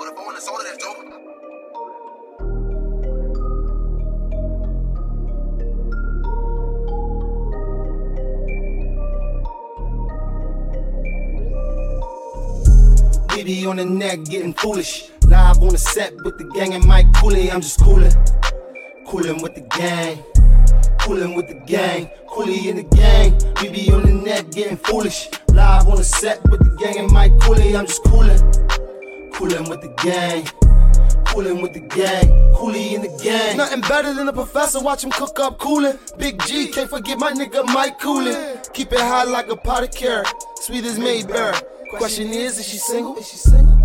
put a in the soda, that's on the neck getting foolish. Live on the set with the gang and Mike Cooley. I'm just coolin'. Coolin' with the gang. Coolin' with the gang. Cooley in the gang. BB on the neck getting foolish. Live on the set with the gang and Mike Cooley. I'm just coolin'. Coolin' with the gang. Coolin' with the gang, Cooley in the gang. Nothing better than a professor, watch him cook up coolin'. Big G, can't forget my nigga Mike Coolin'. Keep it hot like a pot of carrot, sweet as Mayberry. Question is, is she single? Is she single?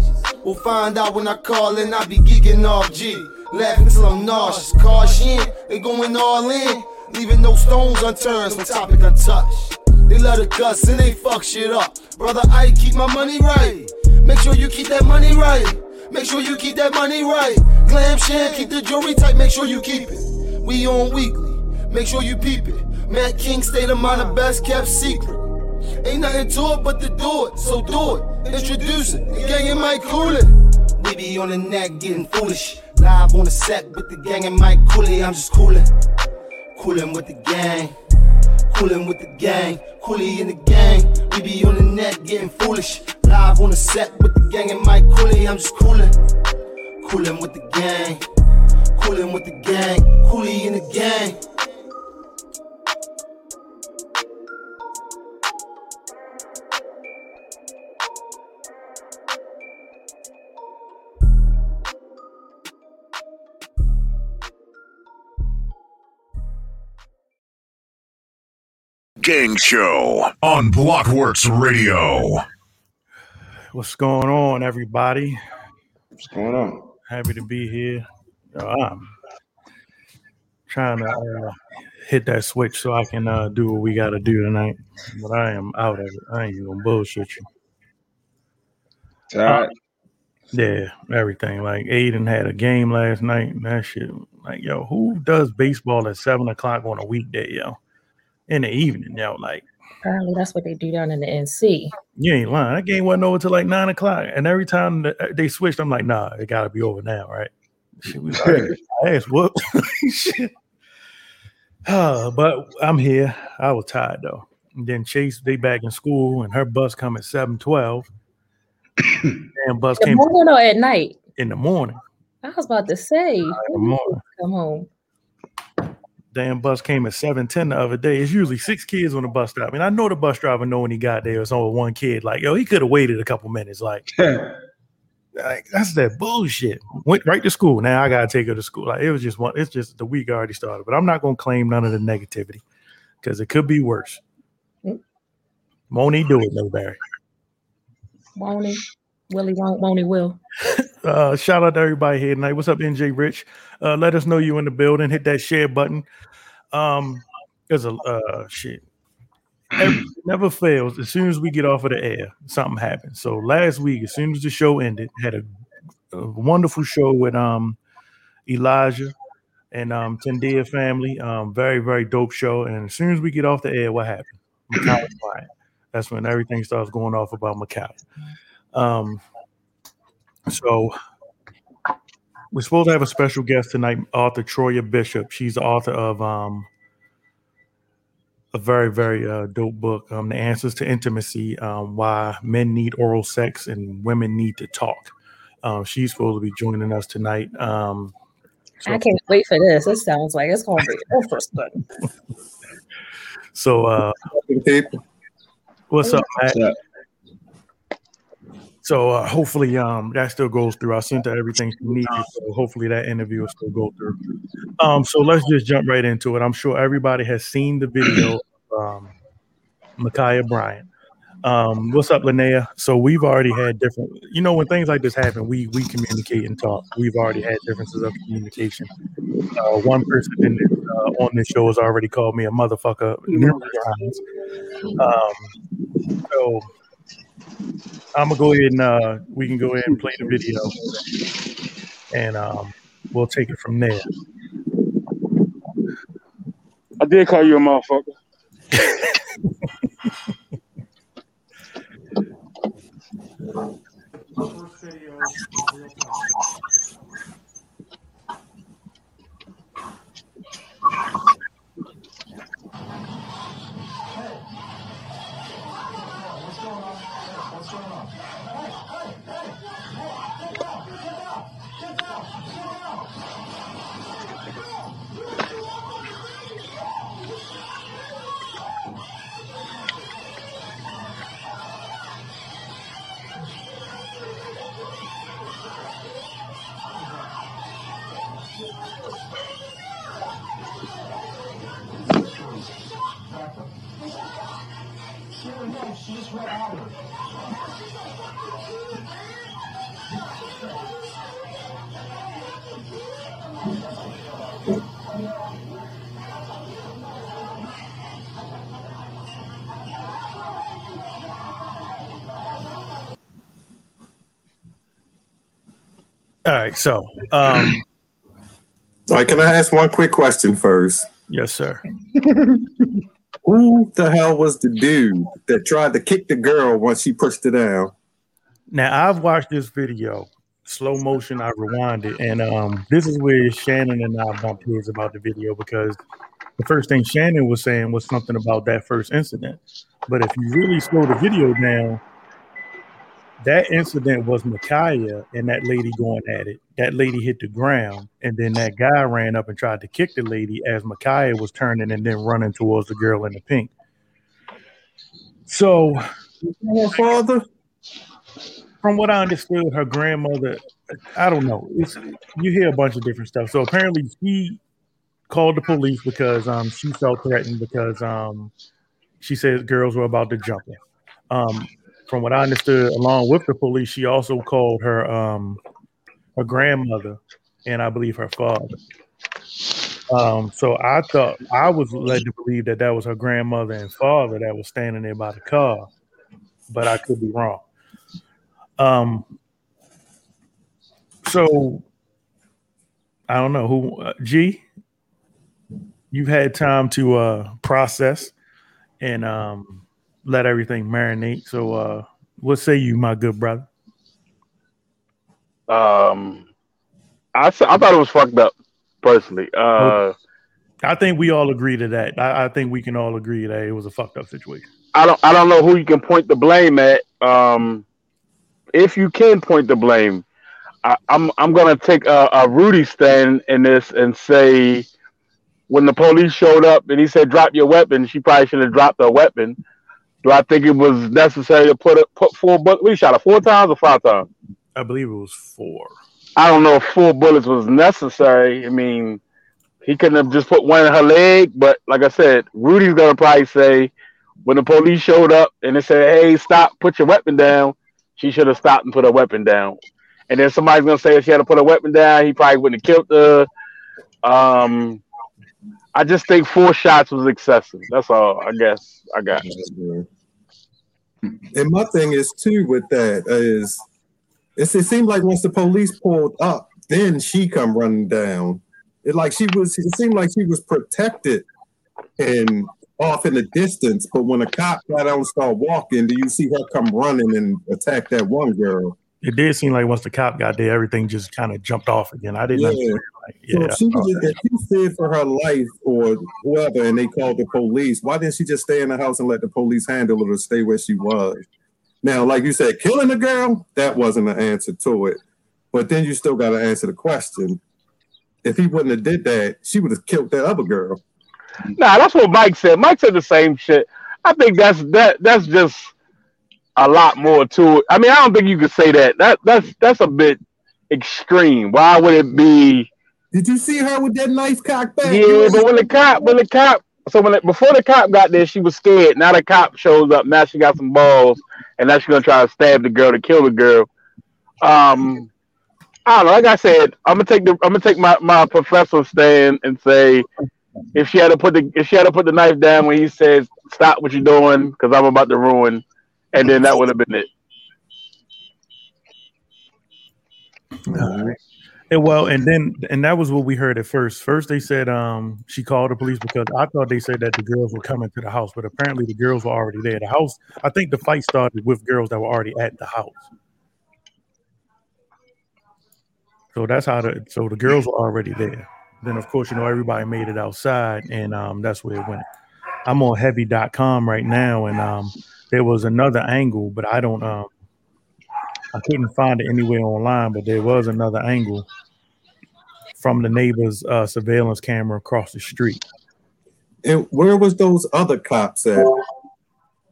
We'll find out when I call and I be geeking off G. Laughing till I'm nauseous. Caution, they going all in. Leaving no stones unturned, some topic untouched. They love to cuss and they fuck shit up. Brother, I keep my money right. Make sure you keep that money right. Make sure you keep that money right. Glam sham, keep the jewelry tight. Make sure you keep it. We on weekly. Make sure you peep it. Matt King state of mind, the best kept secret. Ain't nothing to it but to do it, so do it. Introduce it, the gang and Mike Coolin'. We be on the neck getting foolish. Live on the set with the gang and Mike Cooley. I'm just coolin'. Coolin' with the gang. Coolin' with the gang. Cooley in the gang. We be on the net getting foolish. Live on the set with the gang and Mike Cooley. I'm just coolin'. Coolin' with the gang. Coolin' with the gang. Cooley in the gang. Gang Show on Blockworks Radio. What's going on, everybody? What's going on? Happy to be here. Uh, I'm trying to uh, hit that switch so I can uh, do what we got to do tonight. But I am out of it. I ain't even gonna bullshit you. Tired. Yeah, everything. Like Aiden had a game last night. And that shit, like yo, who does baseball at seven o'clock on a weekday, yo? In the evening, yo, like Apparently, that's what they do down in the NC. you ain't lying. That game wasn't over till like nine o'clock, and every time uh, they switched, I'm like, nah, it gotta be over now, right? Shit, we ass whooped. Shit. Uh, but I'm here. I was tired though. And then Chase, they back in school, and her bus come at seven twelve. and bus The came morning or at night? in the morning. I was about to say, In come home. Damn bus came at seven ten the other day. It's usually six kids on the bus stop. And I know the bus driver know when he got there, it's only one kid. Like, yo, he could have waited a couple minutes. Like, like that's that bullshit. Went right to school. Now I gotta take her to school. Like it was just one. It's just the week already started. But I'm not gonna claim none of the negativity because it could be worse. Won't he do it, no Barry? Won't he? Willie won't, won't he will. Uh, shout out to everybody here tonight. What's up, NJ Rich? Uh, let us know you in the building. Hit that share button. Um, there's a uh, shit. Never fails. As soon as we get off of the air, something happens. So last week, as soon as the show ended, had a, a wonderful show with um Elijah and um Tendia family. Um, very very dope show. And as soon as we get off the air, what happened? That's when everything starts going off about Ma'Khia. Um, so we're supposed to have a special guest tonight, author Troya Bishop. She's the author of um, a very, very uh, dope book, um, The Answers to Intimacy um, Why Men Need Oral Sex and Women Need to Talk. Um, she's supposed to be joining us tonight. Um, so, I can't wait for this. It sounds like it's going to be interesting. so uh, what's up, Matt? What's up? So uh, hopefully um, that still goes through. I sent her everything she needed, so hopefully that interview will still go through. Um, so let's just jump right into it. I'm sure everybody has seen the video of um, Ma'Khia Bryant. Um, what's up, Linnea? So we've already had different, you know, when things like this happen, we we communicate and talk. We've already had differences of communication. Uh, one person in this, uh, on this show has already called me a motherfucker numerous times. Um, so I'm gonna go ahead and uh, we can go ahead and play the video, and um, we'll take it from there. I did call you a motherfucker. All right, so um, All right, can I ask one quick question first? yes, sir. Who the hell was the dude that tried to kick the girl once she pushed her down? Now I've watched this video, slow motion. I rewind it, and um, this is where Shannon and I bumped heads about the video because the first thing Shannon was saying was something about that first incident. But if you really slow the video down, that incident was Ma'Khia and that lady going at it. That lady hit the ground, and then that guy ran up and tried to kick the lady as Ma'Khia was turning and then running towards the girl in the pink. So Her father? from what I understood, her grandmother, I don't know. It's you hear a bunch of different stuff. So apparently she called the police because um she felt threatened because um she said girls were about to jump her. Um from what I understood, along with the police, she also called her um her grandmother and I believe her father. Um, so I thought I was led to believe that that was her grandmother and father that was standing there by the car, but I could be wrong. Um, so I don't know who uh, G. You've had time to uh, process and um, let everything marinate. So, uh, what say you, my good brother? Um, I I thought it was fucked up personally. Uh, I think we all agree to that. I, I think we can all agree that it was a fucked up situation. I don't I don't know who you can point the blame at. Um, if you can point the blame, I, I'm I'm gonna take a, a Rudy stand in this and say when the police showed up and he said drop your weapon, she probably should have dropped her weapon. Do I think it was necessary to put a, put four bullets? We shot it four times or five times. I believe it was four. I don't know if four bullets was necessary. I mean, he couldn't have just put one in her leg. But like I said, Rudy's gonna probably say when the police showed up and they said, "Hey, stop! Put your weapon down." She should have stopped and put her weapon down. And then somebody's gonna say if she had to put her weapon down, he probably wouldn't have killed her. Um, I just think four shots was excessive. That's all. I guess I got. And my thing is too with that is it seemed like once the police pulled up, then she come running down. It like she was it seemed like she was protected and off in the distance, but when a cop got out and started walking, do you see her come running and attack that one girl? It did seem like once the cop got there, everything just kind of jumped off again. I didn't. Yeah. understand, Like, So yeah. if she was she feared for her life or whoever and they called the police, why didn't she just stay in the house and let the police handle it or stay where she was? Now, like you said, killing the girl, that wasn't the answer to it. But then you still gotta answer the question. If he wouldn't have did that, she would have killed that other girl. Nah, that's what Mike said. Mike said the same shit. I think that's that. That's just a lot more to it. I mean, I don't think you could say that. That that's that's a bit extreme. Why would it be? Did you see her with that knife cocked back? Yeah, but when the cop, when the cop, so when it, before the cop got there, she was scared. Now the cop shows up. Now she got some balls, and now she's gonna try to stab the girl to kill the girl. Um, I don't know. Like I said, I'm gonna take the I'm gonna take my my professor stand and say if she had to put the if she had to put the knife down when he says stop what you're doing because I'm about to ruin, and then that would have been it. And well, and then and that was what we heard at first. First, they said um she called the police because I thought they said that the girls were coming to the house, but apparently the girls were already there. The house, I think the fight started with girls that were already at the house. So that's how the so the girls were already there. Then of course, you know, everybody made it outside, and um, that's where it went. I'm on heavy.com right now, and um, there was another angle, but I don't um I couldn't find it anywhere online, but there was another angle from the neighbor's uh, surveillance camera across the street. And where was those other cops at?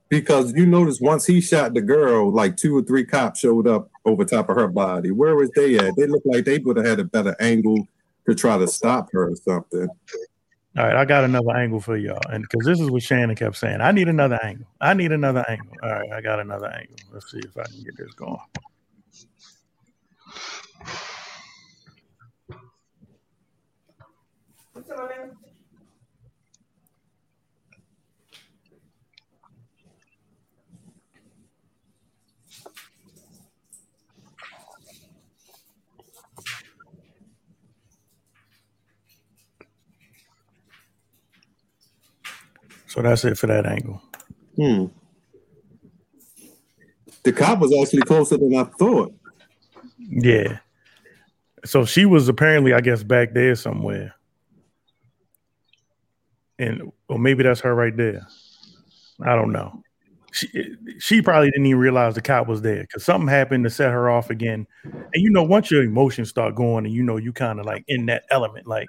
Because you notice once he shot the girl, like two or three cops showed up over top of her body. Where was they at? They looked like they would have had a better angle to try to stop her or something. All right, I got another angle for y'all, and because this is what Shannon kept saying, I need another angle. I need another angle. All right, I got another angle. Let's see if I can get this going. So that's it for that angle. Hmm. The cop was actually closer than I thought. Yeah. So she was apparently, I guess, back there somewhere. And or maybe that's her right there. I don't know. She she probably didn't even realize the cop was there because something happened to set her off again. And you know, once your emotions start going and you know you kind of like in that element, like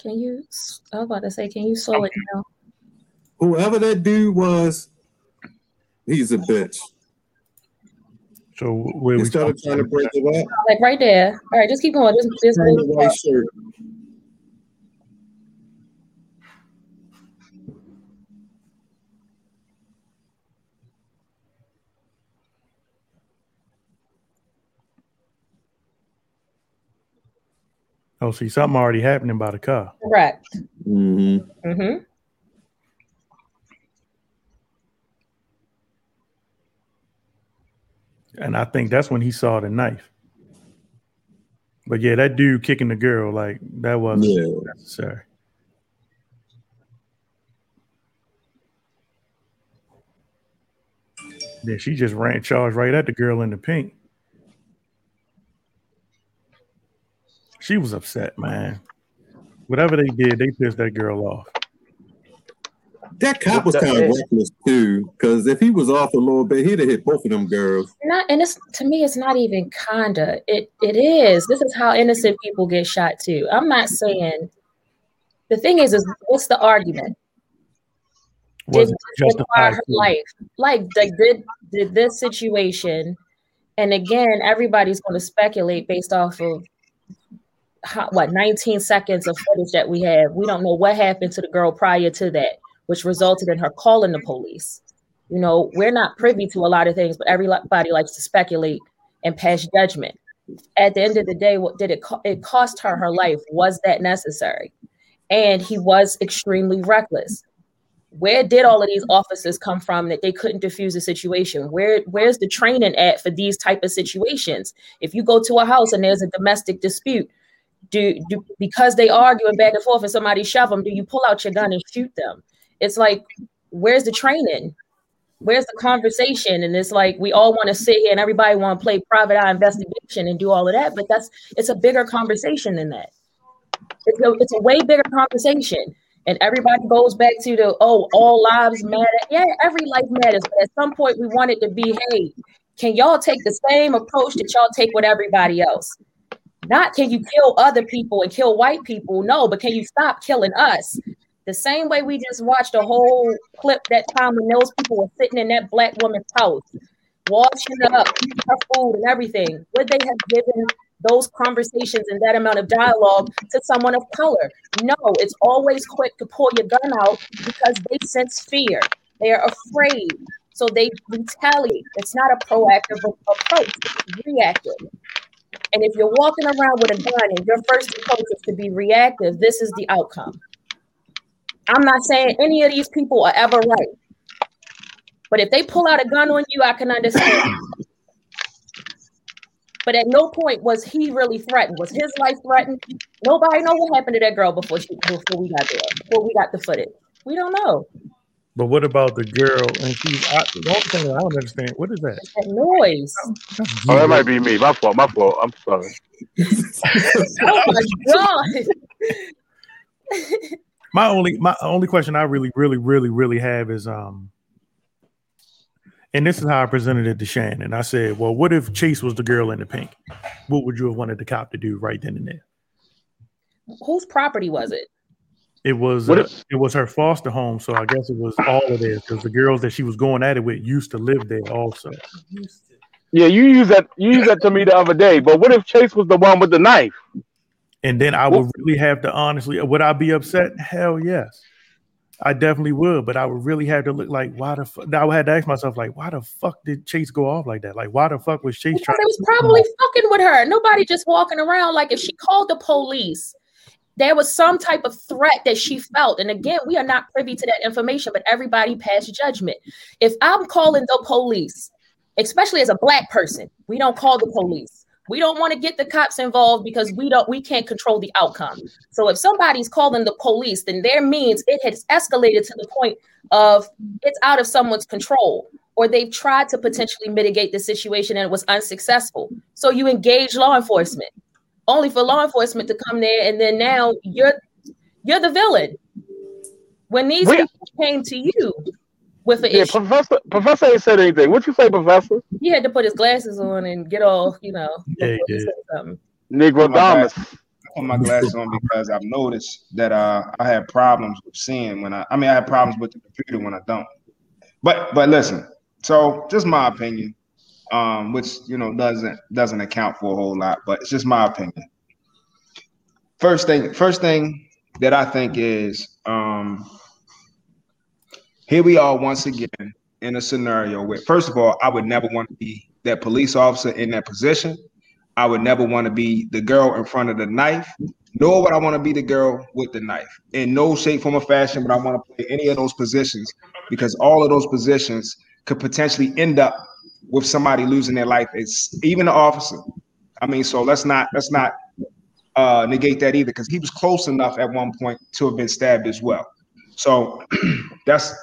Can you? I was about to say, can you slow it down? Whoever that dude was, he's a bitch. so where we Instead of trying to break it up, Like right there. All right, just keep going. Just, just turn the white shirt. oh see something already happening by the car. correct. Mm-hmm. Mm-hmm. And I think that's when he saw the knife. But yeah, that dude kicking the girl, like that wasn't Yeah. necessary. Yeah, she just ran charged right at the girl in the pink. She was upset, man. Whatever they did, they pissed that girl off. That cop was kind of reckless too, because if he was off a little bit, he'd have hit both of them girls. Not, and it's to me, it's not even kinda. It it is. This is how innocent people get shot too. I'm not saying. The thing is, is what's the argument? Wasn't this require justified. her life? Like, like did did this situation? And again, everybody's going to speculate based off of how, what 19 seconds of footage that we have. We don't know what happened to the girl prior to that, which resulted in her calling the police. You know, we're not privy to a lot of things, but everybody likes to speculate and pass judgment. At the end of the day, what did it co- it cost her her life? Was that necessary? And he was extremely reckless. Where did all of these officers come from that they couldn't defuse the situation? Where where's the training at for these type of situations? If you go to a house and there's a domestic dispute, do, do because they arguing back and forth and somebody shove them, do you pull out your gun and shoot them? It's like, where's the training? Where's the conversation? And it's like we all want to sit here and everybody want to play private eye investigation and do all of that, but that's it's a bigger conversation than that. It's a, it's a way bigger conversation. And everybody goes back to the oh, all lives matter. Yeah, every life matters. But at some point, we want it to be, hey, can y'all take the same approach that y'all take with everybody else? Not can you kill other people and kill white people? No, but can you stop killing us? The same way we just watched a whole clip that time when those people were sitting in that black woman's house, washing up her food and everything. Would they have given those conversations and that amount of dialogue to someone of color? No, it's always quick to pull your gun out because they sense fear. They are afraid. So they retaliate. It's not a proactive approach, it's reactive. And if you're walking around with a gun and your first approach is to be reactive, this is the outcome. I'm not saying any of these people are ever right. But if they pull out a gun on you, I can understand. But at no point was he really threatened. Was his life threatened? Nobody know what happened to that girl before she before we got there, before we got the footage. We don't know. But what about the girl? And she, I, the only thing I don't understand. What is that? That noise. Oh, that might be me. My fault. My fault. I'm sorry. Oh my god. My only my only question I really, really, really, really have is um, and this is how I presented it to Shannon. I said, "Well, what if Chase was the girl in the pink? What would you have wanted the cop to do right then and there?" Whose property was it? It was What uh, if- it was her foster home, so I guess it was all of theirs because the girls that she was going at it with used to live there also. Yeah, you use that. You used that to me the other day. But what if Chase was the one with the knife? And then I would really have to honestly, would I be upset? Hell yes, I definitely would. But I would really have to look like, why the fuck? I would have to ask myself, like, why the fuck did Chase go off like that? Like, why the fuck was Chase Because trying? they was probably fucking with her. Nobody just walking around like if she called the police, there was some type of threat that she felt. And again, we are not privy to that information, but everybody passed judgment. If I'm calling the police, especially as a black person, we don't call the police. We don't want to get the cops involved because we don't we can't control the outcome. So if somebody's calling the police, then there means it has escalated to the point of it's out of someone's control or they've tried to potentially mitigate the situation and it was unsuccessful. So you engage law enforcement, only for law enforcement to come there, and then now you're you're the villain. When these people came to you with an Yeah, issue, Professor. Professor ain't said anything. What you say, Professor? he had to put his glasses on and get all, you know, Yeah, he before he did. said something. Negro. Damas. I put my glasses on because I've noticed that uh, I have problems with seeing when I. I mean, I have problems with the computer when I don't. But but listen. So just my opinion, um, which you know doesn't doesn't account for a whole lot, but it's just my opinion. First thing, first thing that I think is um, here we are once again in a scenario where, first of all, I would never want to be that police officer in that position. I would never want to be the girl in front of the knife, nor would I want to be the girl with the knife. In no shape, form, or fashion would I want to play any of those positions because all of those positions could potentially end up with somebody losing their life. It's even the officer. I mean, so let's not let's not uh, negate that either because he was close enough at one point to have been stabbed as well. So that's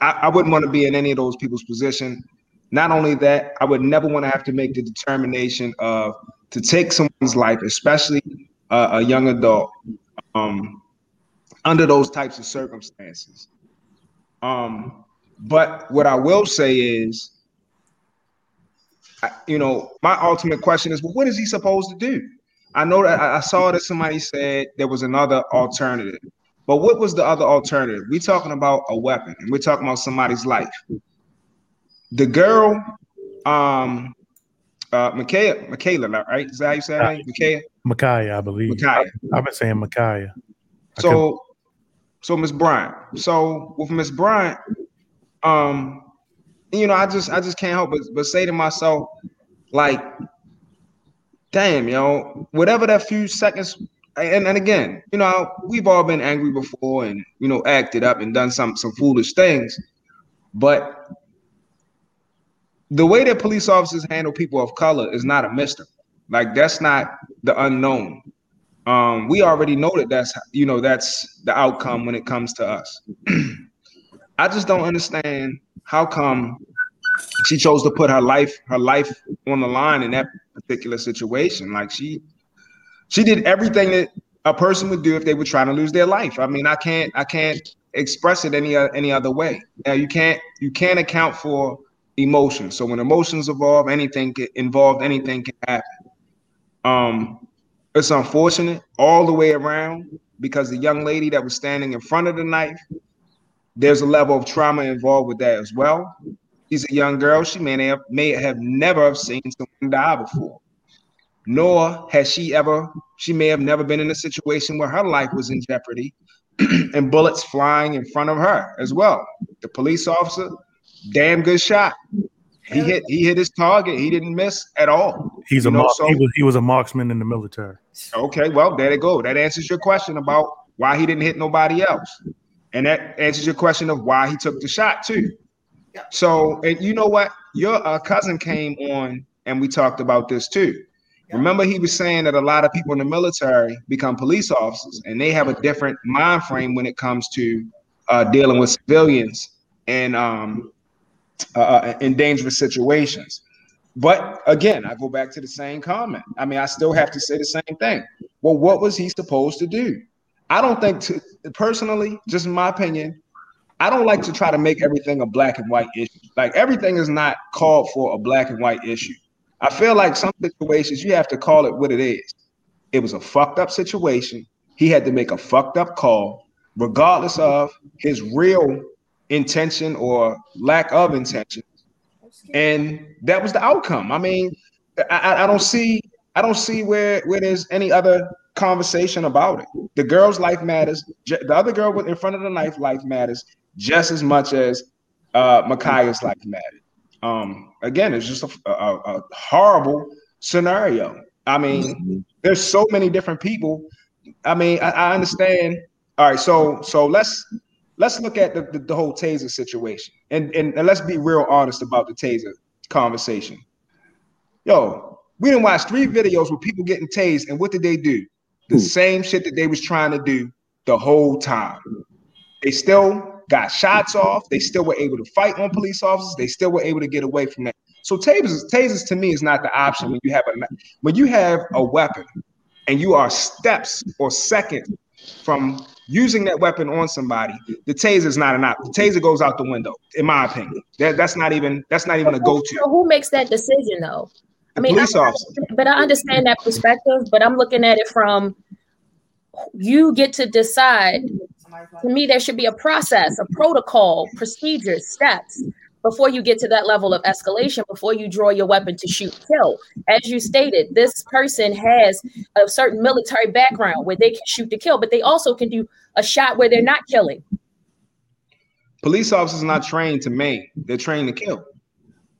I, I wouldn't want to be in any of those people's position. Not only that, I would never want to have to make the determination of to take someone's life, especially a young adult, um, under those types of circumstances. Um, but what I will say is, I- you know, my ultimate question is, well, what is he supposed to do? I know that I I saw that somebody said there was another alternative, but what was the other alternative? We're talking about a weapon, and we're talking about somebody's life. The girl, um, uh, Michaela, Michaela, right? Is that how you say her name? Michaela, Micaiah, I believe. Micaiah. I've been saying Micaiah. So, so Miss Bryant. So with Miss Bryant, um, you know, I just I just can't help but but say to myself, like, damn, yo, whatever that few seconds. And, and again, you know, we've all been angry before and you know acted up and done some some foolish things, but the way that police officers handle people of color is not a mystery. Like that's not the unknown. Um, we already know that that's you know that's the outcome when it comes to us. I just don't understand how come she chose to put her life her life on the line in that particular situation. Like she she did everything that a person would do if they were trying to lose their life. I mean, I can't I can't express it any any other way. Now you can't you can't account for emotions. So when emotions evolve, anything get involved, anything can happen. Um, it's unfortunate all the way around because the young lady that was standing in front of the knife, there's a level of trauma involved with that as well. She's a young girl. She may have may have never have seen someone die before, nor has she ever. She may have never been in a situation where her life was in jeopardy and bullets flying in front of her as well. The police officer, damn good shot. He hit he hit his target. He didn't miss at all. He's a know, mark, so- he was he was a marksman in the military. Okay, well, there you go. That answers your question about why he didn't hit nobody else. And that answers your question of why he took the shot too. So, and you know what? Your uh, cousin came on and we talked about this too. Remember, he was saying that a lot of people in the military become police officers and they have a different mind frame when it comes to uh, dealing with civilians and um uh, in dangerous situations. But again, I go back to the same comment. I mean, I still have to say the same thing. Well, what was he supposed to do? I don't think, to, personally, just in my opinion, I don't like to try to make everything a black and white issue. Like everything is not called for a black and white issue. I feel like some situations you have to call it what it is. It was a fucked up situation. He had to make a fucked up call, regardless of his real intention or lack of intention. And that was the outcome. I mean, I, I don't see I don't see where where there's any other conversation about it. The girl's life matters. The other girl in front of the knife life matters just as much as uh, Ma'Khia's life mattered. Um, again, it's just a, a, a horrible scenario. I mean, mm-hmm. there's so many different people. I mean, I, I, understand. All right, so so let's let's look at the, the, the whole taser situation and, and and let's be real honest about the taser conversation. Yo, we didn't watch three videos with people getting tased, and what did they do? The Ooh. same shit that they was trying to do the whole time. They still got shots off. They still were able to fight on police officers. They still were able to get away from that. So tasers, tasers to me is not the option when you have a when you have a weapon and you are steps or seconds from using that weapon on somebody. The taser is not an option. The taser goes out the window, in my opinion. That, that's not even that's not even a go-to. So who makes that decision though? I mean, police I, officer. But I understand that perspective. But I'm looking at it from you get to decide to me, there should be a process, a protocol, procedures, steps before you get to that level of escalation, before you draw your weapon to shoot kill. As you stated, this person has a certain military background where they can shoot to kill, but they also can do a shot where they're not killing. Police officers are not trained to maim, they're trained to kill.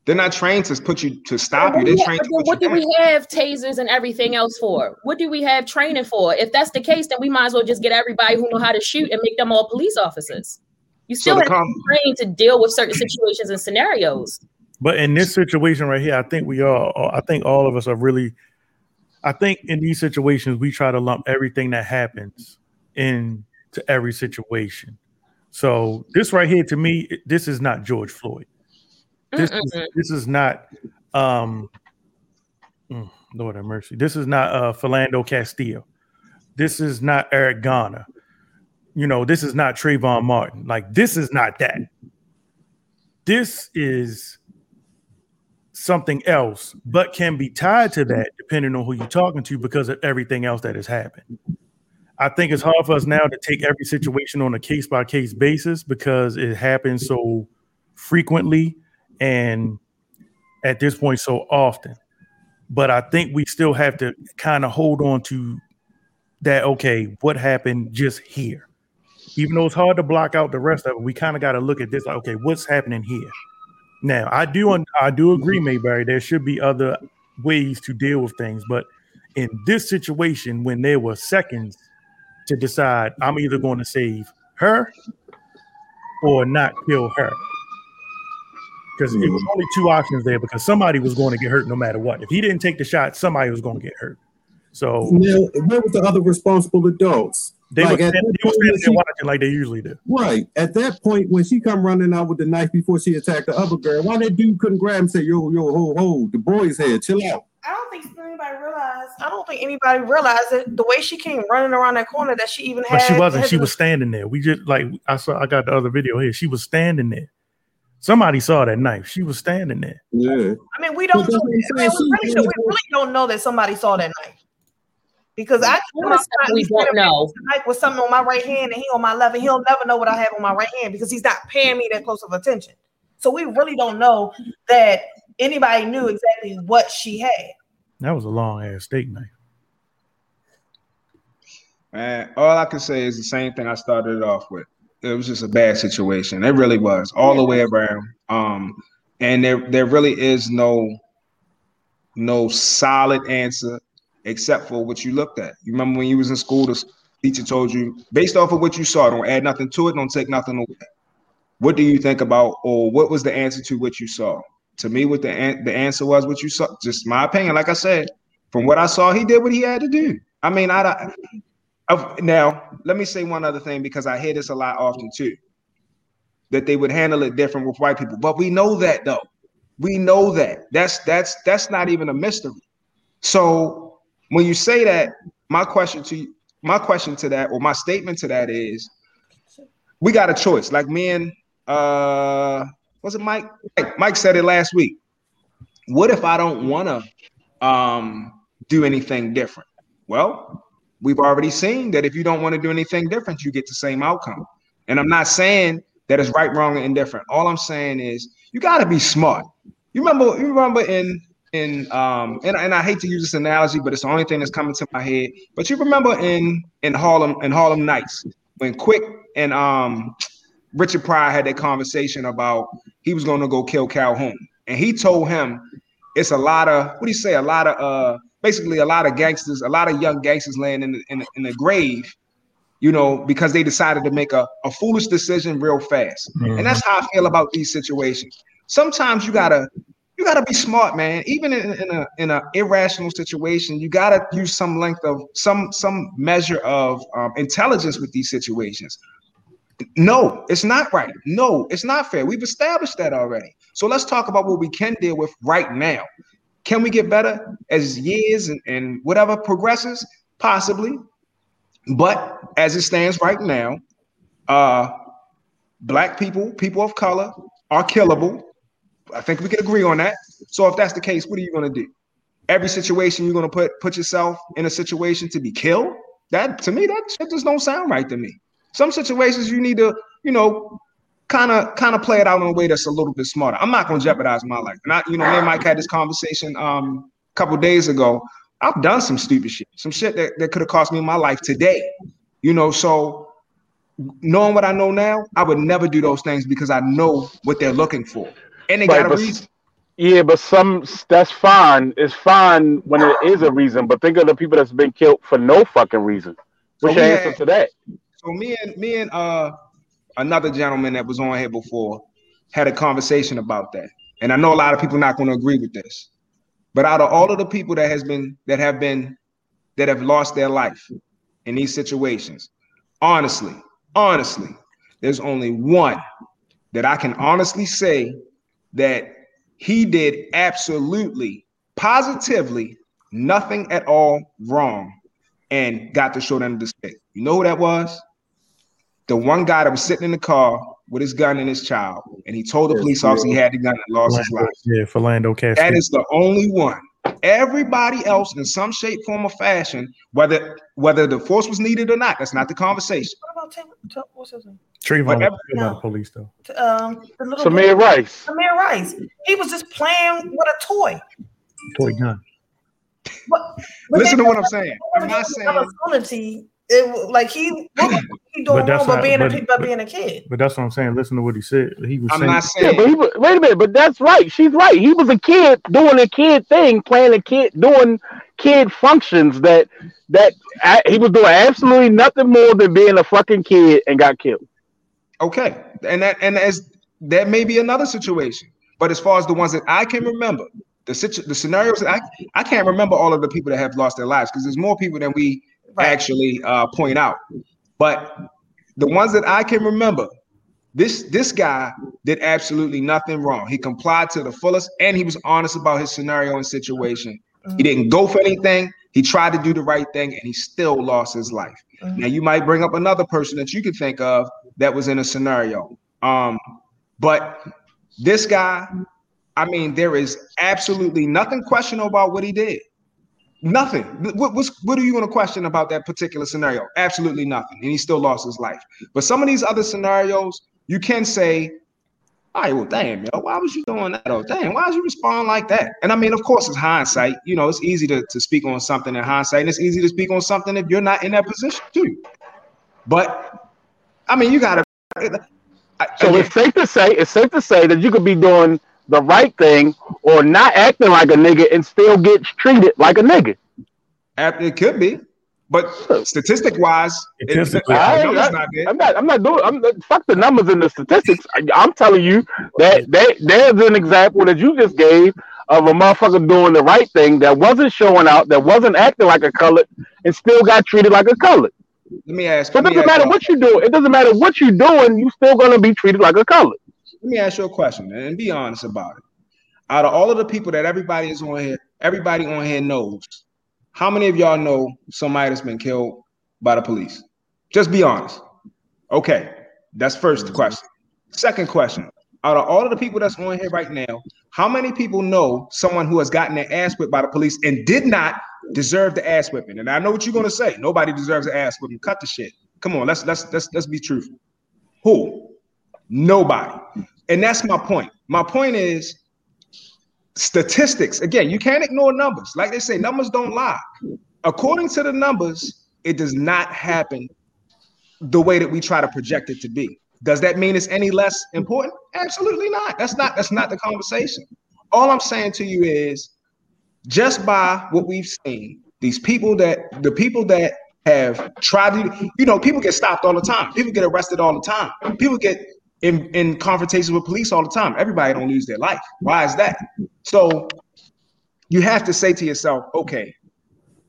They're not trained to put you to stop you. They're trained to what do we have tasers and everything else for? What do we have training for? If that's the case, then we might as well just get everybody who know how to shoot and make them all police officers. You still so have com- to be trained to deal with certain situations and scenarios. But in this situation right here, I think we all, I think all of us are really, I think in these situations we try to lump everything that happens into every situation. So this right here, to me, this is not George Floyd. This is, this is not um mm, Lord have mercy. This is not uh Philando Castillo. This is not Eric Garner. You know, this is not Trayvon Martin. Like this is not that. This is something else, but can be tied to that depending on who you're talking to because of everything else that has happened. I think it's hard for us now to take every situation on a case by case basis because it happens so frequently and at this point so often. But I think we still have to kind of hold on to that. Okay, what happened just here? Even though it's hard to block out the rest of it, we kind of got to look at this like, okay, what's happening here? Now, I do I do agree, Mayberry. There should be other ways to deal with things, but in this situation, when there were seconds to decide, I'm either going to save her or not kill her because mm-hmm. it was only two options there because somebody was going to get hurt no matter what. If he didn't take the shot, somebody was going to get hurt. So now, where were the other responsible adults? They like were, standing, they were standing there watching like they usually do. Right. At that point, when she come running out with the knife before she attacked the other girl, why that dude couldn't grab and say, yo, yo, ho, ho, the boy's head, chill out. I don't think anybody realized. I don't think anybody realized it. The way she came running around that corner, that she even had. But she wasn't. She was standing there. We just like I saw. I got the other video here. She was standing there. Somebody saw that knife. She was standing there. Yeah. I mean, we don't. Know, I mean, we, really, we really don't know that somebody saw that knife. Because I we don't know. Knife with something on my right hand and he on my left, and he'll never know what I have on my right hand because he's not paying me that close of attention. So we really don't know that anybody knew exactly what she had. That was a long ass steak knife. Man, all I can say is the same thing I started off with it was just a bad situation. It really was all the way around. Um, and there there really is no no solid answer except for what you looked at. You remember when you was in school, the teacher told you based off of what you saw, don't add nothing to it, don't take nothing away. What do you think about, or what was the answer to what you saw? To me, what the an- the answer was, what you saw. Just my opinion. Like I said, from what I saw, he did what he had to do. I mean, I, now, let me say one other thing because I hear this a lot often too. that they would handle it different with white people. But we know that though. We know that. That's that's that's not even a mystery. So when you say that, my question to you, my question to that, or my statement to that is, we got a choice. Like me and uh, was it Mike? Mike, Mike said it last week. What if I don't want to um, do anything different? Well, we've already seen that if you don't want to do anything different, you get the same outcome. And I'm not saying that it's right, wrong, or indifferent. All I'm saying is you got to be smart. You remember, you remember in in um and, and I hate to use this analogy, but it's the only thing that's coming to my head. But you remember in in Harlem in Harlem Nights when Quick and um Richard Pryor had that conversation about he was going to go kill Calhoun, and he told him it's a lot of what do you say? A lot of uh basically a lot of gangsters, a lot of young gangsters laying in the, in the, in the grave, you know, because they decided to make a, a foolish decision real fast. Mm-hmm. And that's how I feel about these situations. Sometimes you gotta you gotta be smart, man. Even in, in a in an irrational situation, you gotta use some length of some some measure of um, intelligence with these situations. No, it's not right. No, it's not fair. We've established that already. So let's talk about what we can deal with right now. Can we get better as years and, and whatever progresses? Possibly. But as it stands right now, uh, black people, people of color, are killable. I think we can agree on that. So if that's the case, what are you going to do? Every situation you're going to put put yourself in a situation to be killed? That to me, that just don't sound right to me. Some situations you need to, you know, kind of kind of play it out in a way that's a little bit smarter. I'm not going to jeopardize my life. And I, you know, me and Mike had this conversation um, a couple days ago. I've done some stupid shit, some shit that, that could have cost me my life today. You know, so knowing what I know now, I would never do those things because I know what they're looking for, and they right, got a reason. Yeah, but some that's fine. It's fine when it is a reason. But think of the people that's been killed for no fucking reason. What's so your answer to that? So me and me and uh another gentleman that was on here before had a conversation about that. And I know a lot of people not going to agree with this. But out of all of the people that has been that have been that have lost their life in these situations, honestly, honestly, there's only one that I can honestly say that he did absolutely positively nothing at all wrong and got the short end of the stick. You know who that was? The one guy that was sitting in the car with his gun and his child, and he told the police officer he had the gun and lost Philando, his life. Yeah, Philando Castile. That is the only one. Everybody else, in some shape, form, or fashion, whether whether the force was needed or not, that's not the conversation. What about Taylor? What's his name? Trayvon, every, no. the police though. Um, Tamir Rice. Tamir Rice. He was just playing with a toy. Toy gun. But, but Listen to what I'm saying. I'm not saying it like he he doing wrong, but being but, a but, being a kid. But that's what I'm saying. Listen to what he said. He was. I'm saying, not saying. Yeah, but he was, wait a minute. But that's right. She's right. He was a kid doing a kid thing, playing a kid, doing kid functions that that he was doing absolutely nothing more than being a fucking kid and got killed. Okay, and that and as that may be another situation. But as far as the ones that I can remember, the situ- the scenarios I I can't remember all of the people that have lost their lives because there's more people than we right. actually uh, point out. But the ones that I can remember, this this guy did absolutely nothing wrong. He complied to the fullest, and he was honest about his scenario and situation. Mm-hmm. He didn't go for anything. He tried to do the right thing, and he still lost his life. Mm-hmm. Now you might bring up another person that you could think of that was in a scenario. Um, but this guy, I mean, there is absolutely nothing questionable about what he did. Nothing. What, what are you going to question about that particular scenario? Absolutely nothing. And he still lost his life. But some of these other scenarios, you can say, all right, well, damn, yo, why was you doing that? Oh, damn, why did you respond like that? And I mean, of course, it's hindsight. You know, it's easy to, to speak on something in hindsight, and it's easy to speak on something if you're not in that position too. But I mean, you gotta. So it's safe to say it's safe to say that you could be doing the right thing or not acting like a nigga and still gets treated like a nigga. It could be, but statistic wise, it's, I, I, not I'm not. I'm not doing. I'm fuck the numbers and the statistics. I, am telling you that, that there's an example that you just gave of a motherfucker doing the right thing that wasn't showing out, that wasn't acting like a colored, and still got treated like a colored. Let me ask. So it doesn't matter y'all- what you do. It doesn't matter what you're doing. You're still gonna be treated like a color. Let me ask you a question and be honest about it. Out of all of the people that everybody is on here, everybody on here knows, how many of y'all know somebody that's been killed by the police? Just be honest. Okay, that's first mm-hmm. question. Second question. Out of all of the people that's on here right now, how many people know someone who has gotten their ass whipped by the police and did not deserve the ass whipping? And I know what you're gonna say. Nobody deserves an ass whipping. Cut the shit. Come on, let's let's let's let's be truthful. Who? Nobody. And that's my point. My point is statistics. Again, you can't ignore numbers. Like they say, numbers don't lie. According to the numbers, it does not happen the way that we try to project it to be. Does that mean it's any less important? Absolutely not. That's not that's not the conversation. All I'm saying to you is just by what we've seen, these people that the people that have tried to, you know, people get stopped all the time. People get arrested all the time. People get in, in confrontations with police all the time. Everybody don't lose their life. Why is that? So you have to say to yourself, okay,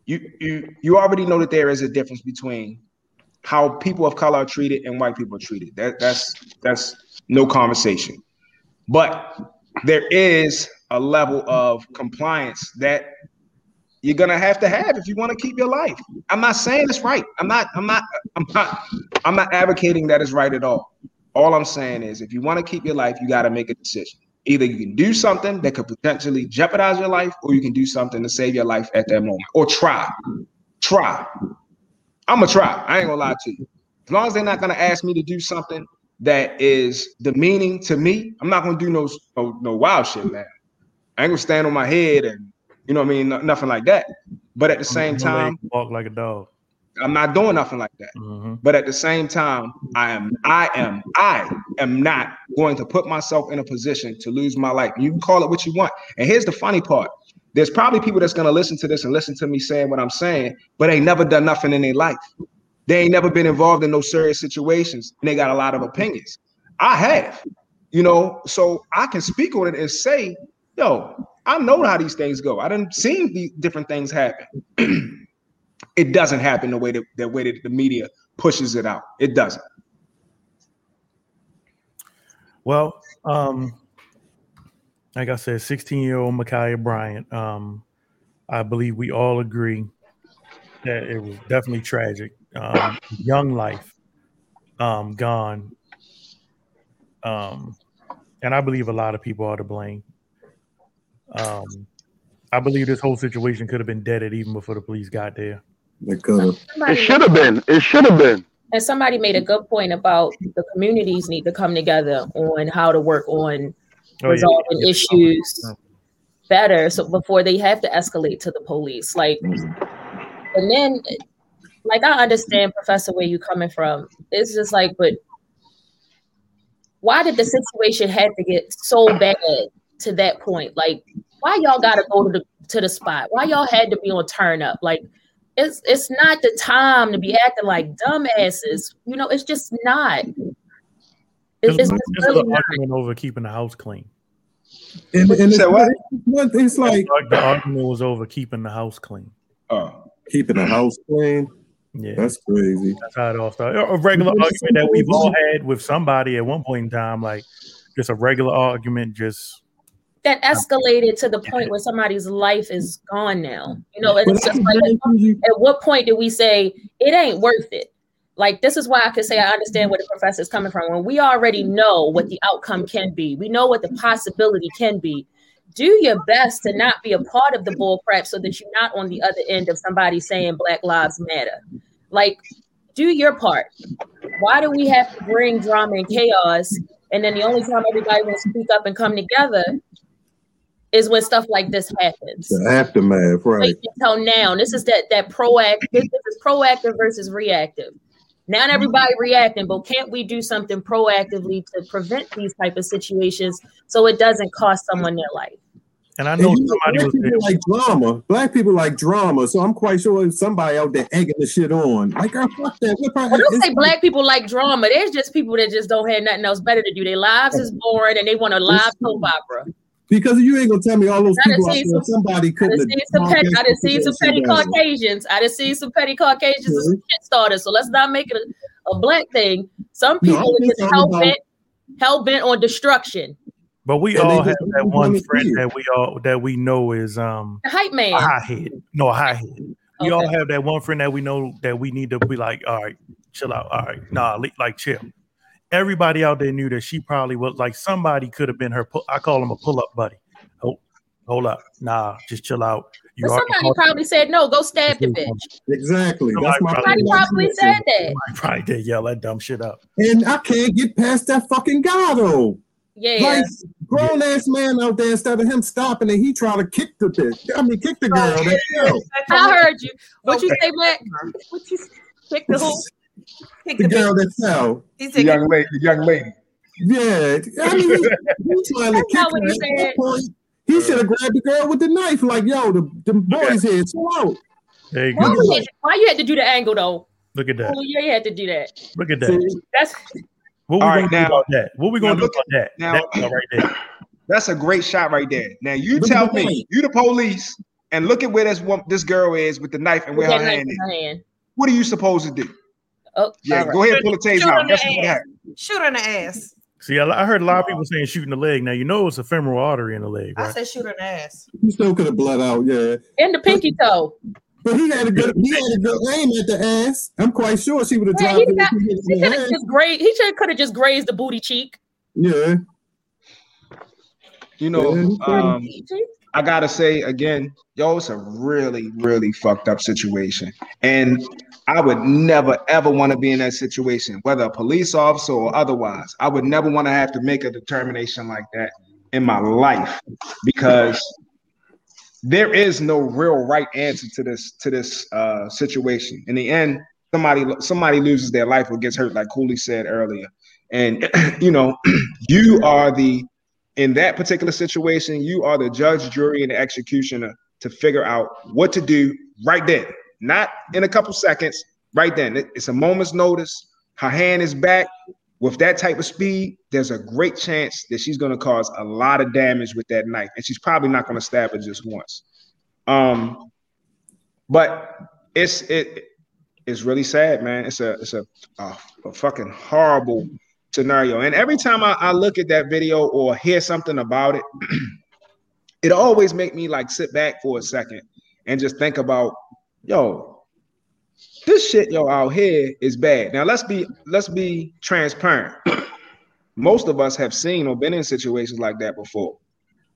you you you already know that there is a difference between how people of color are treated and white people are treated. That that's that's no conversation. But there is a level of compliance that you're gonna have to have if you want to keep your life. I'm not saying it's right. I'm not. I'm not. I'm not. I'm not advocating that it's right at all. All I'm saying is, if you want to keep your life, you got to make a decision. Either you can do something that could potentially jeopardize your life, or you can do something to save your life at that moment, or try. Try. I'm gonna try. I ain't gonna lie to you. As long as they're not gonna ask me to do something that is demeaning to me, I'm not gonna do no no, no wild shit, man. I ain't gonna stand on my head and you know what I mean, no- nothing like that. But at the same time, walk like a dog. I'm not doing nothing like that. Mhm. But at the same time, I am, I am, I am not going to put myself in a position to lose my life. You can call it what you want. And here's the funny part: there's probably people that's gonna listen to this and listen to me saying what I'm saying, but ain't never done nothing in their life. They ain't never been involved in no serious situations, and they got a lot of opinions. I have, you know, so I can speak on it and say, yo, I know how these things go. I done seen the different things happen. it doesn't happen the way that the way that the media pushes it out. It doesn't. Well, um, like I said, 16 year old Ma'Khia Bryant. Um, I believe we all agree that it was definitely tragic. Um, young life um, gone. Um, and I believe a lot of people are to blame. Um, I believe this whole situation could have been deaded even before the police got there. They could have. It should have been. It should have been. And somebody made a good point about the communities need to come together on how to work on Oh, yeah. resolving issues better so before they have to escalate to the police. Like mm. and then like I understand professor where you're coming from. It's just like, but why did the situation have to get so bad to that point? Like, why y'all gotta go to the to the spot? Why y'all had to be on turn up? Like it's it's not the time to be acting like dumbasses. You know, it's just not. It's, Just, it's just just really an not. argument over keeping the house clean. And, and it's, what? it's, it's like The argument was over keeping the house clean. Oh, keeping the house clean. Yeah, That's crazy. That's how it all started. A regular argument that we've all had with somebody at one point in time, like just a regular argument, just that escalated to the point where somebody's life is gone now. You know, it's just like at what point do we say it ain't worth it? Like this is why I could say I understand where the professor is coming from. When we already know what the outcome can be, we know what the possibility can be. Do your best to not be a part of the bull crap so that you're not on the other end of somebody saying Black Lives Matter. Like, do your part. Why do we have to bring drama and chaos? And then the only time everybody will speak up and come together is when stuff like this happens The aftermath, right? wait until now. This is that that proactive. This is proactive versus reactive. Now everybody reacting, but can't we do something proactively to prevent these type of situations so it doesn't cost someone their life? and I And know you know, somebody black was people there. like drama. Black people like drama, so I'm quite sure there's somebody out there egging the shit on. Like, girl, fuck that. What part- Well, don't say black people like drama. There's just people that just don't have nothing else better to do. Their lives is boring and they want a live soap opera. Because you ain't gonna tell me all those I done people out seen there, some- somebody I couldn't. done seen some petty, I done seen some petty Caucasians. Caucasians. I done seen some petty Caucasians and some shit starters. So let's not make it a, a black thing. Some people I'm are just just hell bent, hell bent on destruction. But we And all have that one friend see it. that we all that we know is um The hype man. a hothead. No, a hothead. We all have that one friend that we know that we need to be like, all right, chill out. All right, nah, like chill. Everybody out there knew that she probably was like somebody could have been her. Pull, I call him a pull up buddy. Oh, hold up, nah, just chill out. You But somebody caught- probably said no. Go stab the bitch. Exactly. That's Somebody my Somebody probably said that. somebody probably did yell that dumb shit up. And I can't get past that fucking guy though. Yeah. Like grown ass man out there, instead of him stopping and he trying to kick the bitch. I mean, kick the girl. I heard you. What you say, Black? What you kick the who? Kick the the girl bitch. that fell. He The young lady, the young lady. Yeah, I mean, he, he trying to kick her. he At that point, He should have grabbed the girl with the knife. Like, yo, the, the boys here, chill out. There you Why, go. we had, why you had to do the angle though? Look at that. Oh, yeah, you had to do that. Look at that. See, That's What we All gonna right, do now- about that? What we gonna now do look about that? now- that right there. That's a great shot right there. Now you Look tell me, point. you the police, and look at where this one, this girl is with the knife and where her knife hand is. her hand. What are you supposed to do? Oh, Yeah, all right. go ahead and pull the taser Shoot her out. in the That's what ass. happened. shoot her in the ass. See, I, I heard a lot of people saying shooting the leg. Now you know it's a femoral artery in the leg, I said shoot her in the ass. he still could have bled out, yeah. And the pinky toe. But he had a good he had a good aim at the ass. I'm quite sure she would have Yeah, dropped he it. got- he hit He it in could have just grazed. He should could have just grazed the booty cheek. Yeah. You know, Yeah. um, I gotta say again, yo, it's a really, really fucked up situation. And I would never ever want to be in that situation, whether a police officer or otherwise. I would never want to have to make a determination like that in my life because there is no real right answer to this to this uh, situation. In the end, somebody somebody loses their life or gets hurt, like Cooley said earlier. And you know, you are the in that particular situation, you are the judge, jury, and executioner to figure out what to do right then, not in a couple seconds, right then. It's a moment's notice. Her hand is back. With that type of speed, there's a great chance that she's going to cause a lot of damage with that knife, and she's probably not going to stab it just once. Um, but it's it it's really sad, man. It's a it's a a, a fucking horrible scenario. And every time I, I look at that video or hear something about it, it always make me like sit back for a second and just think about, yo, this shit yo out here is bad. Now let's be let's be transparent. Most of us have seen or been in situations like that before,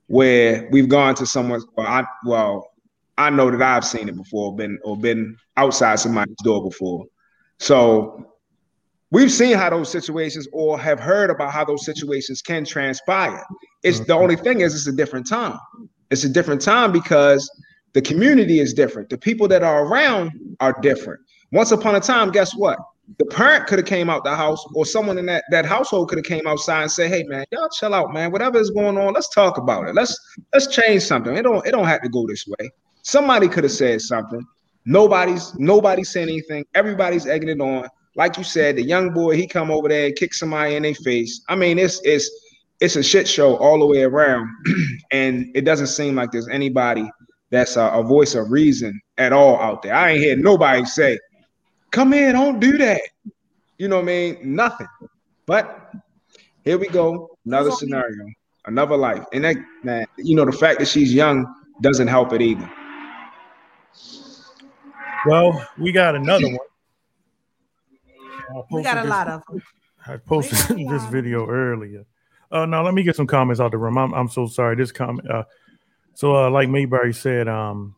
where we've gone to someone's. Well, I well, I know that I've seen it before, been or been outside somebody's door before. So we've seen how those situations or have heard about how those situations can transpire. It's the only thing is it's a different time. It's a different time because the community is different. The people that are around are different. Once upon a time, guess what? The parent could have came out the house, or someone in that, that household could have came outside and say, "Hey, man, y'all chill out, man. Whatever is going on, let's talk about it. Let's let's change something. It don't it don't have to go this way." Somebody could have said something. Nobody's nobody's saying anything. Everybody's egging it on. Like you said, the young boy he come over there and kick somebody in their face. I mean, it's it's it's a shit show all the way around, and it doesn't seem like there's anybody that's a, a voice of reason at all out there. I ain't hear nobody say, "Come here, don't do that." You know what I mean? Nothing. But here we go, another scenario, another life, and that man, you know, the fact that she's young doesn't help it either. Well, we got another one. We got a this- lot of them. I posted We got a this video earlier. Uh, now let me get some comments out the room. I'm, I'm so sorry. This comment. Uh, so uh, like Mayberry said, um,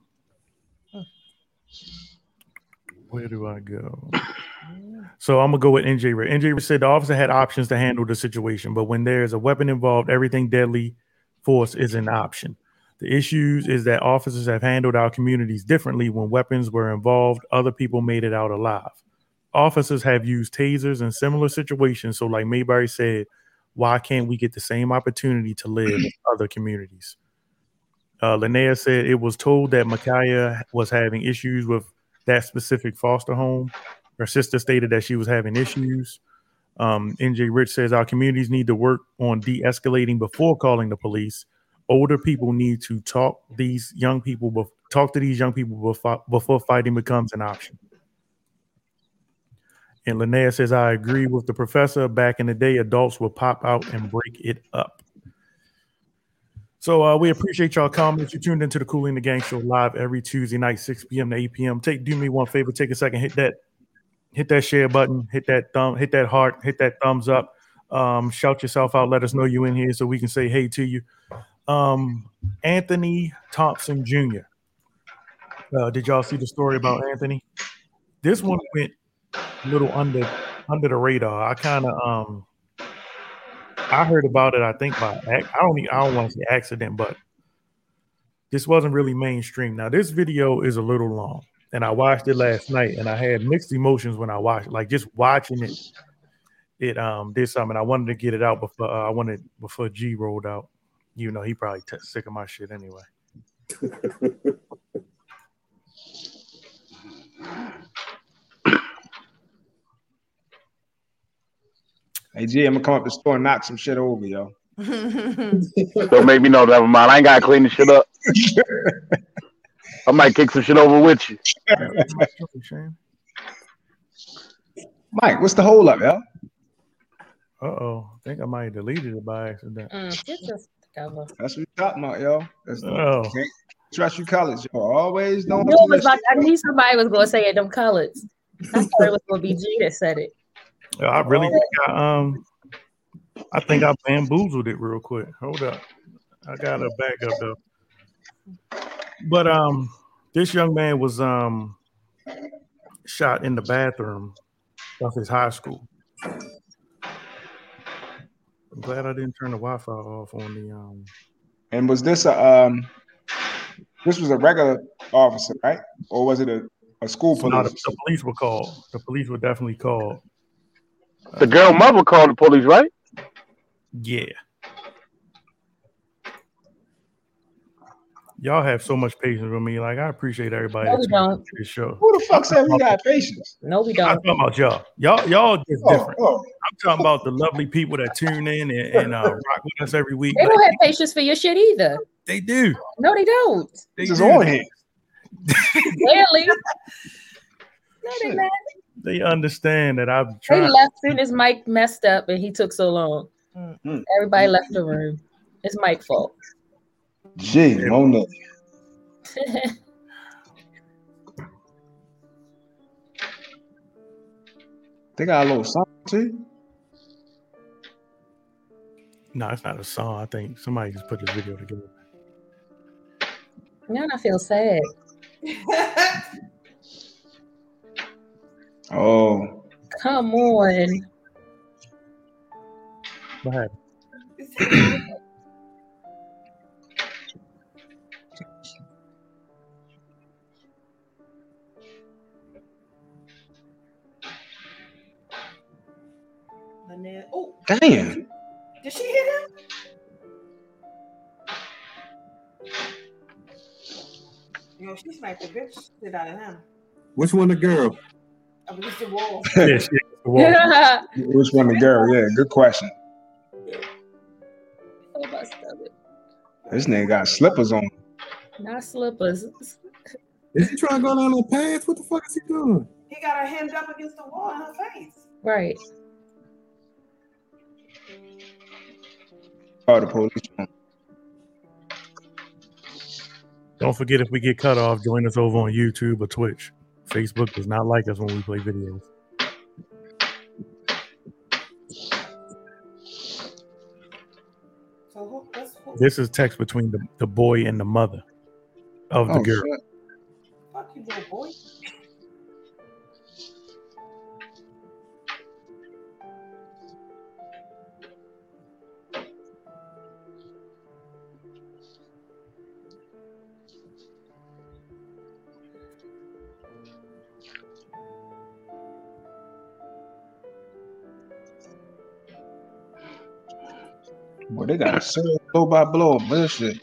where do I go? So I'm gonna go with NJ. Ray. NJ Ray said the officer had options to handle the situation, but when there's a weapon involved, everything deadly force is an option. The issues is that officers have handled our communities differently. When weapons were involved, other people made it out alive. Officers have used tasers in similar situations. So, like Mayberry said, why can't we get the same opportunity to live in other communities? Uh, Linnea said it was told that Ma'Khia was having issues with that specific foster home. Her sister stated that she was having issues. Um, NJ Rich says our communities need to work on de escalating before calling the police. older people need to talk these young people bef- talk to these young people before, before fighting becomes an option. And Linnea says, I agree with the professor. Back in the day, adults would pop out and break it up. So uh, we appreciate y'all comments. You tuned into the Cooling the Gang show live every Tuesday night, 6 p.m. to 8 p.m. Take do me one favor, take a second, hit that, hit that share button, hit that thumb, hit that heart, hit that thumbs up. Um, shout yourself out, let us know you in here so we can say hey to you. Um, Anthony Thompson Jr. Uh, did y'all see the story about Anthony? This one went a little under under the radar. I kind of um I heard about it. I think by I don't I don't want to say accident, but this wasn't really mainstream. Now this video is a little long, and I watched it last night, and I had mixed emotions when I watched. Like just watching it, it um did something. I wanted to get it out before uh, I wanted before G rolled out. You know he probably t- sick of my shit anyway. Hey G, I'm gonna come up to the store and knock some shit over, yo. Don't make me know. Never mind. I ain't gotta clean the shit up. I might kick some shit over with you. Mike, what's the hold up, yo? Uh oh, I think I might have deleted it by accident. Mm, get this together. That's what we talking about, yo. That's Oh. can't trust you college, yo. Always don't. I knew, was like, I knew somebody was going to say it, them colors. I thought it was going to be G that said it. Yeah, I really think I um I think I bamboozled it real quick. Hold up. I got a back up though. But um this young man was um shot in the bathroom of his high school. I'm glad I didn't turn the Wi-Fi off on the um And was this a um? This was a regular officer, right? Or was it a, a school no, police? the, the police were called. The police were definitely called. The girl mother called the police, right? Yeah. Y'all have so much patience with me. Like I appreciate everybody. No, we don't. into This show. Who the fuck said we got patience? No, we don't. I'm talking about y'all. Y'all, y'all just Oh, different. oh. I'm talking about the lovely people that tune in and, and uh, rock with us every week. They Like, don't have patience for your shit either. they do. No, they don't. They This is do. on here. Barely. No, they not. They understand that I'm They trying. left soon as Mike messed up and he took so long. Mm. Everybody left the room. It's Mike's fault. Gee, Mona. They got a little something too. No, it's not a song. I think somebody just put this video together. now I feel sad. Oh, Come on. What happened? Lynette- Oh, damn. did she hit him? Yo, she sniped the bitch shit out of him. Which one, the girl? I mean, it's the wall. Yeah, she hit wall. Which one, the girl? Yeah, good question. This nigga got slippers on. Not slippers. Is he trying to go down the path? What the fuck is he doing? He got her hemmed up against the wall in her face. Right. Oh, the police. Don't forget if we get cut off, join us over on YouTube or Twitch. Facebook does not like us when we play videos. So who, who? This is text between the, the boy and the mother of the Oh, girl. shit. Fuck you, little boy. They got a serious blow by blow bullshit.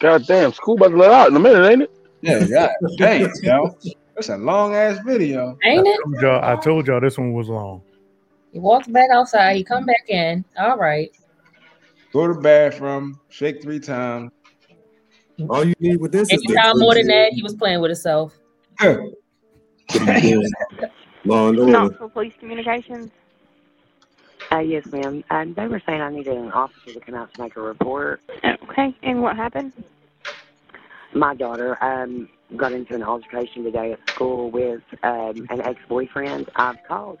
God damn, school about to let out in a minute, ain't it? Yeah, yeah. Hey, yo. That's a long ass video. Ain't it? Told y'all- I told y'all this one was long. He walks back outside. He come back in. All right. Go to the bathroom, shake three times. All you need with this is Anytime more than that, he was playing with himself. Law and order. Knoxville Police Communications. Uh, yes, ma'am. Um, they were saying I needed an officer to come out to make a report. Okay, and what happened? My daughter um, got into an altercation today at school with um, an ex-boyfriend. I've called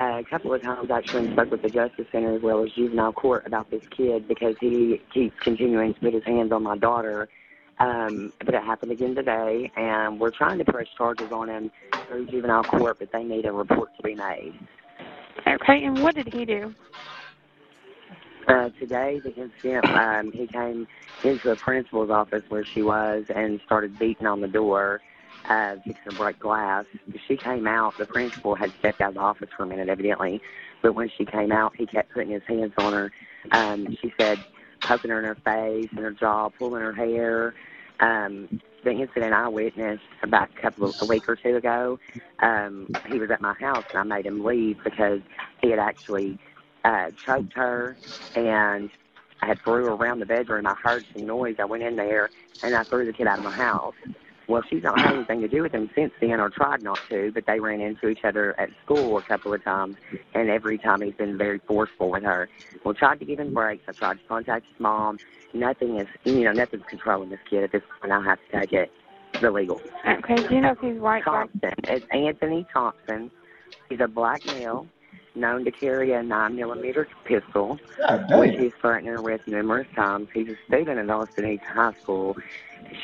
uh, a couple of times actually and spoke with the Justice Center as well as juvenile court about this kid because he keeps continuing to put his hands on my daughter. Um, but it happened again today, and we're trying to press charges on him through juvenile court, but they need a report to be made. Okay, and what did he do? Uh, today, the incident, um, he came into the principal's office where she was and started beating on the door, uh, fixing to break glass. She came out. The principal had stepped out of the office for a minute, evidently. But when she came out, he kept putting his hands on her. Um, she said, poking her in her face and her jaw, pulling her hair. Um, the incident I witnessed about a couple of a week or two ago, um, he was at my house and I made him leave because he had actually uh, choked her and I had threw her around the bedroom. I heard some noise. I went in there and I threw the kid out of my house. Well, she's not had anything to do with him since then, or tried not to, but they ran into each other at school a couple of times, and every time he's been very forceful with her. Well, tried to give him breaks. I tried to contact his mom. Nothing is, you know, nothing's controlling this kid at this point. I have to take it the legal. Okay, do you know if he's white? black? Thompson. It's Anthony Thompson. He's a black male known to carry a 9 millimeter pistol, ah, God which damn. he's threatened with numerous times. He's a student at Austin East High School.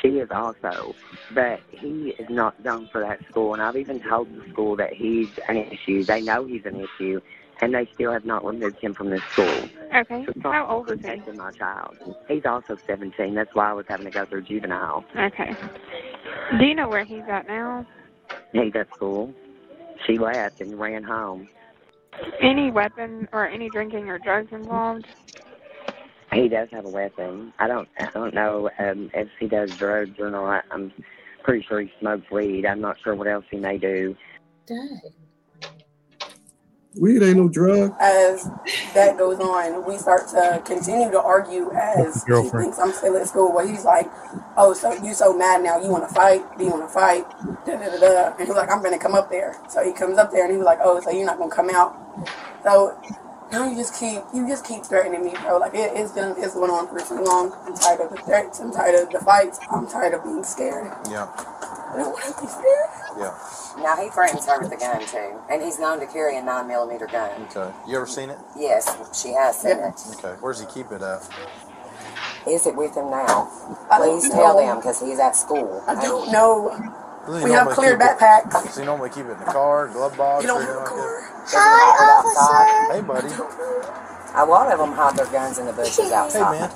She is also, but he is not done for that school. And I've even told the school that he's an issue. They know he's an issue, and they still have not removed him from this school. Okay, So how old is he? protecting my child. He's also 17. That's why I was having to go through juvenile. Okay. Do you know where he's at now? He's at school. She left and ran home. Any weapon or any drinking or drugs involved? He does have a weapon. I don't I don't know um, if he does drugs or not. I'm pretty sure he smokes weed. I'm not sure what else he may do. Dang. Weed ain't no drug. as that goes on, we start to continue to argue as he thinks I'm still at school. Where he's like, "Oh, so you so mad now? You want to fight? Do you want to fight?" Da, da, da, da. And he's like, "I'm gonna come up there." So he comes up there and he was like, "Oh, so you're not gonna come out?" So now you just keep you just keep threatening me, bro. Like it, it's been it's going on for too long. I'm tired of the threats. I'm tired of the fights. I'm tired of being scared. Yeah, I don't want to be scared. Yeah. Now he threatens her with a gun too, and he's known to carry a nine millimeter gun. Okay. You ever seen it? Yes, she has seen it. Okay. Where's he keep it at? Is it with him now? I don't Please know. tell them because he's at school. I don't know. Does he We have normally clear keep it- backpacks. Does he normally keep it in the car, glove box, You or don't have a anything like car. Hi, that? Hey, buddy. A lot of them hide their guns in the bushes outside. man.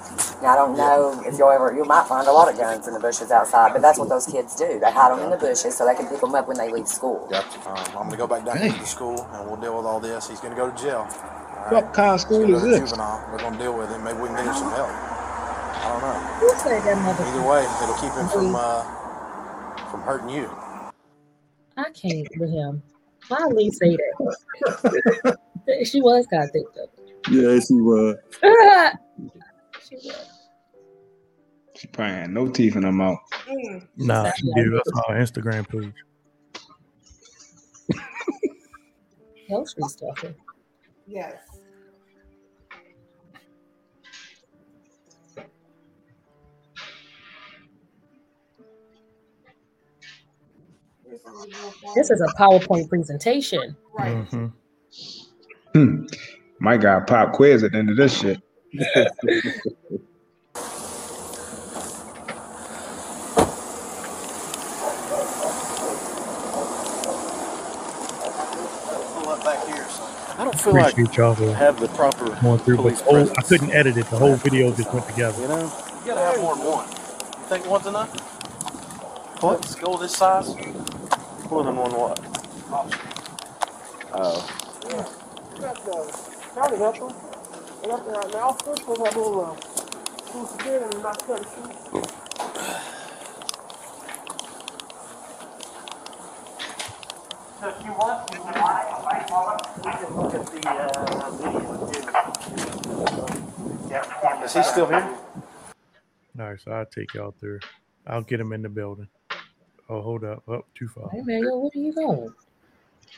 Now, I don't know if you'll ever, you might find a lot of guns in the bushes outside, but that's what those kids do. They hide them in the bushes so they can pick them up when they leave school. Gotcha. Um, I'm gonna go back down to school and we'll deal with all this. He's gonna go to jail. All What kind of school gonna is go to this? juvenile. We're gonna deal with him. Maybe we can get him some help. I don't know. Who said that mother? Either way, it'll keep him from uh, from hurting you. I can't with him. Why Lee say that? she was kind of thick though. Yeah, she was. she was. She probably had no teeth in her mouth. Mm. Nah, she do. That's my Instagram page. Grocery stuffing. Yes. This is a PowerPoint presentation. Right. Mhm. Hmm. My guy pop quiz at the end of this shit. I don't feel like Appreciate y'all for have the proper going through, but police the whole, I couldn't edit it. The whole video just went together. You know, you gotta have more than one. You think one's enough? What? School this size? More than one what? Oh. Probably help them. They got the, the officers supposed to have a little uh, school security and not cut shoes. So if you want, we can, we can look at the uh, video too. Yeah. Is he still here? All right, so I'll take y'all through. I'll get him in the building. Oh, hold up. Up too far. Hey man, yo, where are you going?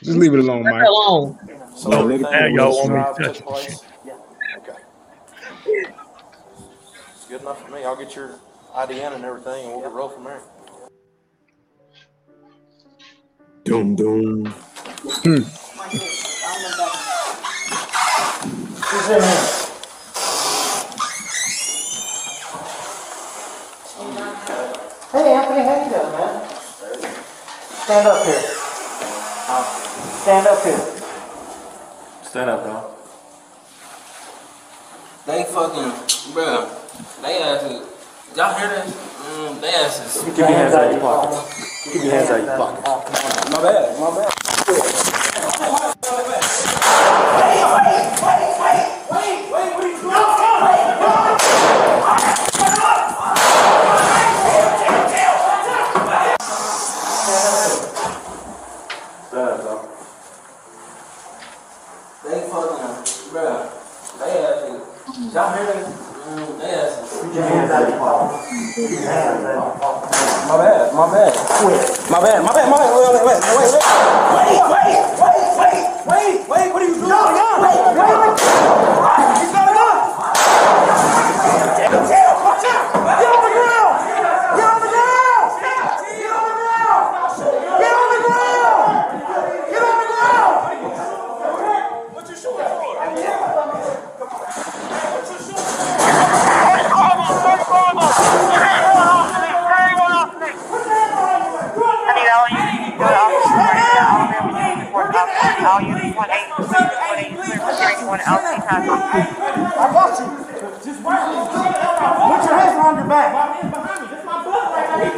Just leave it alone, Leave Mike. it alone. So No, everything now y'all was want me to drive touch place? Yeah. Okay. It's good enough for me. I'll get your IDN and everything, and we'll get roll from there. Dum dum. Who's hmm. in here? Hey Anthony, how you doing, man? Stand up here. Stand up here. Stand up, bro. They fucking, bro. They asses. Y'all hear that? Mm, they asses. Keep your hands out of your pockets. Keep your hands out of your pockets. My bad. My bad. Stand up, dog. They fucking, bro. They asses. Y'all hear that? Mm, they asses. Keep your hands out of your pocket. Keep your hands out of your pocket. My bad. My bad. My bad. My bad. My bad. Wait, wait, wait, wait, wait. Wait, wait, wait, wait, wait, wait. What are you doing? A gun. Wait, wait. You got a for hearing one LC. I got you. Just put your hands behind your back.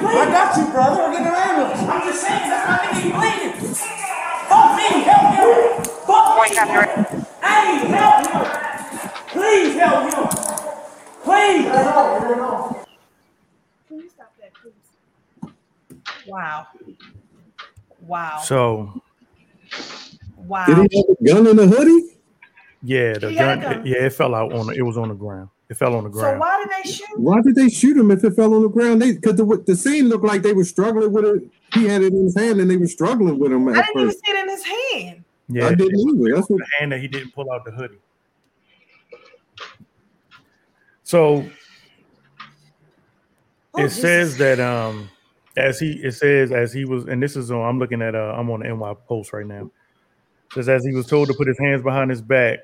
I got you, brother. We're getting an ambulance. I'm just saying, that's my nigga. You bleeding. Fuck me. Help him. Fuck Point copy. Hey, help him. Please help him. Please. Can you stop that, please? Wow. Wow. So Wow. Did he have a gun in the hoodie? Yeah, the gun. gun. Yeah, it fell out on. The, it was on the ground. It fell on the ground. So why did they shoot? Why did they shoot him if it fell on the ground? They because the, the scene looked like they were struggling with it. He had it in his hand and they were struggling with him I at didn't even first. see it in his hand. yeah, I didn't either. That's what the hand that he didn't pull out the hoodie. So Oh, it says that um as he it says as he was and this is on I'm looking at uh I'm on the NY post right now. It says as he was told to put his hands behind his back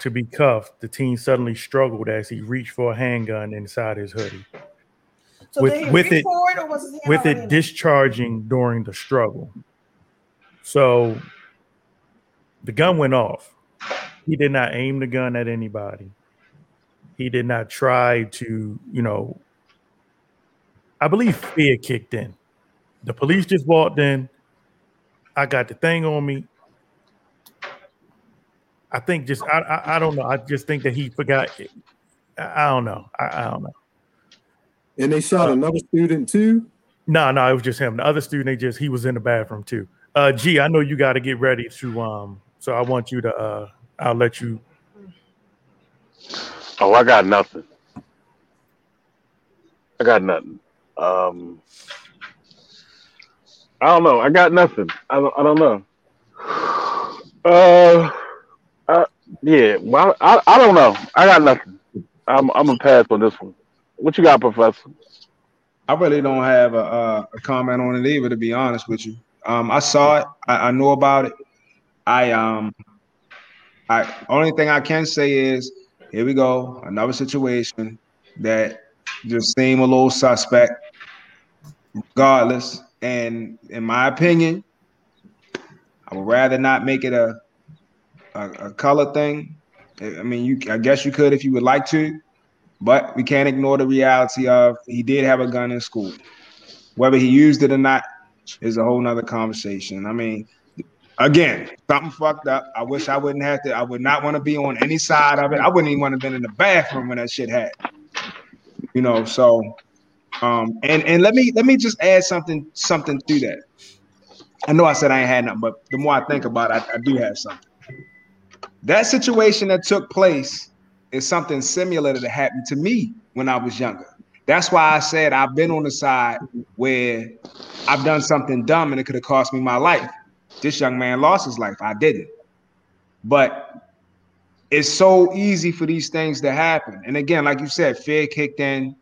to be cuffed, the teen suddenly struggled as he reached for a handgun inside his hoodie. So With- with it- it or was his with it discharging during the struggle. So the gun went off. He did not aim the gun at anybody. He did not try to, you know, I believe fear kicked in. The police just walked in. I got the thing on me. I think just I I, I don't know. I just think that he forgot. I, I don't know. I, I don't know. and they shot another student too. No, no, it was just him. The other student, they just he was in the bathroom too. Uh G, I know you got to get ready to um. So I want you to uh. I'll let you. Oh, I got nothing. I got nothing. Um, I don't know. I got nothing. I don't. I don't know. Uh, uh yeah. Well, I, I don't know. I got nothing. I'm I'm gonna pass on this one. What you got, Professor? I really don't have a, a, comment on it either, to be honest with you. Um, I saw it. I, I know about it. I um, I only thing I can say is here we go, another situation that just seemed a little suspect. Regardless, and in my opinion, I would rather not make it a a, a color thing. I mean, you I guess you could if you would like to, but we can't ignore the reality of he did have a gun in school. Whether he used it or not is a whole nother conversation. I mean, again, something fucked up. I wish I wouldn't have to. I would not want to be on any side of it. I wouldn't even want to been in the bathroom when that shit happened. You know, so um, and and let me let me just add something something to that. I know I said I ain't had nothing, but the more I think about it, I, I do have something. That situation that took place is something similar that happened to me when I was younger. That's why I said I've been on the side where I've done something dumb and it could have cost me my life. This young man lost his life. I didn't. But it's so easy for these things to happen. And again, like you said, fear kicked in.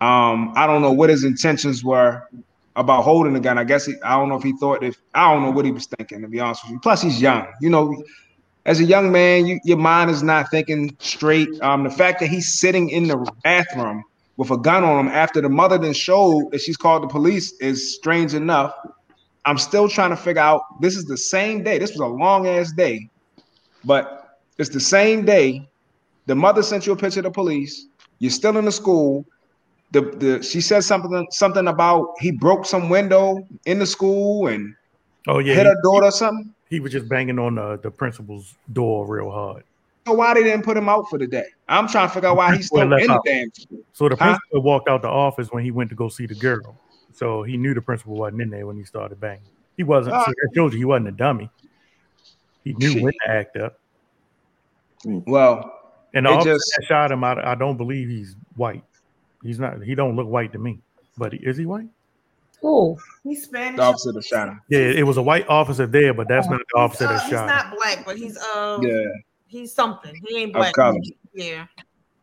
Um, I don't know what his intentions were about holding the gun. I guess he, I don't know if he thought if I don't know what he was thinking, to be honest with you. Plus, he's young. You know, as a young man, you, your mind is not thinking straight. Um, the fact that he's sitting in the bathroom with a gun on him after the mother then showed that she's called the police is strange enough. I'm still trying to figure out. This is the same day. This was a long ass day, but it's the same day. The mother sent you a picture of the police. You're still in the school. The, the she said something something about he broke some window in the school and Oh yeah, hit he, her daughter or something. He was just banging on the, the principal's door real hard. So why they didn't put him out for the day? I'm trying to figure out why he's still in the damn school. So the Huh? principal walked out the office when he went to go see the girl. So he knew the principal wasn't in there when he started banging. He wasn't. Ah. So I told you he wasn't a dummy. He knew when to act up. Well, And the officer just- that shot him, I, I don't believe he's white. He's not. He don't look white to me. But is he white? Who? He's Spanish. The officer that shot him. Yeah, it was a white officer there, but that's not the officer Uh, that he's shot him. not black, but he's um Yeah, he's something. He ain't Of black. color. Yeah.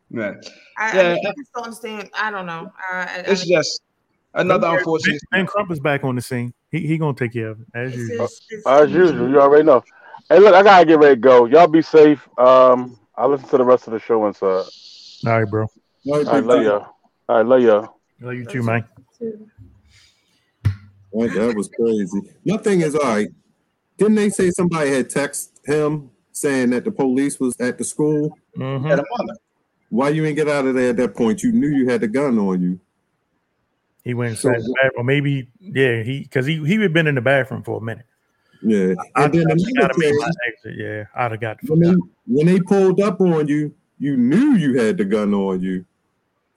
yeah. I, Yeah. I, I just don't understand. I don't know. I, I, It's I, just another unfortunate. Ben Crump is back on the scene. He he gonna take care of it as it's, usual. it's, it's, As usual, you already know. Hey, look, I gotta get ready to go. Y'all be safe. Um, I'll listen to the rest of the show inside. All right, bro. All right, All right, big love time. y'all. All right, love y'all. Love you too, man. Right, that was crazy. My thing is, all right, didn't they say somebody had texted him saying that the police was at the school? Mhm. A mother. Why you ain't get out of there at that point? You knew you had the gun on you. He went and So- the bathroom. Maybe yeah, he because he he had been in the bathroom for a minute. Yeah. I, And then I another gotta make thing, my exit. Yeah, I'd have got. when they, when they pulled up on you, you knew you had the gun on you.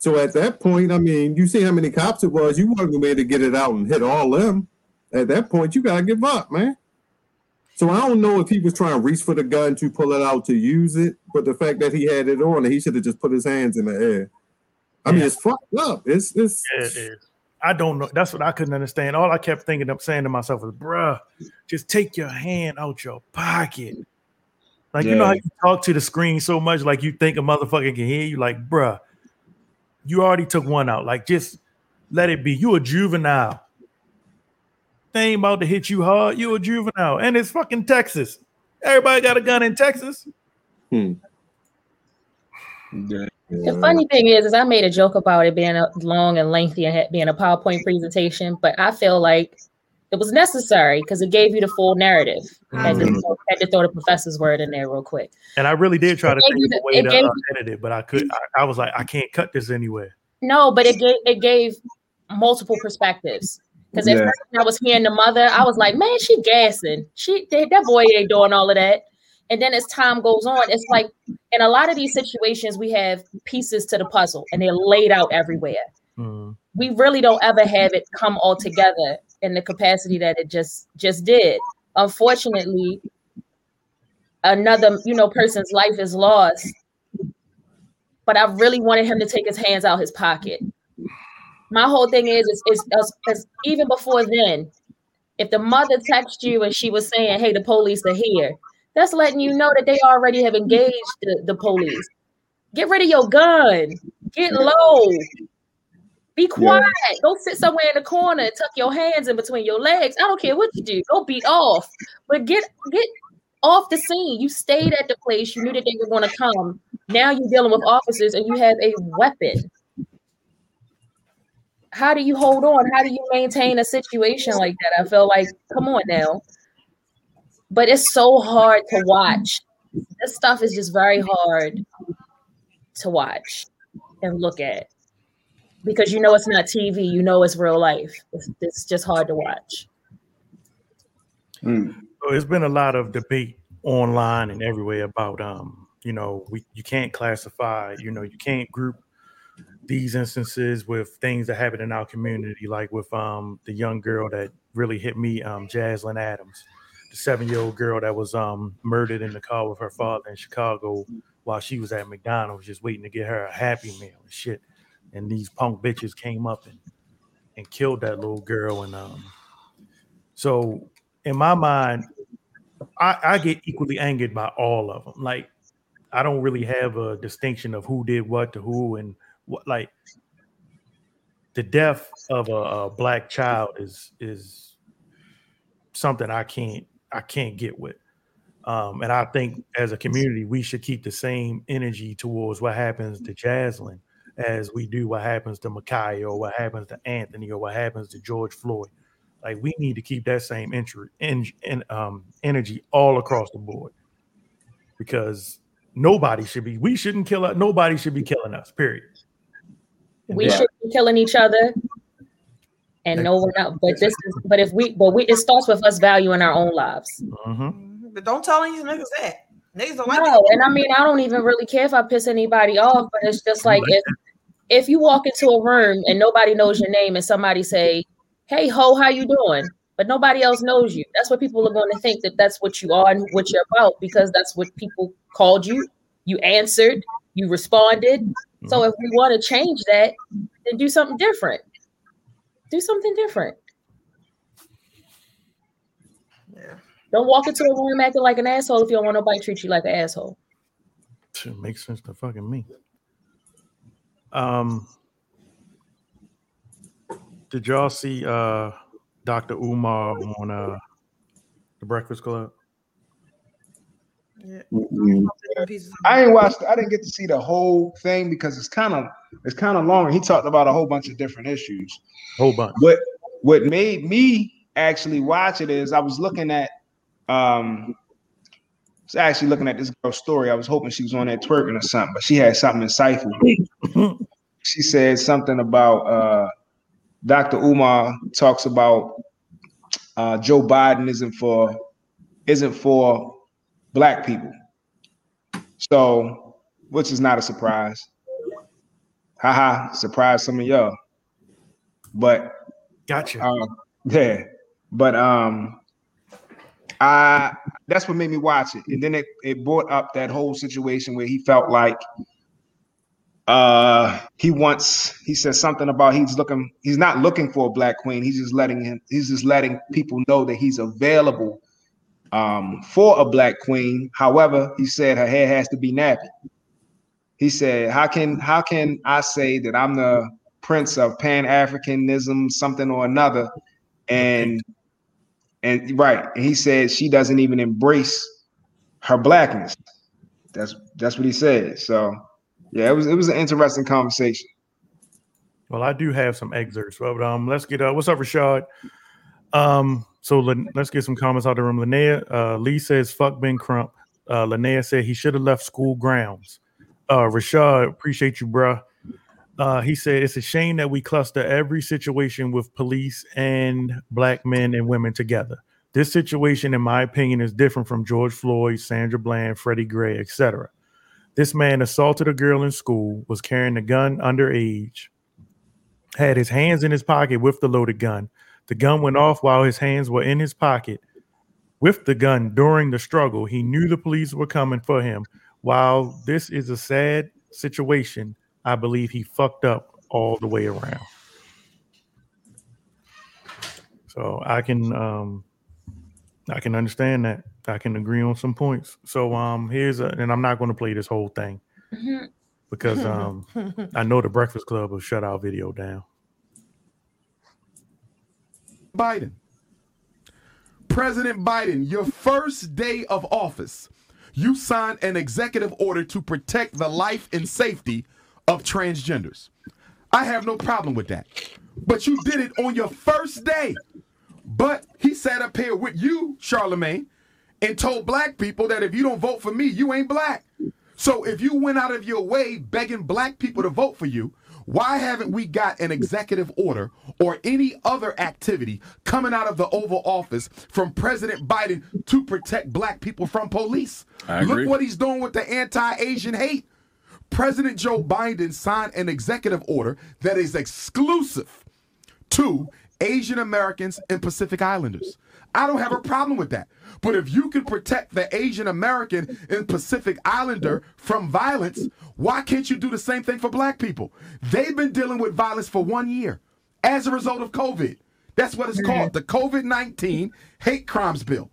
So at that point, I mean, you see how many cops it was. You wasn't gonna be able to get it out and hit all them. At that point, you gotta give up, man. So I don't know if he was trying to reach for the gun to pull it out to use it, but the fact that he had it on, he should have just put his hands in the air. I mean, it's fucked up. It's it's Yeah, it is. I don't know. That's what I couldn't understand. All I kept thinking of saying to myself was, bruh, just take your hand out your pocket. Like, you know how you talk to the screen so much, like you think a motherfucker can hear you? Like, bruh, you already took one out. Like, just let it be. You a juvenile. They ain't about to hit you hard. You a juvenile. And it's fucking Texas. Everybody got a gun in Texas. hmm. Yeah. The funny thing is, is I made a joke about it being a long and lengthy and being a PowerPoint presentation, but I feel like it was necessary because it gave you the full narrative. Had to, Mhm. had to throw the professor's word in there real quick. And I really did try to It gave think of a way to uh, edit it, but I could. I, I was like, I can't cut this anywhere. No, but it gave it gave multiple perspectives. Because at Yeah. I was hearing the mother, I was like, man, she gassing. She that that boy ain't doing all of that. And then as time goes on, it's like in a lot of these situations, we have pieces to the puzzle and they're laid out everywhere. Mm. We really don't ever have it come all together in the capacity that it just just did. Unfortunately, another you know person's life is lost. But I really wanted him to take his hands out his pocket my whole thing is, is, is, is, is even before then, if the mother texted you and she was saying, "Hey, the police are here," that's letting you know that they already have engaged the, the police. Get rid of your gun. Get low. Be quiet. Go sit somewhere in the corner and tuck your hands in between your legs. I don't care what you do. Go beat off. But get get off the scene. You stayed at the place. You knew that they were going to come. Now you're dealing with officers and you have a weapon how do you hold on? How do you maintain a situation like that? I feel like, come on now. But it's so hard to watch this stuff is just very hard to watch and look at because you know it's not TV, you know it's real life. It's, it's just hard to watch. So it's been a lot of debate online and everywhere about um, you know, we you can't classify, you know, you can't group these instances with things that happen in our community, like with um the young girl that really hit me, um, Jaslyn Adams, the seven-year-old girl that was um murdered in the car with her father in Chicago while she was at McDonald's just waiting to get her a happy meal and shit. And these punk bitches came up and and killed that little girl. And um so in my mind, I, I get equally angered by all of them. Like I don't really have a distinction of who did what to who and what like the death of a, a black child is is something I can't I can't get with. Um, and I think as a community, we should keep the same energy towards what happens to Jaslyn as we do what happens to Ma'Khia or what happens to Anthony or what happens to George Floyd. Like we need to keep that same entry in, in, um, energy all across the board because nobody should be. We shouldn't kill. us. Nobody should be killing us. Period. We Yeah. should be killing each other and no one else. But this is but if we but we it starts with us valuing our own lives. But don't tell these niggas that. Niggas don't like No, and I mean I don't even really care if I piss anybody off, but it's just like if if you walk into a room and nobody knows your name and somebody say, "Hey ho, how you doing?" but nobody else knows you. That's what people are going to think that that's what you are and what you're about because that's what people called you. You answered, you responded. So mm-hmm. if we want to change that, then do something different. Do something different. Yeah. Don't walk into a room acting like an asshole if you don't want nobody to treat you like an asshole. Shit makes sense to fucking me. Um, did y'all see uh Dr. Umar on uh the Breakfast Club? I ain't watched. I didn't get to see the whole thing because it's kind of it's kind of long. He talked about a whole bunch of different issues. Whole bunch. What what made me actually watch it is I was looking at um I was actually looking at this girl's story. I was hoping she was on there twerking or something, but she had something insightful. she said something about uh Dr. Umar talks about uh Joe Biden isn't for isn't for black people. So, which is not a surprise. Haha, surprise some of y'all. But gotcha. Uh, yeah. But um That's what made me watch it. And then it, it brought up that whole situation where he felt like uh he wants he says something about he's looking he's not looking for a black queen. He's just letting him he's just letting people know that he's available um for a black queen. However he said her hair has to be nappy. He said how can how can i say that i'm the prince of pan-africanism something or another? And and right and he said she doesn't even embrace her blackness that's that's what he said so yeah it was it was an interesting conversation Well, I do have some excerpts, but um, let's get uh, what's up, Rashad? Um, so let's get some comments out of the room. Linnea uh, Lee says, "Fuck Ben Crump." Uh, Linnea said he should have left school grounds. Uh, Rashad, appreciate you, bruh. Uh, he said it's a shame that we cluster every situation with police and black men and women together. This situation, in my opinion, is different from George Floyd, Sandra Bland, Freddie Gray, etc. This man assaulted a girl in school, was carrying a gun underage, had his hands in his pocket with the loaded gun. The gun went off while his hands were in his pocket with the gun during the struggle. He knew the police were coming for him. While this is a sad situation, I believe he fucked up all the way around. So I can um I can understand that. I can agree on some points. So um here's a and I'm not going to play this whole thing because um I know the Breakfast Club will shut our video down. Biden. President Biden, your first day of office, you signed an executive order to protect the life and safety of transgenders. I have no problem with that. But you did it on your first day. But he sat up here with you, Charlemagne, and told black people that if you don't vote for me, you ain't black. So if you went out of your way begging black people to vote for you, why haven't we got an executive order or any other activity coming out of the Oval Office from President Biden to protect black people from police? Look what he's doing with the anti-Asian hate. President Joe Biden signed an executive order that is exclusive to Asian Americans and Pacific Islanders. I don't have a problem with that. But if you can protect the Asian American and Pacific Islander from violence, why can't you do the same thing for black people? They've been dealing with violence for one year as a result of COVID. That's what it's called the COVID 19 Hate Crimes Bill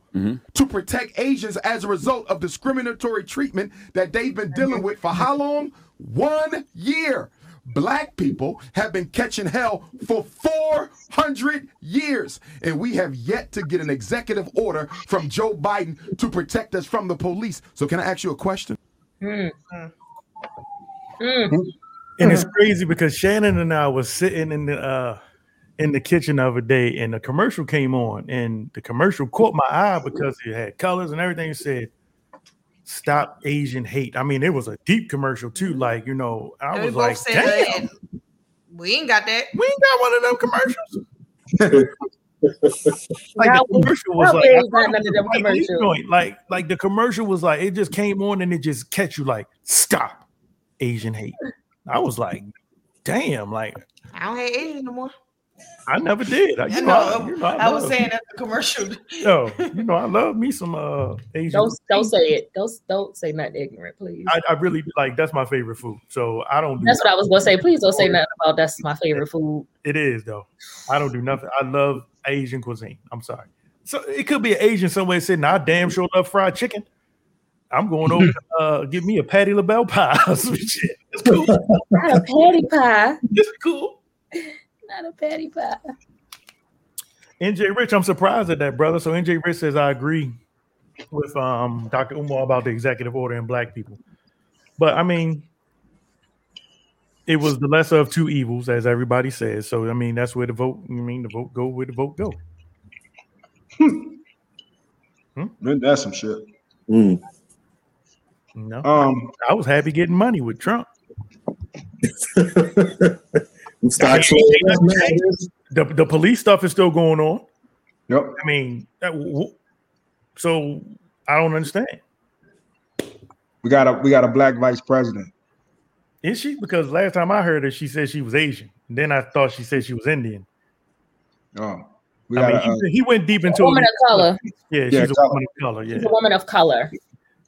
to protect Asians as a result of discriminatory treatment that they've been dealing with for how long? One year. Black people have been catching hell for 400 years, and we have yet to get an executive order from Joe Biden to protect us from the police. So, can I ask you a question? Mm. And it's crazy because Shannon and I was sitting in the uh in the kitchen the other day and the commercial came on and the commercial caught my eye because it had colors and everything It said stop Asian hate. I mean, it was a deep commercial too. Like, you know, I And was like, damn. We ain't got that. we ain't got one of them commercials. like Now- the commercial was like, I ain't got thought none it was them a Spike Lee commercials. joint. Like, like the commercial was like, it just came on and it just catch you like, stop Asian hate. I was like, damn, like I don't hate Asian no more. I never did. I, I you know, know. I, you know, I, I was love- saying that the commercial. Yo, you know, I love me some uh Asian. Don't don't say it. Don't don't say nothing ignorant, please. I, I really like that's my favorite food. So I don't do That's what I was gonna say. Please don't say nothing about that's my favorite food. It is though. I don't do nothing. I love Asian cuisine. I'm sorry. So it could be an Asian somewhere sitting. I damn sure love fried chicken. I'm going over to uh, give me a Patti LaBelle pie or some shit. It's cool. Not a Patti pie. It's cool. Not a Patti pie. NJ Rich, I'm surprised at that, brother. So NJ Rich says I agree with um Dr. Umar about the executive order and black people. But I mean, it was the lesser of two evils, as everybody says. So I mean, that's where the vote. I mean, the vote go where the vote go. Hmm. Hmm? That's some shit. Mm. No, Um, I was happy getting money with Trump. Start I mean, ain't nothing changed. the, the police stuff is still going on. Yep. I mean, that, so I don't understand. We got a we got a black vice president. Is she? Because last time I heard her, she said she was Asian. And then I thought she said she was Indian. Oh, we I mean, a, he, uh, he went deep into A woman it. of color. Yeah, Yeah, she's a color. woman of color. Yeah. She's a woman of color.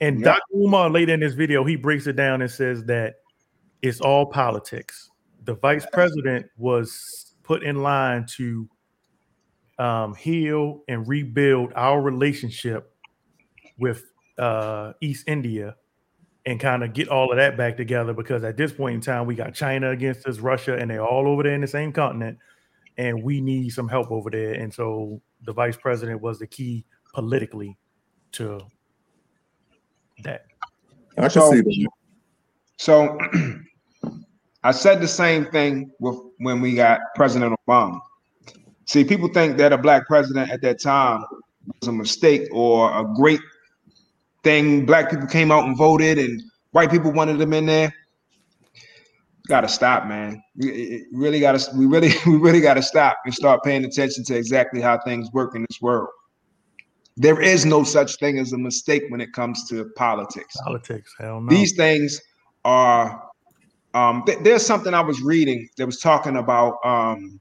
And Yeah. Dr. Umar later in this video, he breaks it down and says that it's all politics. The vice president was put in line to um, heal and rebuild our relationship with uh, East India and kind of get all of that back together because at this point in time, we got China against us, Russia, and they're all over there in the same continent. And we need some help over there. And so the vice president was the key politically to that. I can So- see that. So I said the same thing with when we got President Obama. See, people think that a black president at that time was a mistake or a great thing. Black people came out and voted, and white people wanted them in there. Got to stop, man. We really got to. We really, we really got to stop and start paying attention to exactly how things work in this world. There is no such thing as a mistake when it comes to politics. Politics, hell no. These things are. Um, th- there's something I was reading that was talking about um,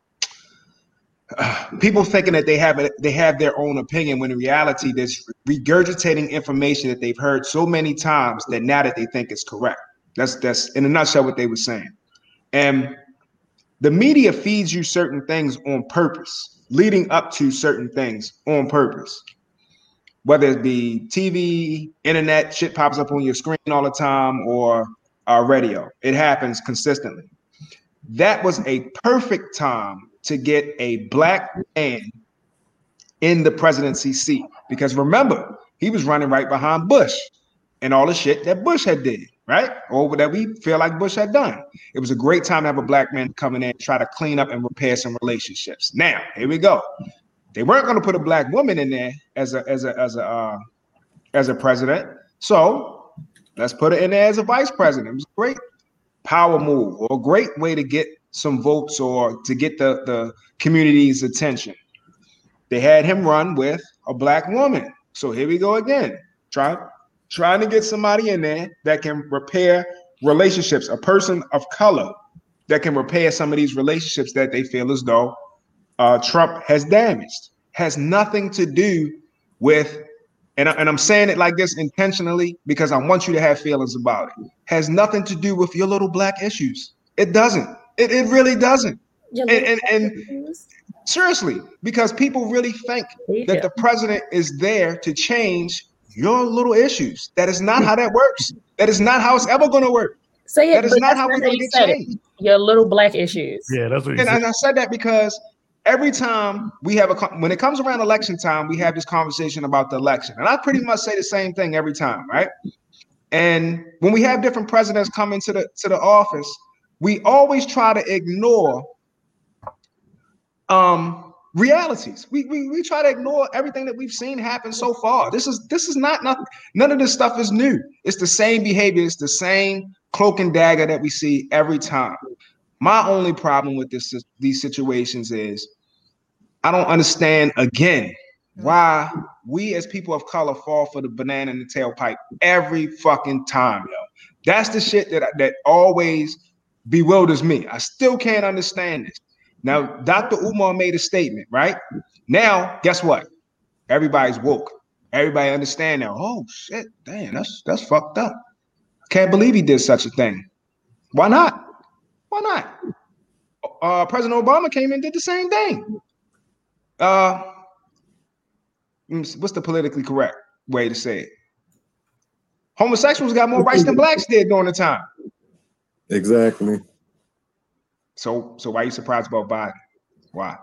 people thinking that they have it, they have their own opinion when in reality they're regurgitating information that they've heard so many times that now that they think is correct. That's that's in a nutshell what they were saying. And the media feeds you certain things on purpose, leading up to certain things on purpose. Whether it be TV, internet, shit pops up on your screen all the time, or uh, radio. It happens consistently. That was a perfect time to get a black man in the presidency seat because remember he was running right behind Bush and all the shit that Bush had did, right? Or that we feel like Bush had done. It was a great time to have a black man come in and try to clean up and repair some relationships. Now, here we go. They weren't going to put a black woman in there as a as a as a uh, as a president. So let's put it in there as a vice president. It was a great power move or a great way to get some votes or to get the, the community's attention. They had him run with a black woman. So here we go again. Try, trying to get somebody in there that can repair relationships, a person of color that can repair some of these relationships that they feel as though uh, Trump has damaged. Has nothing to do with, and, I, and I'm saying it like this intentionally because I want you to have feelings about it. Has nothing to do with your little black issues. It doesn't. It, it really doesn't. And, and, and seriously, because people really think that the president is there to change your little issues. That is not how that works. That is not how it's ever going to work. Say it, That is but not that's how we're going you to said get it. change. Your little black issues. Yeah, that's what And, and I said that because every time we have a when it comes around election time, we have this conversation about the election, and I pretty much say the same thing every time, right? And when we have different presidents come into the to the office, we always try to ignore um realities. We, we we try to ignore everything that we've seen happen so far. This is this is not nothing. None of this stuff is new. It's the same behavior. It's the same cloak and dagger that we see every time. My only problem with this these situations is I don't understand again why we as people of color fall for the banana in the tailpipe every fucking time, yo. That's the shit that that always bewilders me. I still can't understand this. Now, Dr. Umar made a statement, right? Now, guess what? Everybody's woke. Everybody understand now. Oh shit, damn, that's that's fucked up. Can't believe he did such a thing. Why not? Why not? Uh, President Obama came and did the same thing. Uh, mm, what's the politically correct way to say it? Homosexuals got more rights than blacks did during the time. Exactly. So, so why are you surprised about Biden? Why?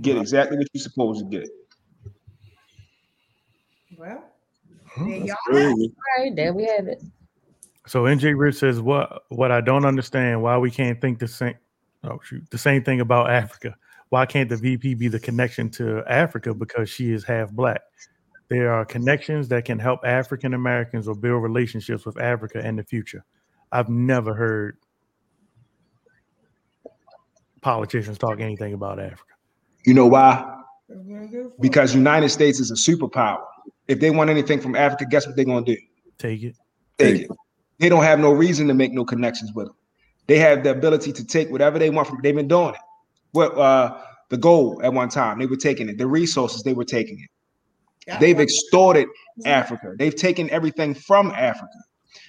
Get exactly what you're supposed to get. Well, That's crazy. All right, there we have it. So NJ Rich says what what I don't understand why we can't think the same oh shoot the same thing about Africa. Why can't the VP be the connection to Africa because she is half black? There are connections that can help African Americans or build relationships with Africa in the future. I've never heard politicians talk anything about Africa. You know why? Because United States is a superpower. If they want anything from Africa, guess what they're gonna do? Take it. Take it. They don't have no reason to make no connections with them. They have the ability to take whatever they want from. They've been doing it. What uh, the gold at one time they were taking it. The resources they were taking it. They've extorted Africa. They've taken everything from Africa.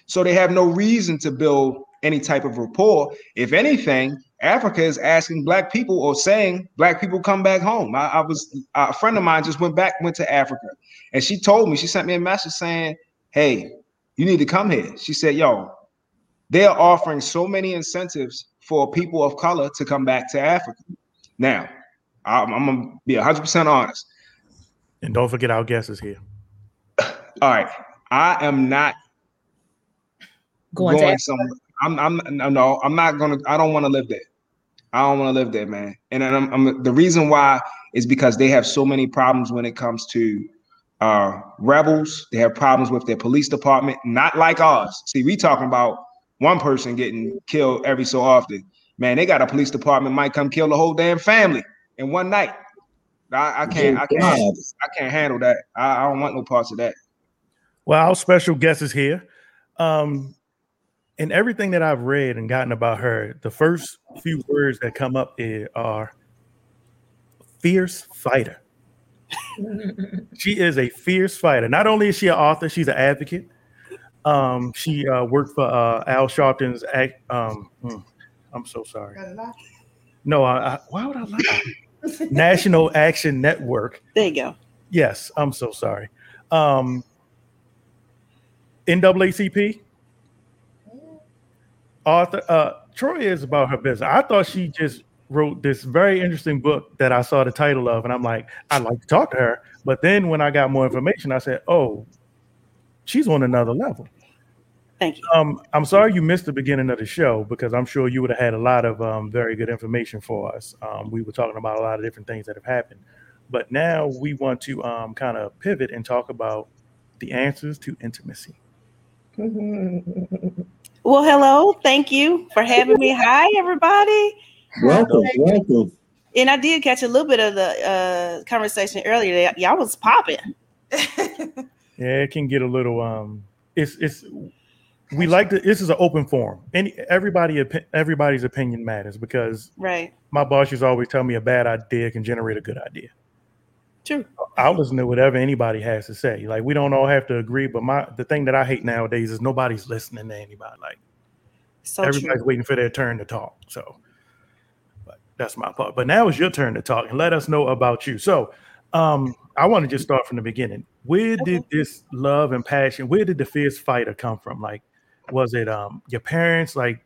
So they have no reason to build any type of rapport. If anything, Africa is asking black people or saying black people come back home. I, I was a friend of mine just went back, went to Africa, and she told me, she sent me a message saying, Hey, you need to come here. She said, Yo, they're offering so many incentives for people of color to come back to Africa. Now, I'm, I'm gonna be 100% honest. And don't forget our guest is here. All right, I am not Going to going Africa? somewhere. I'm, I'm no, no, I'm not gonna. I don't want to live there. I don't want to live there, man. And I'm, I'm the reason why is because they have so many problems when it comes to uh rebels. They have problems with their police department, not like ours. See, we talking about one person getting killed every so often. Man, they got a police department might come kill the whole damn family in one night. I, I can't. I can't. I can't handle that. I, I don't want no parts of that. Well, our special guest is here. Um, and everything that I've read and gotten about her, the first few words that come up i- are fierce fighter. she is a fierce fighter. Not only is she an author, she's an advocate. Um, she uh, worked for uh, Al Sharpton's act. Um, hmm, I'm so sorry. No, I, I, why would I lie? National Action Network. There you go. Yes, I'm so sorry. Um, NAACP. Author uh, Troy is about her business. I thought she just wrote this very interesting book that I saw the title of, and I'm like, I'd like to talk to her. But then when I got more information, I said, Oh, she's on another level. Thank you. Um, I'm sorry you missed the beginning of the show because I'm sure you would have had a lot of um, very good information for us. Um, we were talking about a lot of different things that have happened. But now we want to um, kind of pivot and talk about the answers to intimacy. Well, hello. Thank you for having me. Hi, everybody. Welcome, welcome. And I did catch a little bit of the uh, conversation earlier. Y- Y'all was popping. Yeah, it can get a little um it's it's we like to this is an open forum. Any everybody everybody's opinion matters because Right. my boss used to always tell me a bad idea can generate a good idea. True. I'll listen to whatever anybody has to say. Like we don't all have to agree, but my the thing that I hate nowadays is nobody's listening to anybody. Like So everybody's true. waiting for their turn to talk. So but that's my part. But now it's your turn to talk and let us know about you. So um I want to just start from the beginning. Where did this love and passion, where did the fierce fighter come from? Like, was it um your parents? Like,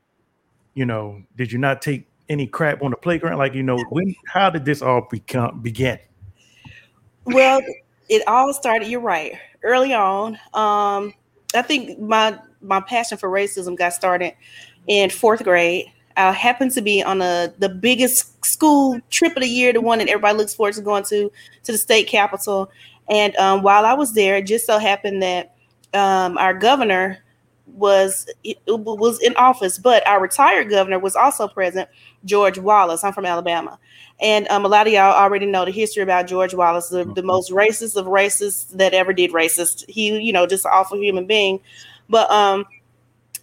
you know, did you not take any crap on the playground? Like, you know, when how did this all become begin? Well, it all started. You're right. Early on, um, I think my my passion for racism got started in fourth grade. I happened to be on a the biggest school trip of the year, the one that everybody looks forward to going to to the state capitol. And um, while I was there, it just so happened that um, our governor was was in office, but our retired governor was also present, George Wallace. I'm from Alabama, and um, a lot of y'all already know the history about George Wallace, the, the most racist of racists that ever did racist. He, you know, just an awful human being. But um,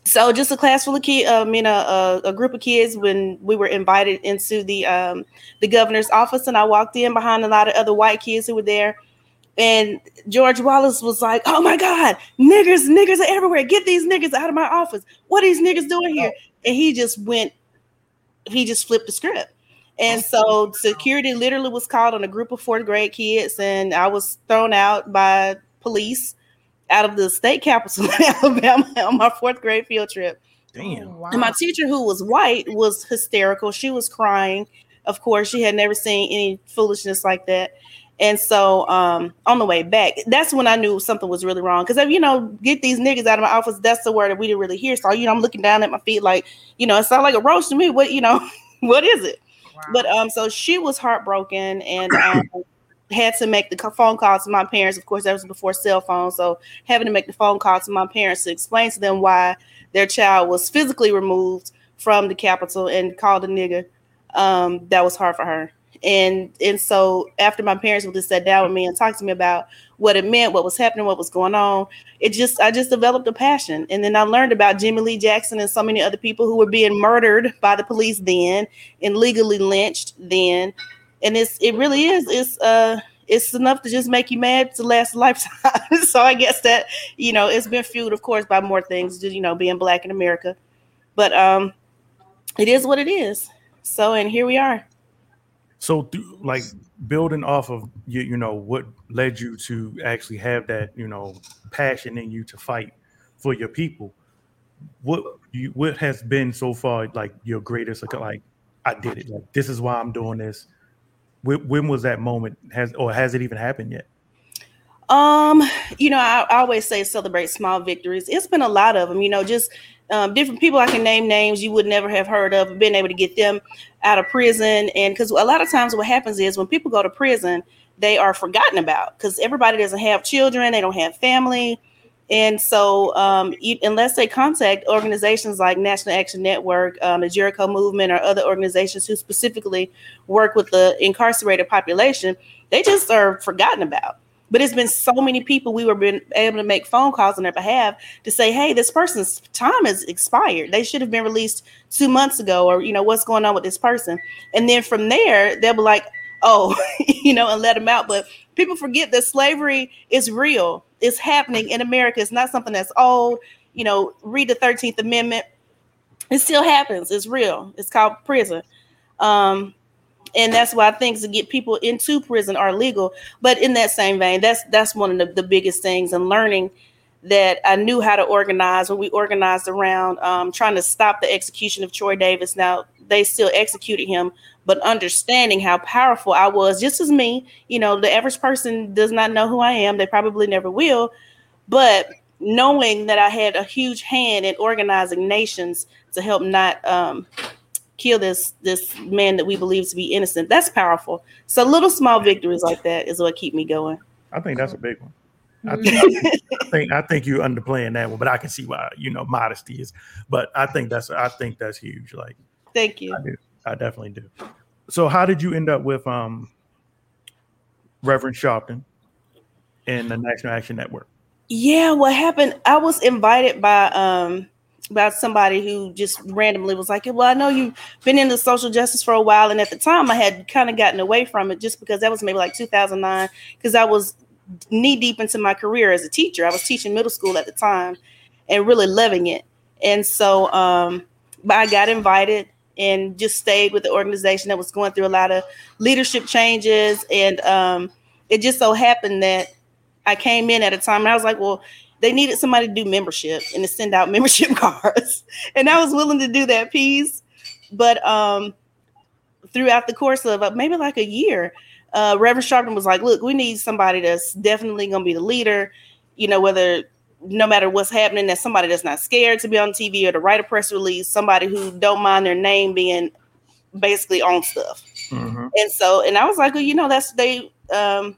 so just a class full of kids, I mean, a, a, a group of kids when we were invited into the um, the governor's office, and I walked in behind a lot of other white kids who were there. And George Wallace was like, "Oh my God, niggers, niggers are everywhere! Get these niggers out of my office! What are these niggers doing here?" Oh. And he just went, he just flipped the script. And so oh, security literally was called on a group of fourth grade kids, and I was thrown out by police out of the state capitol in Alabama on my fourth grade field trip. Damn. Oh, and my teacher, who was white, was hysterical. She was crying. Of course, she had never seen any foolishness like that. And so um, on the way back, that's when I knew something was really wrong. Because, you know, get these niggas out of my office, that's the word that we didn't really hear. So, you know, I'm looking down at my feet like, you know, it sounds like a roast to me. What, you know, what is it? But um, so she was heartbroken and um, had to make the phone call to my parents. Of course, that was before cell phones. So having to make the phone call to my parents to explain to them why their child was physically removed from the Capitol and called a nigger, um, that was hard for her. And and so after my parents would just sat down with me and talked to me about what it meant, what was happening, what was going on, it just I just developed a passion. And then I learned about Jimmy Lee Jackson and so many other people who were being murdered by the police then and legally lynched then. And it's it really is it's uh it's enough to just make you mad to last a lifetime. so I guess that you know it's been fueled, of course, by more things, just you know, being black in America. But um, it is what it is. So and here we are. So, like building off of you, you know, what led you to actually have that, you know, passion in you to fight for your people. What you what has been so far like your greatest like I did it. Like this is why I'm doing this. When, when was that moment? Has or has it even happened yet? Um, you know, I, I always say celebrate small victories. It's been a lot of them, you know, just um, different people I can name names you would never have heard of, been able to get them out of prison. And because a lot of times what happens is when people go to prison, they are forgotten about because everybody doesn't have children, they don't have family. And so, um, you, unless they contact organizations like National Action Network, um, the Jericho Movement, or other organizations who specifically work with the incarcerated population, they just are forgotten about. But it's been so many people we were been able to make phone calls on their behalf to say, "Hey, this person's time is expired. They should have been released two months ago, or you know, what's going on with this person?" And then from there, they'll be like, "Oh, you know," and let them out. But people forget that slavery is real. It's happening in America. It's not something that's old. You know, read the Thirteenth Amendment. It still happens. It's real. It's called prison. Um, and that's why things to get people into prison are legal. But in that same vein, that's that's one of the, the biggest things and learning that I knew how to organize when we organized around um, trying to stop the execution of Troy Davis. Now they still executed him, but understanding how powerful I was, just as me, you know, the average person does not know who I am. They probably never will, but knowing that I had a huge hand in organizing nations to help not um, kill this this man that we believe to be innocent. That's powerful. So little small victories like that is what keep me going. I think that's a big one. I think, I think I think you're underplaying that one, but I can see why you know modesty is. But I think that's I think that's huge. Like Thank you. I do, I definitely do. So how did you end up with um Reverend Sharpton and the National Action Network? Yeah, what happened? I was invited by um by somebody who just randomly was like, "Well, I know you've been into social justice for a while," and at the time, I had kind of gotten away from it just because that was maybe like 2009, because I was knee deep into my career as a teacher. I was teaching middle school at the time, and really loving it. And so, um, but I got invited and just stayed with the organization that was going through a lot of leadership changes, and um, it just so happened that I came in at a time and I was like, well, they needed somebody to do membership and to send out membership cards. And I was willing to do that piece. But um, throughout the course of uh, maybe like a year, uh, Reverend Sharpton was like, look, we need somebody that's definitely going to be the leader, you know, whether no matter what's happening, that somebody that's not scared to be on TV or to write a press release, somebody who don't mind their name being basically on stuff. And so, and I was like, well, you know, that's they um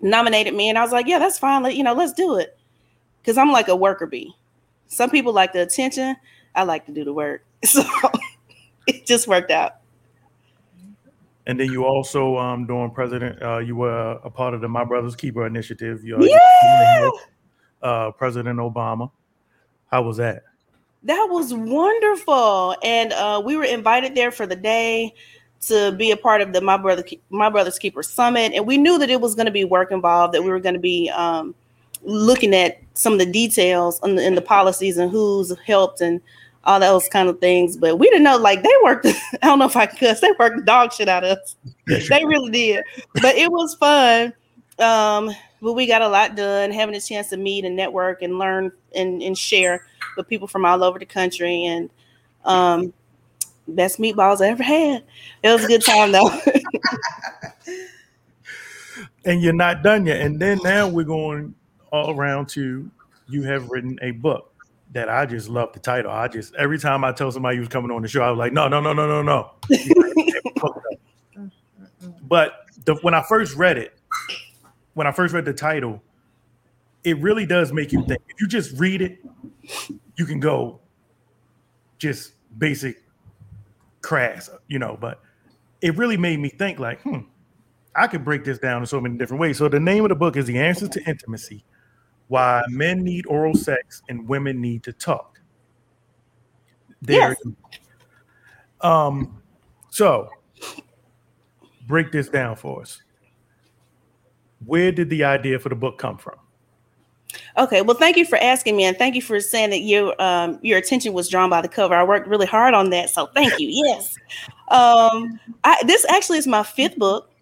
nominated me, and I was like, yeah, that's fine. Let you know, let's do it. Cause I'm like a worker bee. Some people like the attention. I like to do the work. So it just worked out. And then you also um during President, uh, you were a part of the My Brother's Keeper initiative. You Yeah. uh, President Obama. How was that? That was wonderful, and uh, we were invited there for the day to be a part of the My Brother My Brother's Keeper Summit, and we knew that it was going to be work involved. That we were going to be um, looking at some of the details in the, in the policies and who's helped and all those kind of things. But we didn't know like they worked. I don't know if I could cuss. They worked the dog shit out of us. they really did. But it was fun. Um, but we got a lot done, having a chance to meet and network and learn and, and share with people from all over the country. And um, best meatballs I ever had. It was a good time though. And you're not done yet. And then now we're going all around to you have written a book that I just love the title. I just every time I tell somebody who's coming on the show, I was like, no, no, no, no, no, no. but the, when I first read it, when I first read the title, it really does make you think. If you just read it, you can go just basic crass, you know, but it really made me think like, hmm, I could break this down in so many different ways. So the name of the book is The Answers to Intimacy: Why Men Need Oral Sex and Women Need to Talk. There. Um, so break this down for us. Where did the idea for the book come from? Okay, well, thank you for asking me, and thank you for saying that your um, your attention was drawn by the cover. I worked really hard on that, so thank you. Yes, um, I, this actually is my fifth book,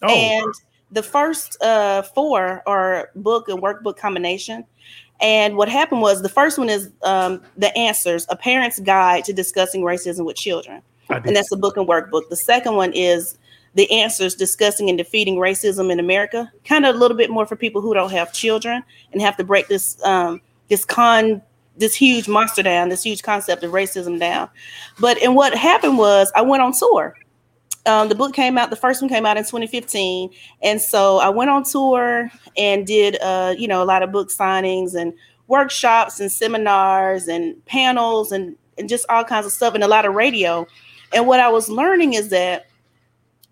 and the first uh, four are book and workbook combination. And what happened was the first one is um, the answers: a parent's guide to discussing racism with children, and that's the book and workbook. The second one is the answers discussing and defeating racism in America. Kind of a little bit more for people who don't have children and have to break this um, this con this huge monster down, this huge concept of racism down. But and what happened was I went on tour. Um, the book came out. The first one came out in 2015, and so I went on tour and did uh, you know a lot of book signings and workshops and seminars and panels and and just all kinds of stuff and a lot of radio. And what I was learning is that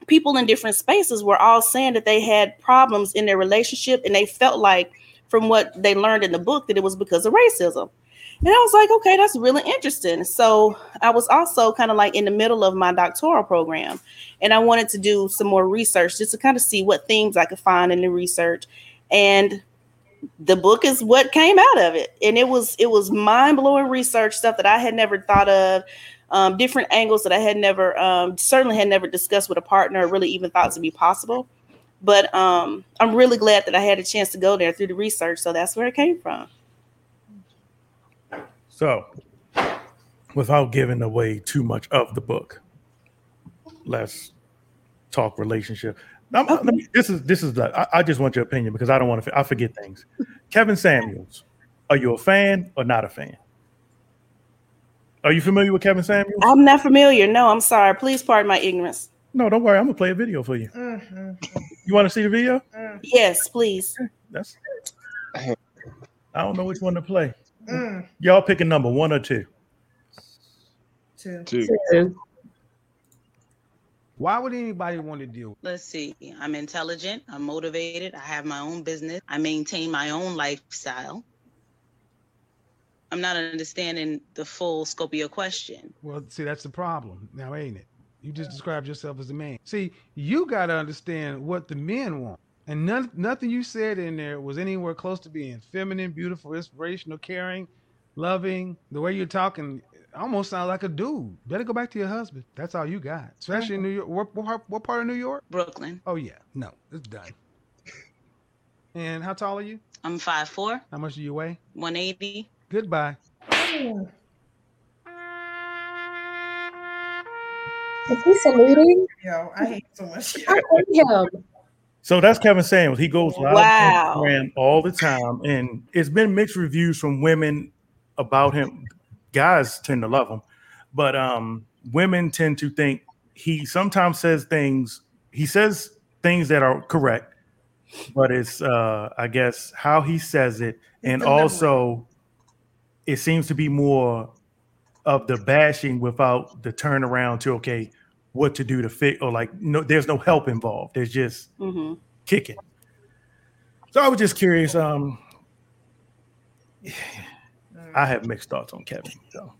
people in different spaces were all saying that they had problems in their relationship and they felt like from what they learned in the book that it was because of racism and i was like okay that's really interesting so i was also kind of like in the middle of my doctoral program and i wanted to do some more research just to kind of see what themes i could find in the research and the book is what came out of it and it was it was mind-blowing research stuff that i had never thought of um, different angles that I had never, um, certainly had never discussed with a partner, or really even thought to be possible. But um, I'm really glad that I had a chance to go there through the research. So that's where it came from. So, without giving away too much of the book, let's talk relationship. Now, let me- this is this is the, I, I just want your opinion because I don't want to I forget things. Kevin Samuels, are you a fan or not a fan? Are you familiar with Kevin Samuels? I'm not familiar. No, I'm sorry. Please pardon my ignorance. No, don't worry. I'm gonna play a video for you. Mm-hmm. You want to see the video? Yes, please. That's. I don't know which one to play. Mm. Y'all pick a number, one or two. Two. Two. Why would anybody want to deal? Let's see. I'm intelligent. I'm motivated. I have my own business. I maintain my own lifestyle. I'm not understanding the full scope of your question. Well, see, that's the problem now, ain't it? You just described yourself as a man. See, you got to understand what the men want. And none, nothing you said in there was anywhere close to being feminine, beautiful, inspirational, caring, loving. The way you're talking almost sounds like a dude. Better go back to your husband. That's all you got, especially in New York. What, what, part- what part of New York? Brooklyn. Oh, yeah. No, it's done. And how tall are you? I'm 5'4, How much do you weigh? 180. Goodbye. Is he saluting? Yo, I hate so much. I hate him. So that's Kevin Samuels. He goes live Wow. on Instagram all the time, and it's been mixed reviews from women about him. Guys tend to love him, but um, women tend to think he sometimes says things. He says things that are correct, but it's uh, I guess how he says it, and also it seems to be more of the bashing without the turnaround to okay, what to do to fix or like no, there's no help involved. There's just hmm kicking. So I was just curious. Um, I have mixed thoughts on Kevin. So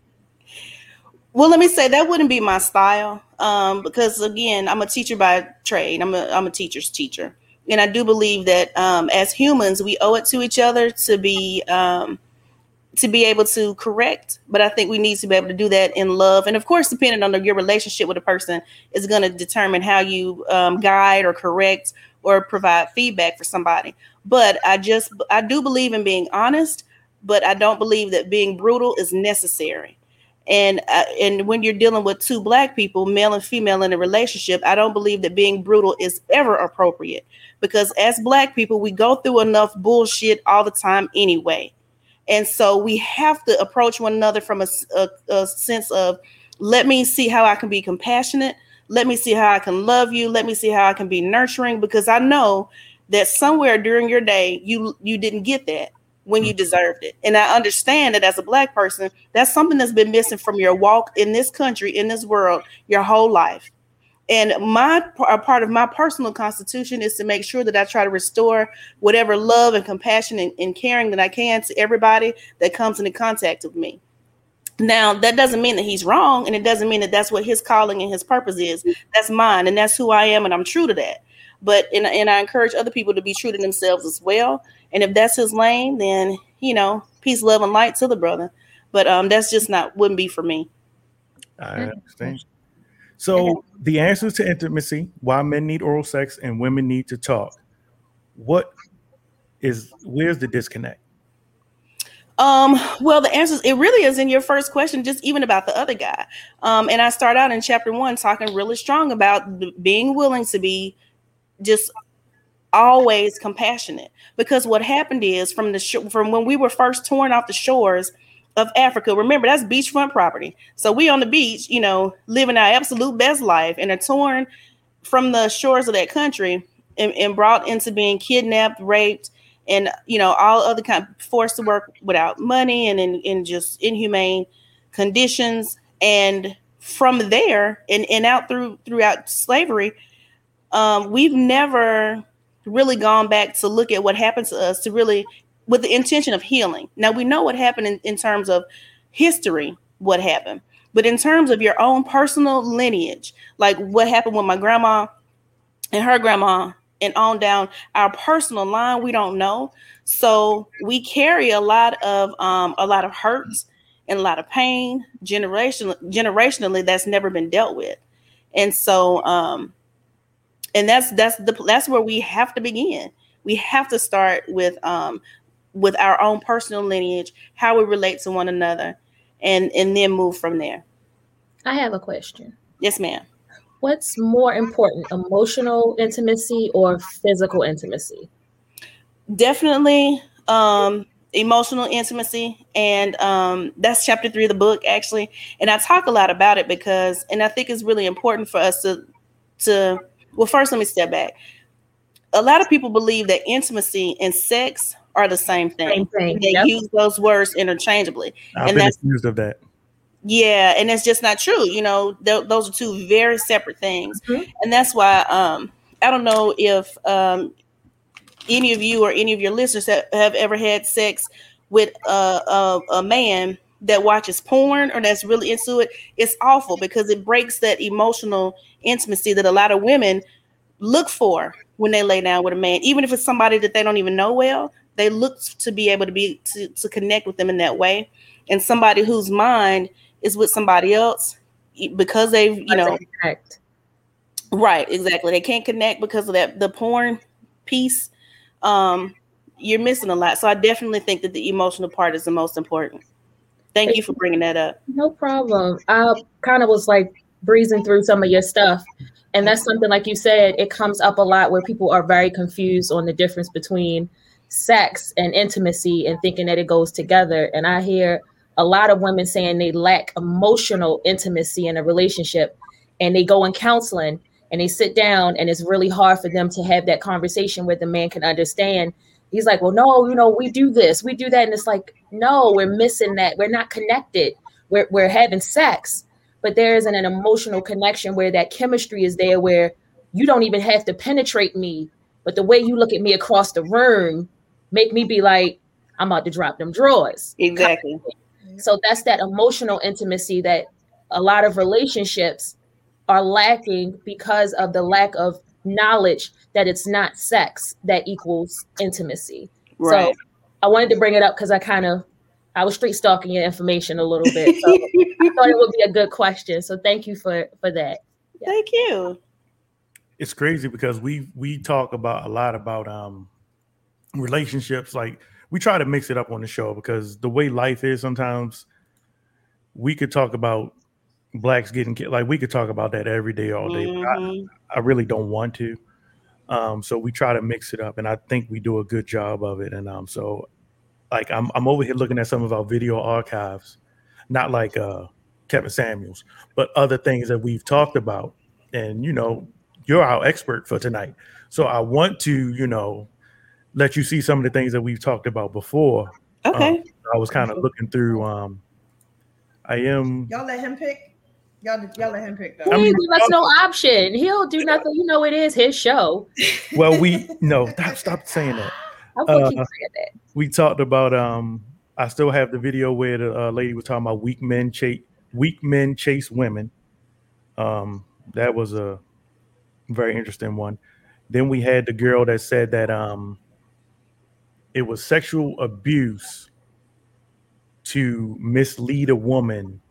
Well, let me say that wouldn't be my style, um, because again, I'm a teacher by trade. I'm a I'm a teacher's teacher, and I do believe that um, as humans, we owe it to each other to be um, to be able to correct. But I think we need to be able to do that in love, and of course, depending on your relationship with a person, is going to determine how you um, guide or correct or provide feedback for somebody. But I just I do believe in being honest, but I don't believe that being brutal is necessary and uh, and when you're dealing with two black people male and female in a relationship i don't believe that being brutal is ever appropriate because as black people we go through enough bullshit all the time anyway and so we have to approach one another from a sense of let me see how i can be compassionate let me see how i can love you let me see how i can be nurturing because i know that somewhere during your day you you didn't get that when you mm-hmm. deserved it. And I understand that as a black person, that's something that's been missing from your walk in this country, in this world, your whole life. And my part of my personal constitution is to make sure that I try to restore whatever love and compassion and, and caring that I can to everybody that comes into contact with me. Now, that doesn't mean that he's wrong, and it doesn't mean that that's what his calling and his purpose is. That's mine, and that's who I am, and I'm true to that. But and, and I encourage other people to be true to themselves as well. And if that's his lane, then you know, peace, love, and light to the brother. But um, that's just not wouldn't be for me. I understand. So the answers to intimacy, why men need oral sex and women need to talk. What is where's the disconnect? Um, well, the answer is it really is in your first question, just even about the other guy. Um, and I start out in chapter one talking really strong about being willing to be just always compassionate because what happened is from the sh- from when we were first torn off the shores of Africa. Remember that's beachfront property, so we on the beach, you know, living our absolute best life, and are torn from the shores of that country and, and brought into being kidnapped, raped, and you know all other kind forced to work without money and in, in just inhumane conditions. And from there and, and out through throughout slavery, um, we've never really gone back to look at what happened to us to really with the intention of healing. Now we know what happened in, in terms of history, what happened, but in terms of your own personal lineage, like what happened with my grandma and her grandma and on down our personal line, we don't know. So we carry a lot of um, a lot of hurts and a lot of pain generation generationally that's never been dealt with. And so um, and that's that's the that's where we have to begin. We have to start with um with our own personal lineage, how we relate to one another, and and then move from there. I have a question. Yes, ma'am. What's more important, emotional intimacy or physical intimacy? Definitely um emotional intimacy, and um, that's chapter three of the book actually. And I talk a lot about it because, and I think it's really important for us to to. Well, first, let me step back. A lot of people believe that intimacy and sex are the same thing. Same thing, They yep. use those words interchangeably, I've and been that's accused of that. yeah, and it's just not true. You know, th- those are two very separate things, Mm-hmm. and that's why um, I don't know if um, any of you or any of your listeners have, have ever had sex with a, a, a man that watches porn or that's really into it. It's awful because it breaks that emotional intimacy that a lot of women look for when they lay down with a man, even if it's somebody that they don't even know well. They look to be able to be to, to connect with them in that way, and somebody whose mind is with somebody else because they've you know right exactly. They can't connect because of that the porn piece. Um you're missing a lot. So i definitely think that the emotional part is the most important. Thank you for bringing that up. No problem. I kind of was like breezing through some of your stuff. And that's something, like you said, it comes up a lot where people are very confused on the difference between sex and intimacy and thinking that it goes together. And I hear a lot of women saying they lack emotional intimacy in a relationship and they go in counseling and they sit down and it's really hard for them to have that conversation where the man can understand. He's like well no you know we do this we do that. And it's like no we're missing that. We're not connected. We're, we're having sex but there isn't an emotional connection where that chemistry is there where you don't even have to penetrate me but the way you look at me across the room make me be like i'm about to drop them drawers exactly so that's that emotional intimacy that a lot of relationships are lacking because of the lack of knowledge that it's not sex that equals intimacy. Right. So I wanted to bring it up because I kind of I was street stalking your information a little bit. So I thought it would be a good question. So thank you for for that. Thank you. it's crazy because we we talk about a lot about um relationships like we try to mix it up on the show because the way life is sometimes we could talk about blacks getting killed like we could talk about that every day all day but Mhm. I, I really don't want to um so we try to mix it up and i think we do a good job of it and um so like i'm, I'm over here looking at some of our video archives not like uh kevin samuels but other things that we've talked about and you know you're our expert for tonight so i want to you know let you see some of the things that we've talked about before Okay. Um, i was kind of looking through um i am Y'all let him pick. Y'all, y'all let him pick He though. ain't give us no option. He'll do nothing. You know it is his show. well we no stop, stop saying that How Uh, saying that? we talked about um i still have the video where the uh, lady was talking about weak men chase weak men chase women um that was a very interesting one then we had the girl that said that um it was sexual abuse to mislead a woman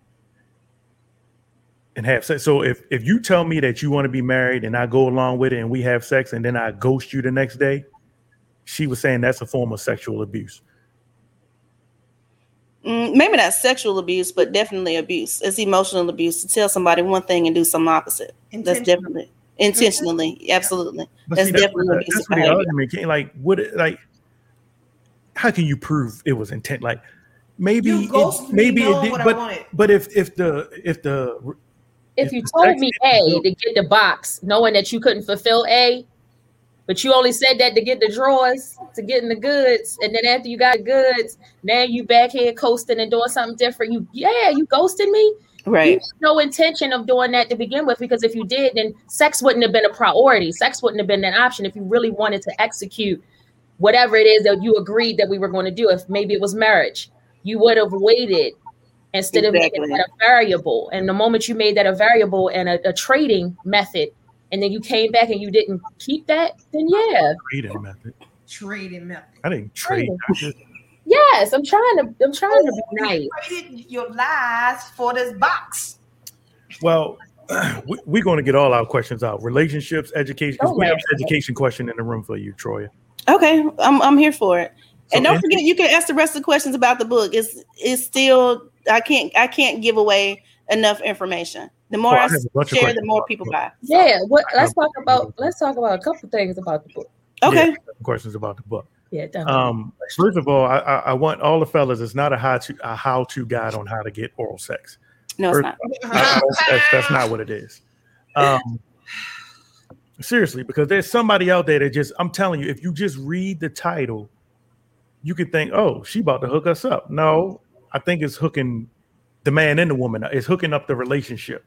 and have sex so if if you tell me that you want to be married and i go along with it and we have sex and then i ghost you the next day she was saying that's a form of sexual abuse. Mm, maybe not sexual abuse, but definitely abuse. It's emotional abuse to tell somebody one thing and do something opposite. That's definitely intentionally, absolutely. But That's see, definitely what, abusive that's the argument. Like, what? Like, how can you prove it was intent? Like, maybe, You it, maybe it did, what but but if if the if the If you told me A to get the box, knowing that you couldn't fulfill A, but you only said that to get the drawers, to getting the goods, and then after you got the goods, now you back here coasting and doing something different. You yeah, you ghosted me. Right. You had no intention of doing that to begin with, because if you did, then sex wouldn't have been a priority. Sex wouldn't have been an option if you really wanted to execute whatever it is that you agreed that we were going to do. If maybe it was marriage, you would have waited instead of making that a variable. And the moment you made that a variable and a, a trading method, and then you came back and you didn't keep that, then yeah, trading method, Trading method. I didn't trade. I just- yes, I'm trying to, I'm trying to be nice. You traded your lies for this box. well, we, we're going to get all our questions out. Relationships, education. 'cause Oh, we have man. an education question in the room for you, Troy. Okay, I'm I'm here for it. and don't in- forget, you can ask the rest of the questions about the book. It's it's still I can't I can't give away enough information. The more Well, I I, have a bunch of share, the more people buy. Yeah, what? Let's talk about, let's talk about a couple things about the book. Okay. Yeah, questions about the book. Yeah, definitely. Um, first of all, I, I, I want all the fellas. It's not a how to a how to guide on how to get oral sex. No, it's First- not. I- I- that's, that's not what it is. Um, seriously, because there's somebody out there that just I'm telling you, if you just read the title, you could think, oh, she about to hook us up. No, I think it's hooking the man and the woman. It's hooking up the relationship.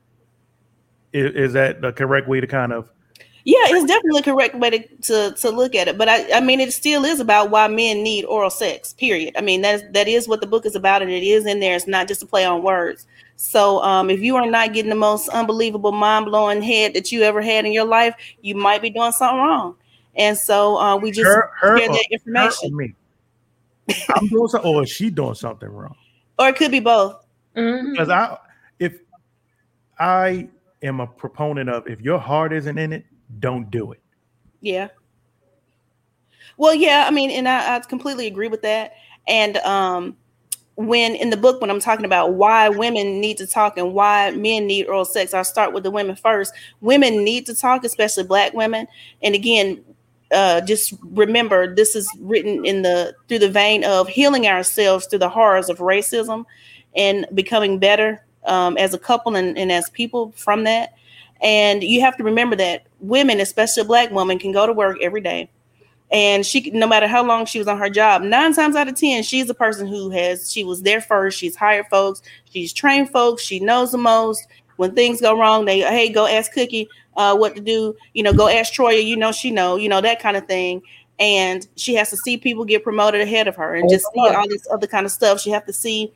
Is, is that the correct way to kind of? Yeah, it's definitely a correct way to, to, to look at it. But I, I mean, it still is about why men need oral sex, period. I mean, that's, that is what the book is about, and it is in there. It's not just a play on words. So um, if you are not getting the most unbelievable, mind blowing head that you ever had in your life, you might be doing something wrong. And so uh, we just Her, her, share that information. me. I'm doing something, or is she doing something wrong? Or it could be both. Because I, if I am a proponent of, if your heart isn't in it, don't do it. Yeah. Well, yeah, I mean, and I, I completely agree with that. And um, when in the book, when I'm talking about why women need to talk and why men need oral sex, I'll start with the women first. Women need to talk, especially black women. And again, uh, just remember this is written in the through the vein of healing ourselves through the horrors of racism and becoming better um, as a couple and, and as people from that. And you have to remember that women, especially a black woman, can go to work every day. And she, no matter how long she was on her job, nine times out of 10, she's the person who has, she was there first. She's hired folks. She's trained folks. She knows the most. When things go wrong, they, hey, go ask Cookie uh, what to do. You know, go ask Troya, you know, she know, you know, that kind of thing. And she has to see people get promoted ahead of her and just see all this other kind of stuff. She have to see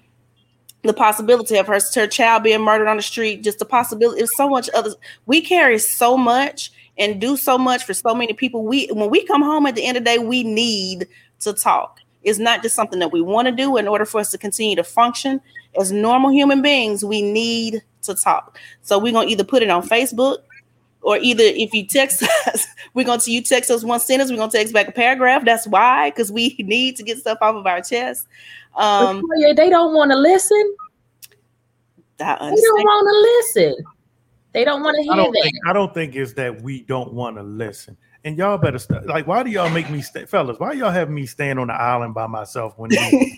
the possibility of her, her child being murdered on the street, just the possibility. It's so much other. We carry so much and do so much for so many people. We when we come home at the end of the day, we need to talk. It's not just something that we want to do in order for us to continue to function as normal human beings. We need to talk. So we're gonna either put it on Facebook or either if you text us, we're going to you text us one sentence, we're going to text back a paragraph. That's why, because we need to get stuff off of our chest. Um, they don't want to listen. They don't want to listen. They don't want to hear I don't that. think I don't think it's that we don't want to listen. And y'all better st- like why do y'all make me stay fellas? Why y'all have me stand on the island by myself when you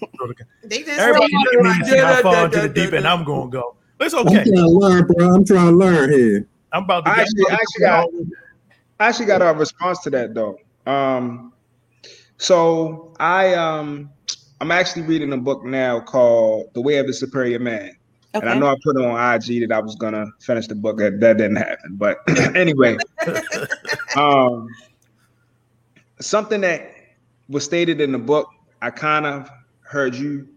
They just everybody say- look at me and see how far into the deep end I'm gonna go. It's okay. I'm okay. trying to learn, bro. I'm trying to learn here. I'm about to I actually, I actually got, I actually got a response to that though. Um, so I um, I'm actually reading a book now called The Way of the Superior Man, and I know I put on IG that I was gonna finish the book. That that didn't happen, but anyway, um, something that was stated in the book, I kind of heard you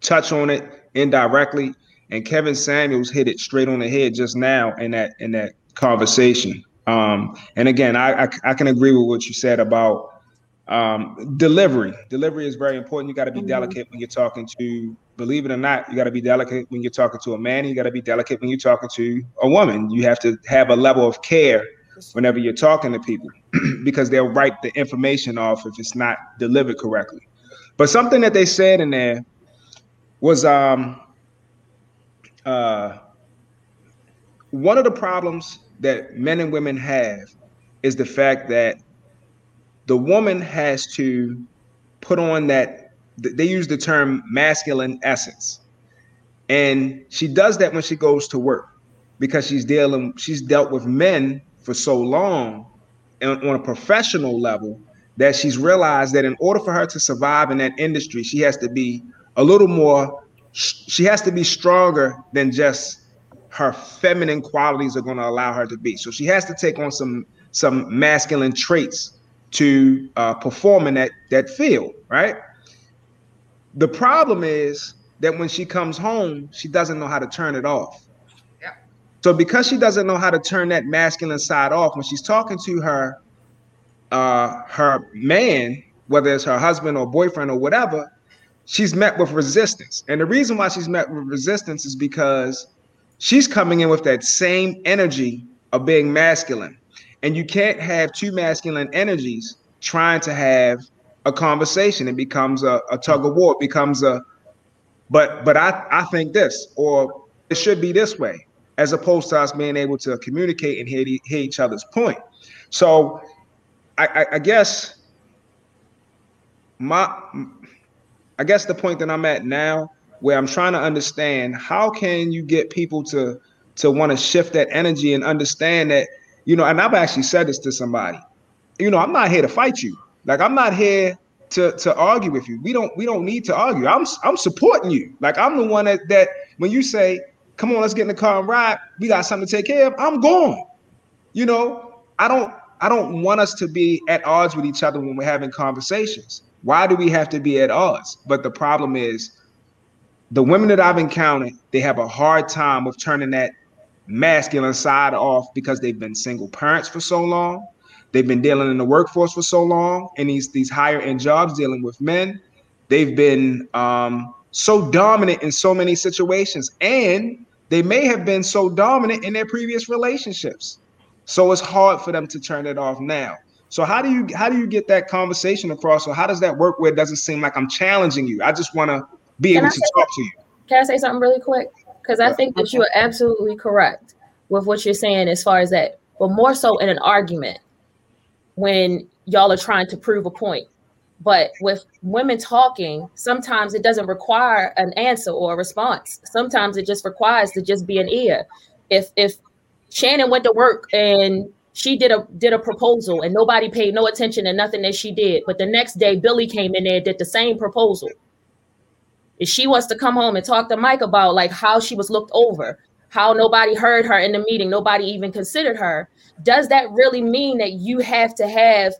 touch on it indirectly, and Kevin Samuels hit it straight on the head just now in that in that conversation. Um, and again, I, I I can agree with what you said about um, delivery. Delivery is very important. You got to be Mhm. delicate when you're talking to. Believe it or not, you got to be delicate when you're talking to a man. You got to be delicate when you're talking to a woman. You have to have a level of care whenever you're talking to people because they'll write the information off if it's not delivered correctly. But something that they said in there was um uh one of the problems that men and women have is the fact that the woman has to put on that they use the term masculine essence. And she does that when she goes to work because she's dealing she's dealt with men for so long and on a professional level that she's realized that in order for her to survive in that industry she has to be a little more she has to be stronger than just her feminine qualities are going to allow her to be. So she has to take on some some masculine traits to uh, perform in that that field right? The problem is that when she comes home she doesn't know how to turn it off. Yeah. so because she doesn't know how to turn that masculine side off when she's talking to her uh her man whether it's her husband or boyfriend or whatever she's met with resistance. And the reason why she's met with resistance is because she's coming in with that same energy of being masculine and you can't have two masculine energies trying to have a conversation. It becomes a, a tug of war. It becomes a but but i i think this or it should be this way as opposed to us being able to communicate and hear, hear each other's point. So I, I, I guess my I guess the point that I'm at now, where I'm trying to understand how can you get people to to want to shift that energy and understand that, you know, and I've actually said this to somebody, you know, I'm not here to fight you. Like I'm not here to to argue with you. We don't we don't need to argue. I'm I'm supporting you. Like I'm the one that that when you say, "Come on, let's get in the car and ride," we got something to take care of. I'm going. You know, I don't I don't want us to be at odds with each other when we're having conversations. Why do we have to be at odds? But the problem is the women that I've encountered, they have a hard time of turning that masculine side off because they've been single parents for so long. They've been dealing in the workforce for so long, and these these higher end jobs, dealing with men. They've been um, so dominant in so many situations, and they may have been so dominant in their previous relationships. So it's hard for them to turn it off now. So how do you how do you get that conversation across, or how does that work where it doesn't seem like I'm challenging you? I just want to be Can able I to say talk to you. Can I say something really quick? Because I think that you are absolutely correct with what you're saying as far as that, but more so in an argument when y'all are trying to prove a point. But with women talking, sometimes it doesn't require an answer or a response. Sometimes it just requires to just be an ear. If if Shannon went to work and she did a did a proposal and nobody paid no attention to nothing that she did, but the next day Billy came in there and did the same proposal. If she wants to come home and talk to Mike about like how she was looked over, how nobody heard her in the meeting, nobody even considered her, does that really mean that you have to have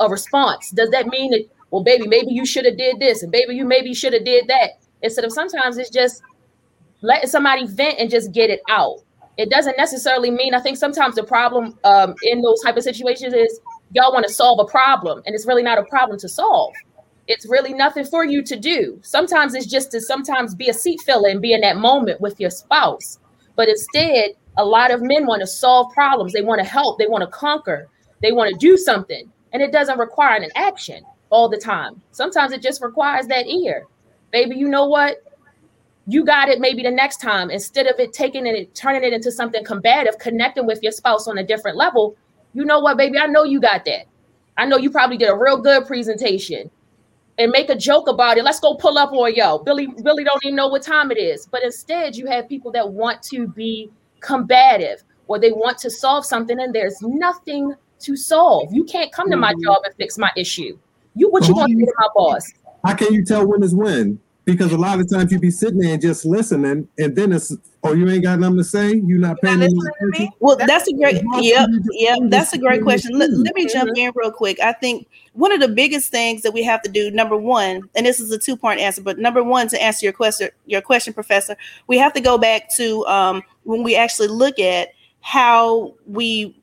a response? Does that mean that, well, baby, maybe you should have did this, and baby, you maybe should have did that? Instead of sometimes it's just letting somebody vent and just get it out. It doesn't necessarily mean. I think sometimes the problem um, in those type of situations is y'all want to solve a problem, and it's really not a problem to solve. It's really nothing for you to do. Sometimes it's just to sometimes be a seat filler and be in that moment with your spouse. But instead, a lot of men want to solve problems. They want to help. They want to conquer. They want to do something. And it doesn't require an action all the time. Sometimes it just requires that ear. Baby, you know what? You got it maybe the next time. Instead of it taking it and turning it into something combative, connecting with your spouse on a different level, you know what, baby? I know you got that. I know you probably did a real good presentation and make a joke about it. Let's go pull up on yo. Billy Billy don't even know what time it is. But instead, you have people that want to be combative or they want to solve something and there's nothing to solve. You can't come to my Mhm. job and fix my issue. You what you want to do to my boss? How can you tell when is when? Because a lot of times you be sitting there and just listening, and then it's oh you ain't got nothing to say. you're not paying any attention. Well, that's a great. Yep, yep. That's a great question. Let, let me jump Mm-hmm. in real quick. I think one of the biggest things that we have to do, number one, and this is a two part answer, but number one, to answer your question, your question, Professor, we have to go back to um, when we actually look at how we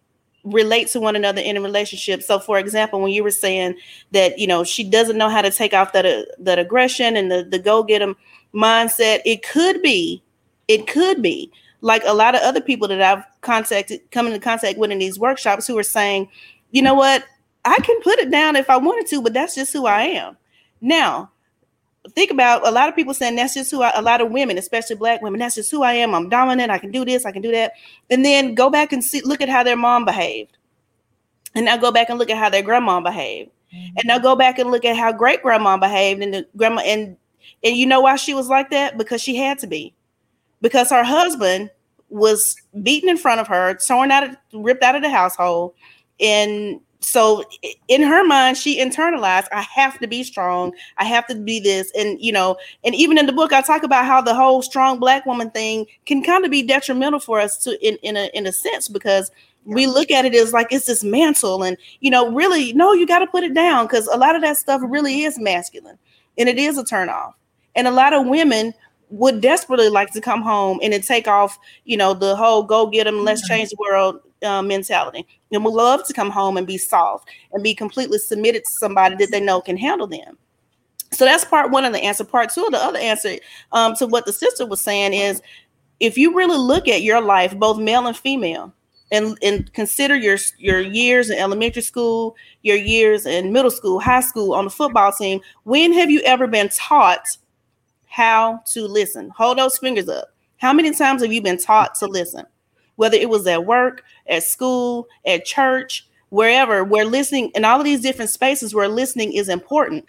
relate to one another in a relationship. So, for example, when you were saying that you know she doesn't know how to take off that uh, that aggression and the the go get them mindset, it could be, it could be like a lot of other people that I've contacted, come into contact with in these workshops, who are saying, you know what, I can put it down if I wanted to, but that's just who I am. Now, think about a lot of people saying that's just who I, a lot of women, especially black women, that's just who I am. I'm dominant. I can do this. I can do that. And then go back and see, look at how their mom behaved. And now go back and look at how their grandma behaved. Mm-hmm. And now go back and look at how great grandma behaved and the grandma and and you know why she was like that? Because she had to be. Because her husband was beaten in front of her, torn out of ripped out of the household. And so in her mind, she internalized, I have to be strong. I have to be this. And you know, and even in the book, I talk about how the whole strong black woman thing can kind of be detrimental for us to in, in a in a sense because we look at it as like it's this mantle and you know really no you got to put it down because a lot of that stuff really is masculine and it is a turn off and a lot of women would desperately like to come home and then take off you know the whole go get them let's change the world uh, mentality and would love to come home and be soft and be completely submitted to somebody that they know can handle them so that's part one of the answer part two of the other answer um, to what the sister was saying is if you really look at your life both male and female and and consider your your years in elementary school, your years in middle school, high school on the football team. When have you ever been taught how to listen? Hold those fingers up. How many times have you been taught to listen? Whether it was at work, at school, at church, wherever, we're listening in all of these different spaces where listening is important.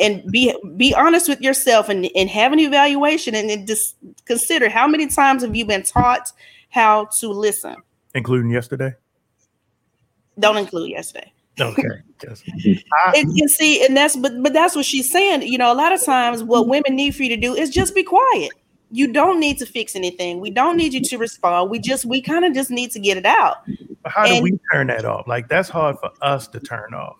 and be be honest with yourself and, and have an evaluation and then just consider how many times have you been taught how to listen. including yesterday. Don't include yesterday. Okay. yes. and, and see, and that's but but that's what she's saying. You know, a lot of times what women need for you to do is just be quiet. You don't need to fix anything. We don't need you to respond. We just we kind of just need to get it out. But how do And- we turn that off? Like that's hard for us to turn off.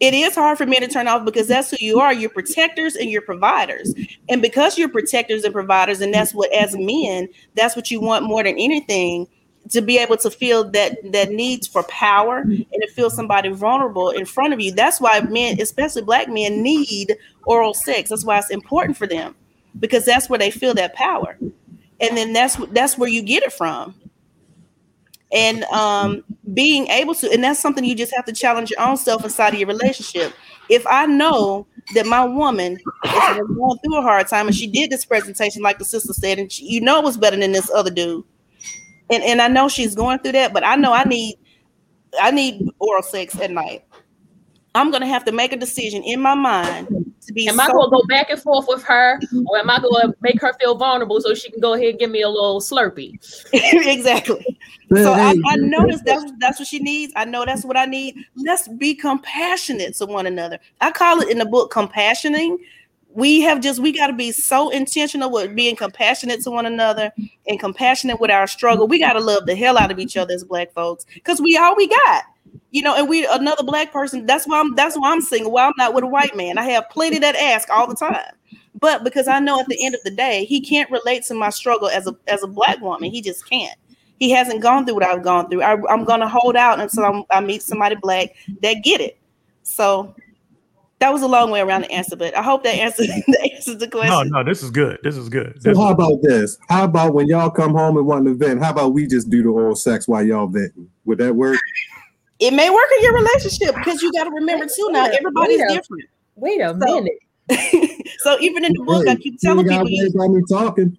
it is hard for men to turn off because that's who you are. You're protectors and you're providers. And because you're protectors and providers, and that's what as men, that's what you want more than anything to be able to feel that that needs for power and to feel somebody vulnerable in front of you. That's why men, especially black men, need oral sex. That's why it's important for them because that's where they feel that power. And then that's that's where you get it from. And um being able to and that's something you just have to challenge your own self inside of your relationship. If i know that my woman is going through a hard time and she did this presentation like the sister said and she, you know it was better than this other dude. And and i know she's going through that but i know i need i need oral sex at night. I'm gonna have to make a decision in my mind to be Am I going to go back and forth with her, mm-hmm. or am I going to make her feel vulnerable so she can go ahead and give me a little Slurpee? exactly. So I, I notice that's that's what she needs. I know that's what I need. Let's be compassionate to one another. I call it in the book compassioning. We have just we got to be so intentional with being compassionate to one another and compassionate with our struggle. We got to love the hell out of each other as black folks because we all we got. You know, and we another black person. That's why I'm that's why I'm single. Why I'm not with a white man. I have plenty that ask all the time. But because I know at the end of the day, he can't relate to my struggle as a as a black woman. He just can't. He hasn't gone through what I've gone through. I, I'm gonna hold out until I'm, I meet somebody black that get it. So that was a long way around the answer, but I hope that answers that answers the question. No, no, this is good. This is good. So This how is- about this? How about when y'all come home and want to vent? How about we just do the oral sex while y'all venting? Would that work? It may work in your relationship because you got to remember too. Now everybody's wait a- different. Wait a So- minute. So even in the book, I keep telling you people got you, got me talking.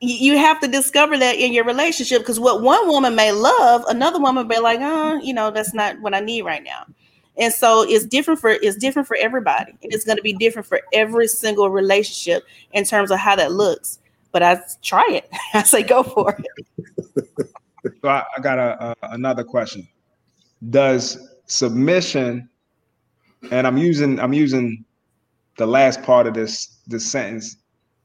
you you have to discover that in your relationship because what one woman may love, another woman may like, uh, you know, that's not what I need right now. And so it's different for it's different for everybody, and it's going to be different for every single relationship in terms of how that looks. But I try it. I say go for it. So I, I got a, a another question. Does submission, and I'm using I'm using the last part of this this sentence,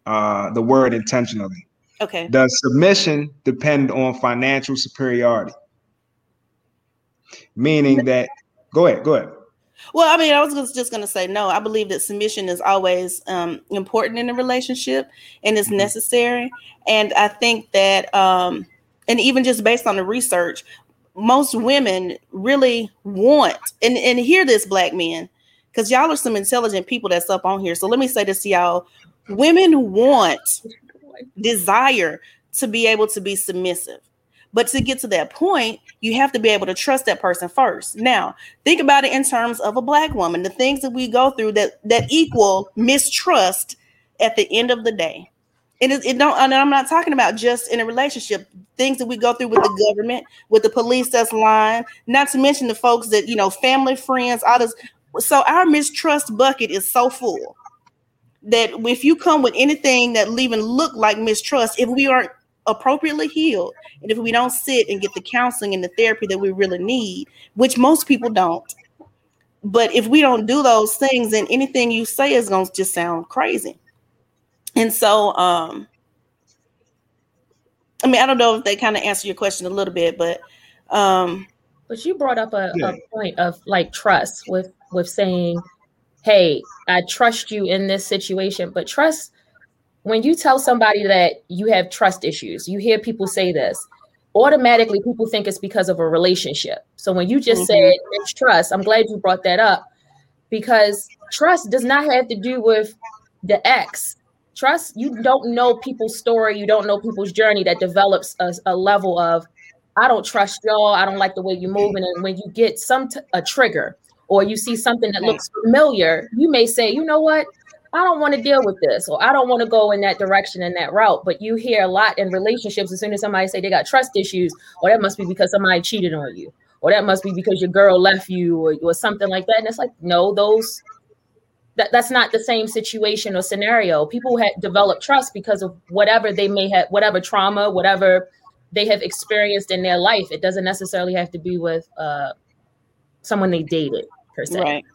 uh, the word intentionally. Okay. Does submission depend on financial superiority? Meaning that, go ahead, go ahead. Well, I mean, I was just- going to say no. I believe that submission is always um, important in a relationship and it's necessary. And I think that, um, and even just based on the research, most women really want and and hear this, black men, because y'all are some intelligent people that's up on here. So let me say this to y'all: women want, desire to be able to be submissive. But to get to that point, you have to be able to trust that person first. Now, think about it in terms of a black woman, the things that we go through that that equal mistrust at the end of the day. And it, it don't and I'm not talking about just in a relationship, things that we go through with the government, with the police that's lying, not to mention the folks that, you know, family, friends, this. So our mistrust bucket is so full that if you come with anything that even look like mistrust, if we aren't appropriately healed, and if we don't sit and get the counseling and the therapy that we really need, which most people don't, but if we don't do those things, then anything you say is going to just sound crazy. And so, um, I mean, I don't know if they kind of answer your question a little bit, but um, But you brought up a, Yeah. a point of like trust with with saying, "Hey, I trust you in this situation." But trust when you tell somebody that you have trust issues, you hear people say this. Automatically, people think it's because of a relationship. So when you just Mhm. said it's trust, I'm glad you brought that up because trust does not have to do with the ex. Trust, you don't know people's story, you don't know people's journey that develops a, a level of I don't trust y'all. I don't like the way you're moving. And when you get some t- a trigger or you see something that looks familiar, you may say, you know what? I don't want to deal with this, or I don't want to go in that direction and that route. But you hear a lot in relationships as soon as somebody say they got trust issues, or that must be because somebody cheated on you, or that must be because your girl left you, or, or something like that. And it's like, no, those that that's not the same situation or scenario. People had developed trust because of whatever they may have, whatever trauma, whatever they have experienced in their life. It doesn't necessarily have to be with uh, someone they dated per se. Right.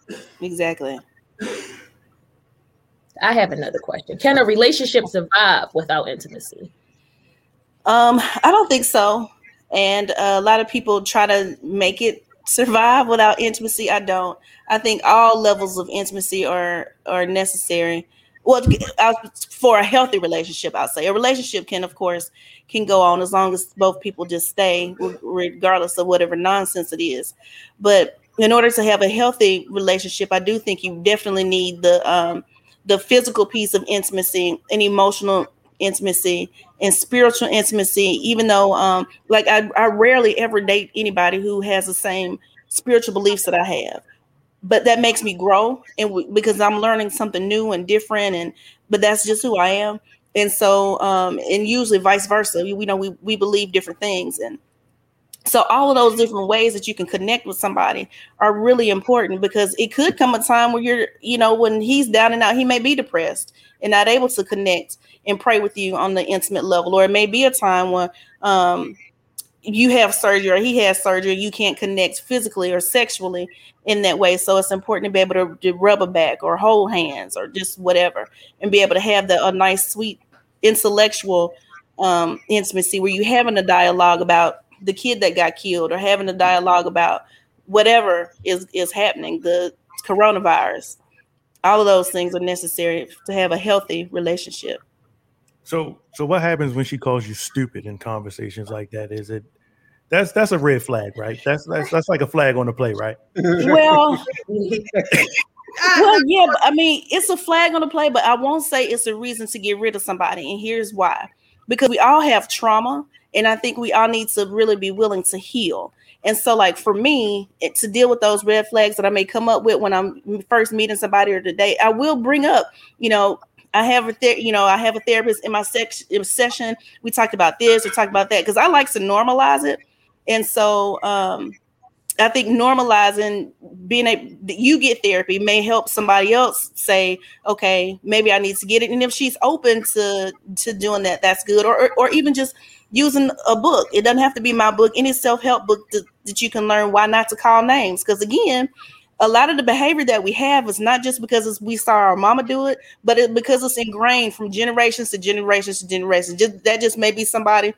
Exactly. I have another question. Can a relationship survive without intimacy? Um, I don't think so. And a lot of people try to make it survive without intimacy. I don't. I think all levels of intimacy are are necessary. Well, for a healthy relationship, I'll say a relationship can, of course, can go on as long as both people just stay, regardless of whatever nonsense it is. But in order to have a healthy relationship, I do think you definitely need the um, the physical piece of intimacy and emotional intimacy and spiritual intimacy even though um like I, I rarely ever date anybody who has the same spiritual beliefs that i have. But that makes me grow and w- because i'm learning something new and different and but that's just who i am. And so um and usually vice versa. We, we know we, we believe different things and so all of those different ways that you can connect with somebody are really important because it could come a time where you're, you know, when he's down and out, he may be depressed and not able to connect and pray with you on the intimate level. Or it may be a time when um you have surgery or he has surgery, you can't connect physically or sexually in that way. So it's important to be able to, to rub a back or hold hands or just whatever and be able to have the a nice, sweet, intellectual um intimacy where you're having a dialogue about the kid that got killed or having a dialogue about whatever is is happening the coronavirus all of those things are necessary to have a healthy relationship So, so what happens when she calls you stupid in conversations like that? Is it that's that's a red flag, right? That's that's that's like a flag on the play, right? well well yeah but i mean it's a flag on the play but i won't say it's a reason to get rid of somebody and here's why because we all have trauma and i think we all need to really be willing to heal and so like for me it, to deal with those red flags that i may come up with when i'm first meeting somebody or today i will bring up you know I have a ther- you know I have a therapist in my in session. We talked about this, we talked about that because I like to normalize it, and so um, I think normalizing being a you get therapy may help somebody else say, okay, maybe I need to get it. And if she's open to to doing that, that's good. Or or, or even just using a book. It doesn't have to be my book. Any self help book that, that you can learn why not to call names. Because again, a lot of the behavior that we have is not just because we saw our mama do it, but it because it's ingrained from generations to generations to generations. Just that just may be somebody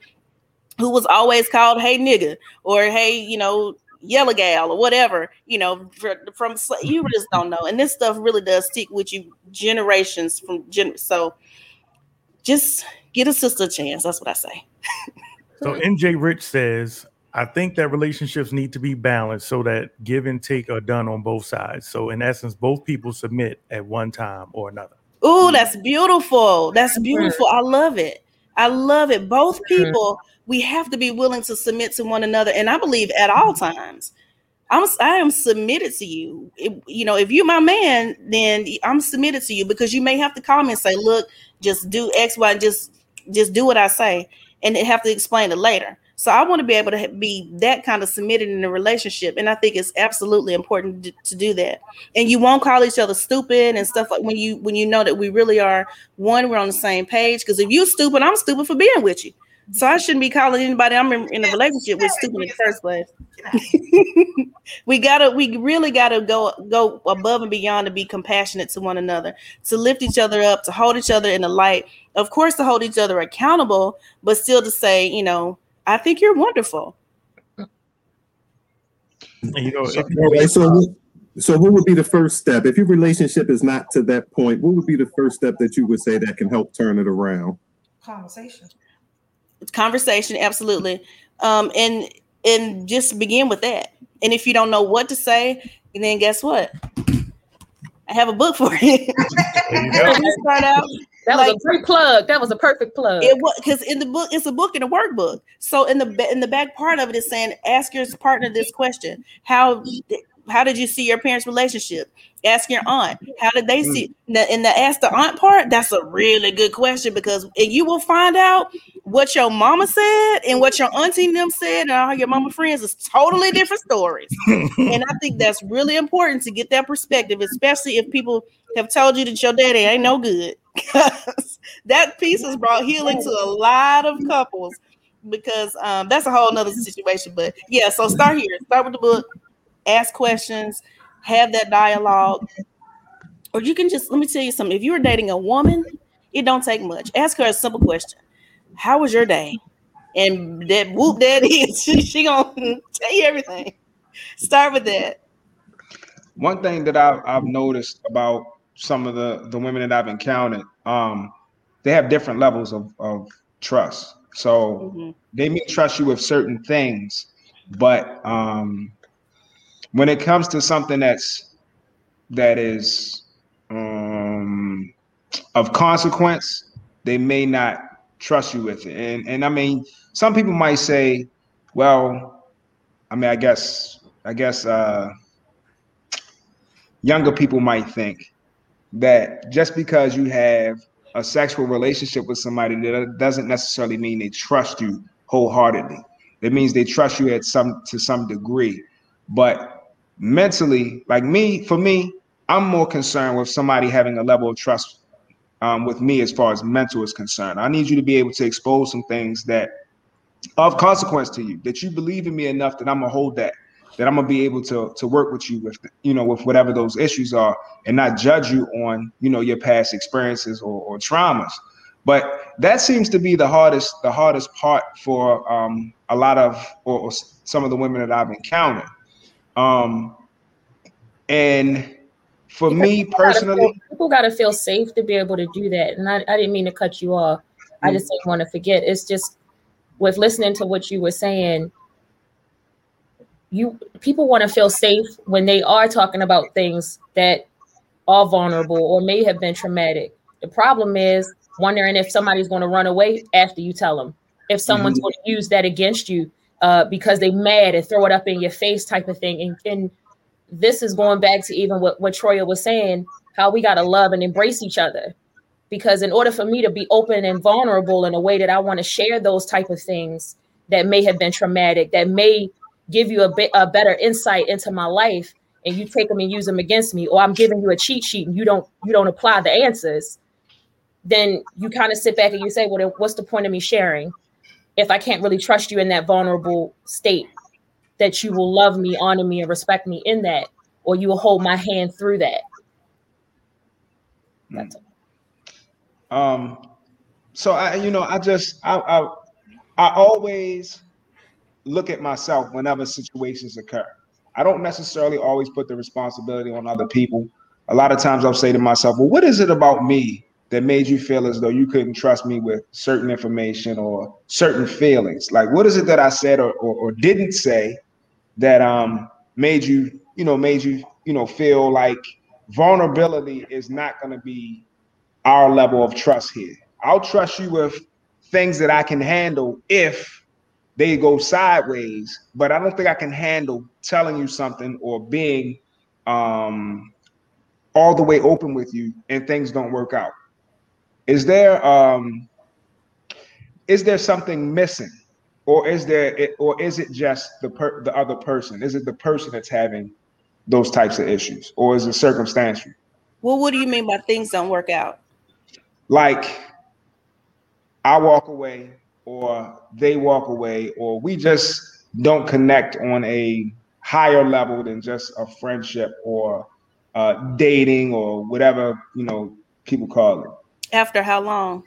who was always called "Hey nigga" or "Hey," you know, yellow gal or whatever. You know, from you just don't know, and this stuff really does stick with you generations from gen. So, just get a sister a chance. That's what I say. So NJ Rich says, I think that relationships need to be balanced so that give and take are done on both sides. So in essence, both people submit at one time or another. Ooh, that's beautiful. That's beautiful. I love it. I love it. Both people, we have to be willing to submit to one another, and I believe at all mm-hmm. times. I'm I am submitted to you. If- you know, if you're my man, then I'm submitted to you because you may have to call me and say, "Look, just do X, Y, just just do what I say," and then have to explain it later. So I want to be able to be that kind of submitted in a relationship, and I think it's absolutely important to, to do that. And you won't call each other stupid and stuff like when you when you know that we really are one, we're on the same page. Because if you stupid, I'm stupid for being with you. So I shouldn't be calling anybody I'm in, in a relationship with stupid in the first place. we gotta, we really gotta go go above and beyond to be compassionate to one another, to lift each other up, to hold each other in the light. Of course, to hold each other accountable, but still to say, you know, I think you're wonderful. You know, So, all right, so, uh, so what would be the first step if your relationship is not to that point? What would be the first step that you would say that can help turn it around? Conversation. Conversation absolutely. Um and and just begin with that. And if you don't know what to say then guess what? I have a book for you. You start out That was a great plug. That was a perfect plug. it was because in the book it's a book and a workbook. So in the in the back part of it is saying ask your partner this question. How how did you see your parents' relationship? Ask your aunt. How did they see? The, and the ask the aunt part, that's a really good question because you will find out what your mama said and what your auntie and them said and all your mama friends is totally different stories. and I think that's really important to get that perspective, especially if people have told you that your daddy ain't no good. that piece has brought healing to a lot of couples because um, that's a whole nother situation. But yeah, so start here. Start with the book, ask questions, have that dialogue. Or you can just let me tell you something. If you're dating a woman, it don't take much. Ask her a simple question. How was your day? And that whoop that is she, she gonna tell you everything. Start with that. One thing that I've, I've noticed about some of the the women that I've encountered, um, they have different levels of, of trust. So they may trust you with certain things, but um, when it comes to something that's that is um, of consequence, they may not trust you with it. And and I mean, some people might say, well, I mean, I guess I guess uh, younger people might think that just because you have a sexual relationship with somebody that doesn't necessarily mean they trust you wholeheartedly. It means they trust you at some to some degree. But mentally, like me, for me, I'm more concerned with somebody having a level of trust um, with me as far as mental is concerned. I need you to be able to expose some things that of consequence to you, that you believe in me enough that I'm gonna hold that, that I'm gonna be able to to work with you with you know with whatever those issues are, and not judge you on you know your past experiences or, or traumas. But that seems to be the hardest the hardest part for um, a lot of or, or some of the women that I've encountered. Um, and for me People gotta personally, feel- people got to feel safe to be able to do that. And I, I didn't mean to cut you off. I just didn't want to forget. It's just with listening to what you were saying. You people want to feel safe when they are talking about things that are vulnerable or may have been traumatic. The problem is wondering if somebody's going to run away after you tell them. If someone's Mhm. going to use that against you uh, because they mad and throw it up in your face type of thing. And, and this is going back to even what, what Troya was saying, how we got to love and embrace each other. Because in order for me to be open and vulnerable in a way that I want to share those type of things that may have been traumatic, that may give you a bit a better insight into my life, and you take them and use them against me, or I'm giving you a cheat sheet and you don't you don't apply the answers, then you kind of sit back and you say, well, then what's the point of me sharing if I can't really trust you in that vulnerable state? That you will love me, honor me, and respect me in that, or you will hold my hand through that. That's Um, so I, you know, I just, I, I, I always look at myself whenever situations occur. I don't necessarily always put the responsibility on other people. A lot of times I'll say to myself, well, what is it about me that made you feel as though you couldn't trust me with certain information or certain feelings? Like, what is it that I said or, or, or didn't say that um made you, you know, made you, you know, feel like vulnerability is not going to be our level of trust here. I'll trust you with things that I can handle if they go sideways, but I don't think I can handle telling you something or being um, all the way open with you and things don't work out. Is there um, is there something missing, or is there or is it just the per, the other person? Is it the person that's having those types of issues, or is it circumstantial? Well, what do you mean by things don't work out? like I walk away or they walk away or we just don't connect on a higher level than just a friendship or uh, dating or whatever you know people call it. After how long?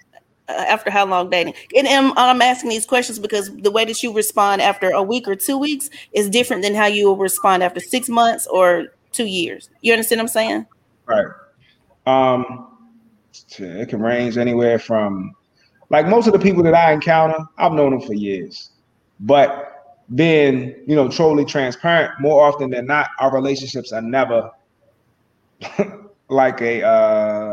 Uh, after how long dating? And, and I'm asking these questions because the way that you respond after a week or two weeks is different than how you will respond after six months or two years. You understand what I'm saying? Right. Um, it can range anywhere from like most of the people that I encounter, I've known them for years. But being, you know, totally transparent, more often than not, our relationships are never like a uh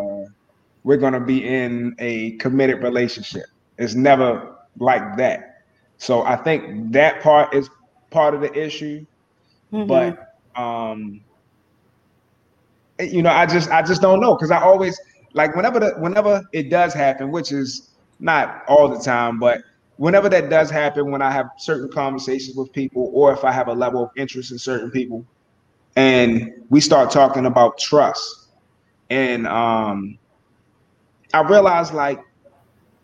we're gonna be in a committed relationship. It's never like that. So I think that part is part of the issue. But um, you know, I just I just don't know because I always like whenever the whenever it does happen, which is not all the time, but whenever that does happen, when I have certain conversations with people, or if I have a level of interest in certain people, and we start talking about trust, and um, I realize like,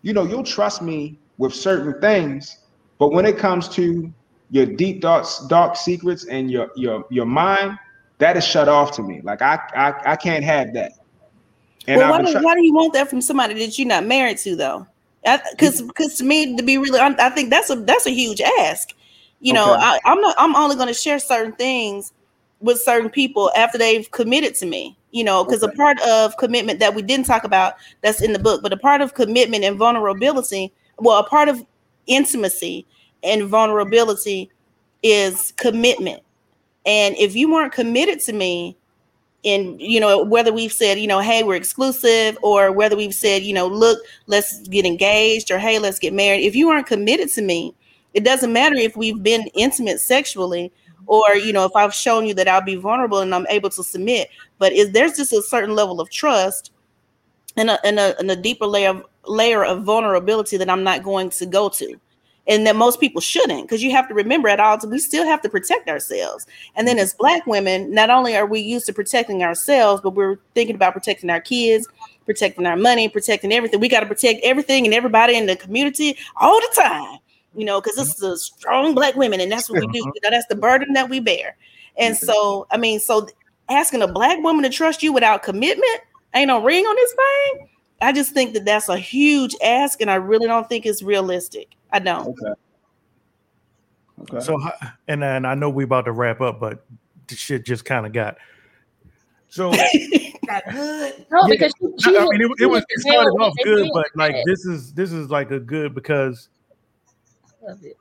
you know, you'll trust me with certain things, but when it comes to your deep dark dark secrets and your your your mind, that is shut off to me. Like I I, I can't have that. And well, why do, try- why do you want that from somebody that you're not married to, though? Because because to me, to be really, I, I think that's a that's a huge ask. You know, Okay. I, I'm not. I'm only going to share certain things with certain people after they've committed to me. You know, because a part of commitment that we didn't talk about that's in the book, but a part of commitment and vulnerability, well, a part of intimacy and vulnerability is commitment. And if you weren't committed to me, and you know whether we've said you know hey we're exclusive or whether we've said you know look let's get engaged or hey let's get married if you aren't committed to me it doesn't matter if we've been intimate sexually or you know if i've shown you that i'll be vulnerable and i'm able to submit but is there's just a certain level of trust and a, and a, and a deeper layer of layer of vulnerability that i'm not going to go to and that most people shouldn't because you have to remember at all we still have to protect ourselves. And then as black women not only are we used to protecting ourselves but we're thinking about protecting our kids protecting our money protecting everything. We got to protect everything and everybody in the community all the time you know because this mm-hmm. is a strong black women and that's what we do mm-hmm. you know that's the burden that we bear. And mm-hmm. so i mean so asking a black woman to trust you without commitment ain't no ring on this thing? I just think that that's a huge ask and i really don't think it's realistic. I don't. Okay. Okay. So, ho- and then I know we're about to wrap up, but the shit just kind of got. So, That good. No, Yeah, because she, she I mean, it, it was it started off good, but like this is this is like a good because, Love it.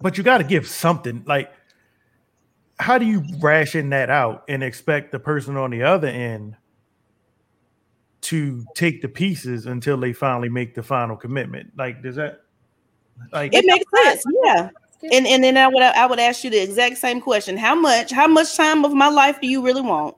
but you got to give something. Like, how do you ration that out and expect the person on the other end to take the pieces until they finally make the final commitment? Like, does that like it makes sense yeah and and then i would i would ask you the exact same question how much how much time of my life do you really want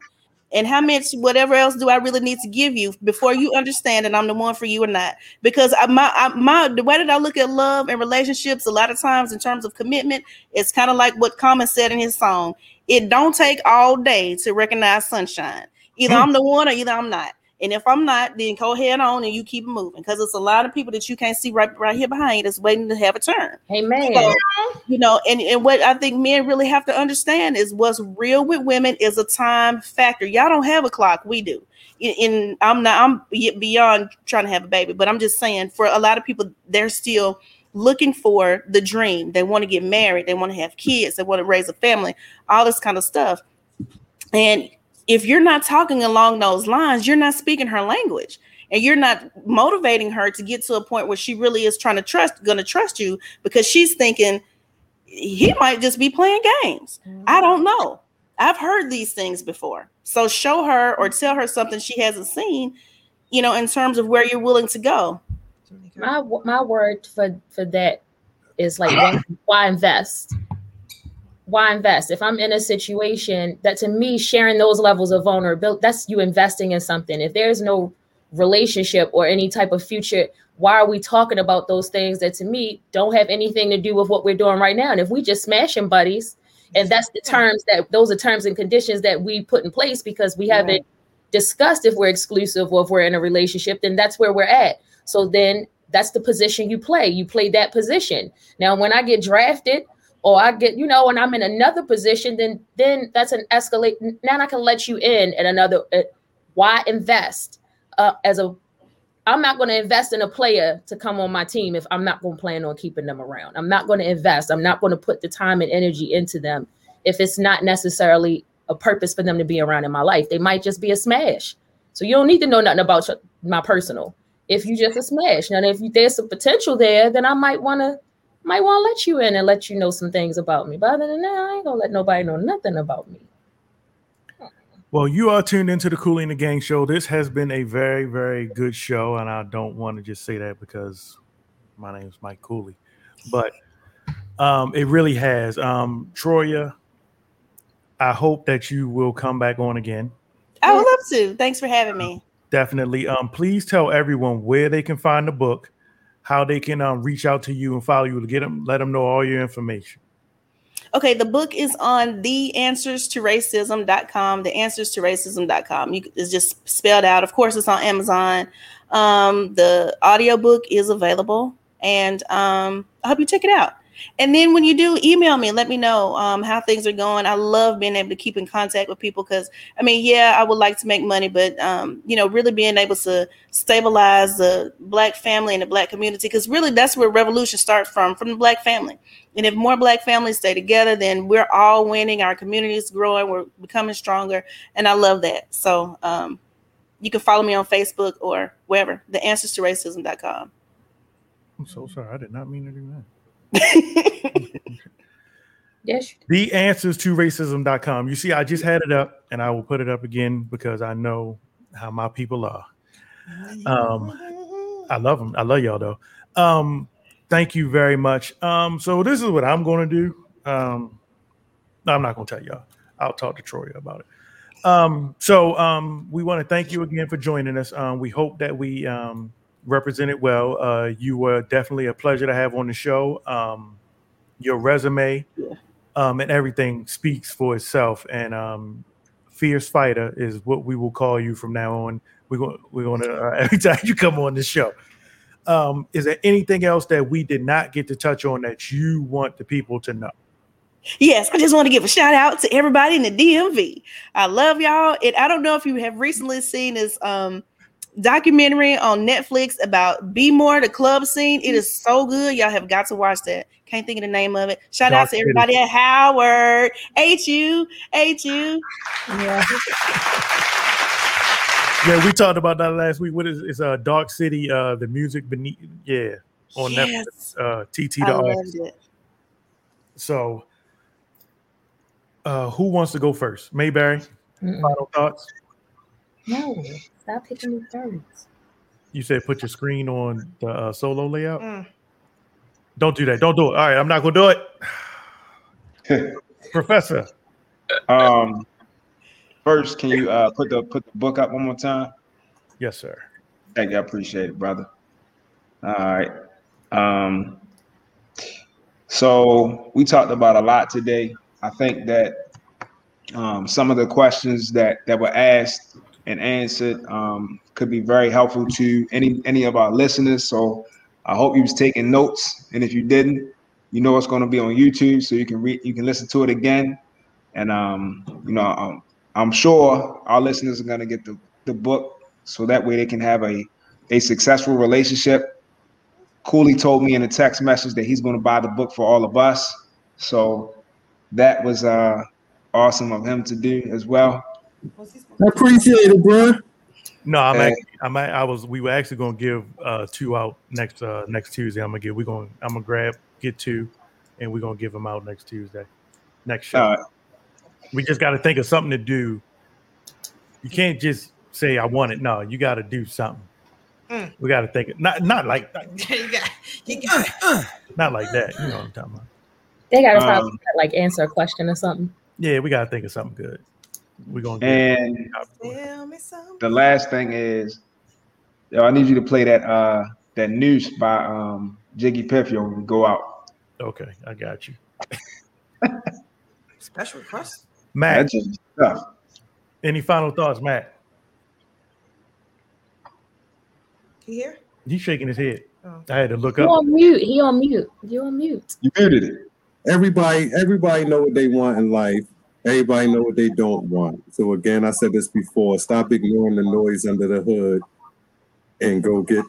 and how much whatever else do i really need to give you before you understand that i'm the one for you or not? Because I, my I, my the way that i look at love and relationships a lot of times in terms of commitment it's kind of like what common said in his song it don't take all day to recognize sunshine. Either hmm. i'm the one or either i'm not and if I'm not, then go ahead on and you keep moving because it's a lot of people that you can't see right right here behind that's waiting to have a turn. Amen. So, you know, and, and what I think men really have to understand is what's real with women is a time factor. Y'all don't have a clock, we do. In I'm not I'm beyond trying to have a baby, but I'm just saying for a lot of people, they're still looking for the dream. They want to get married, they want to have kids, they want to raise a family, all this kind of stuff. And if you're not talking along those lines, you're not speaking her language and you're not motivating her to get to a point where she really is trying to trust, going to trust you because she's thinking he might just be playing games. I mm-hmm. don't know. I've heard these things before. So show her or tell her something she hasn't seen, you know, in terms of where you're willing to go. my my word for for that is like why, why invest why invest? If i'm in a situation that to me sharing those levels of vulnerability that's you investing in something. If there's no relationship or any type of future why are we talking about those things that to me don't have anything to do with what we're doing right now? And if we just smashing buddies and that's the terms that those are terms and conditions that we put in place because we haven't Right. discussed if we're exclusive or if we're in a relationship then that's where we're at. So then that's the position you play. You play that position. Now when i get drafted or i get you know and i'm in another position then then that's an escalate now i can let you in at another uh, why invest? Uh, as a i'm not going to invest in a player to come on my team if i'm not going to plan on keeping them around. I'm not going to invest. I'm not going to put the time and energy into them if it's not necessarily a purpose for them to be around in my life. They might just be a smash. So you don't need to know nothing about your- my personal. If you just a smash. Now if you, there's some potential there then i might want to might want to let you in and let you know some things about me but other than that i ain't gonna let nobody know nothing about me Well, you are tuned into the Cooley and the Gang show. This has been a very, very good show, and I don't want to just say that because my name is Mike Cooley, but Um, it really has. Um, Troya, I hope that you will come back on again. I would love to. Thanks for having me. Definitely. Um, please tell everyone where they can find the book, how they can um, reach out to you and follow you to get them, let them know all your information. Okay, the book is on the answers to racism.com. The answers to racism.com. You, it's just spelled out. Of course, it's on Amazon. Um, the audiobook is available, and um, I hope you check it out. And then when you do, email me let me know um, how things are going. I love being able to keep in contact with people because, I mean, yeah, I would like to make money, but um, you know, really being able to stabilize the black family and the black community, because really that's where revolution starts from, from the black family. And if more black families stay together, then we're all winning. Our community is growing. We're becoming stronger, and I love that. So um, you can follow me on Facebook or wherever. The answers to racism.com. I'm so sorry. I did not mean to do that. Yes. The answers to racism.com. You see, I just had it up and I will put it up again because I know how my people are. Um, I love them. I love y'all though. Um, thank you very much. Um, so this is what I'm going to do. Um, no, I'm not going to tell y'all. I'll talk to Troy about it. Um, so um, we want to thank you again for joining us. Um, we hope that we um, represented well. Uh, you were definitely a pleasure to have on the show. Um, your resume um, and everything speaks for itself. And um, fierce fighter is what we will call you from now on. We're going we're going to uh, every time you come on the show. Um, is there anything else that we did not get to touch on that you want the people to know? Yes, I just want to give a shout out to everybody in the DMV. I love y'all. And I don't know if you have recently seen this um documentary on Netflix about Be More, the club scene. It is so good. Y'all have got to watch that. Can't think of the name of it. Shout out Dark to City. everybody at Howard. HU, HU. Yeah. Yeah, we talked about that last week. What is it's uh Dark City, uh the music beneath yeah on Yes. Netflix, uh TT I the loved artist. it. So uh who wants to go first? Mayberry, final thoughts? No, stop picking these birds. You said put your screen on the uh, solo layout. Mm. Don't do that. Don't do it. All right, I'm not gonna do it. Professor, Um, first, can you uh put the put the book up one more time? yes, sir. Thank you. I appreciate it, brother. All right. Um, so we talked about a lot today. I think that um, some of the questions that that were asked and answered um, could be very helpful to any any of our listeners. So I hope you was taking notes, and if you didn't, you know it's going to be on YouTube, so you can read, you can listen to it again, and um, you know um, I'm sure our listeners are going to get the the book so that way they can have a a successful relationship. Cooley told me in a text message that he's going to buy the book for all of us. So that was uh, awesome of him to do as well. I appreciate it, bro. No, I'm Uh, actually, I'm a- I was we were actually gonna give uh two out next uh next Tuesday. I'm gonna give we're gonna I'm gonna grab get two and we're gonna give them out next Tuesday. Next show. Uh, we just gotta think of something to do. You can't just say I want it. No, you gotta do something. Mm. We gotta think not not like you got, you got, uh, not like that. You know what I'm talking about. They gotta probably Um, like answer a question or something. Yeah, we gotta think of something good. We're gonna And tell me something. the last thing is, yo, I need you to play that uh that noose by um Jiggy Piffio when we go out. Okay, I got you. Special request. Matt, stuff. any final thoughts, Matt? You hear? He's shaking his head. Oh. I had to look He up. on mute. He on mute. You on mute. You muted it. Everybody, everybody know what they want in life. Everybody know what they don't want. So again, I said this before. Stop ignoring the noise under the hood and go get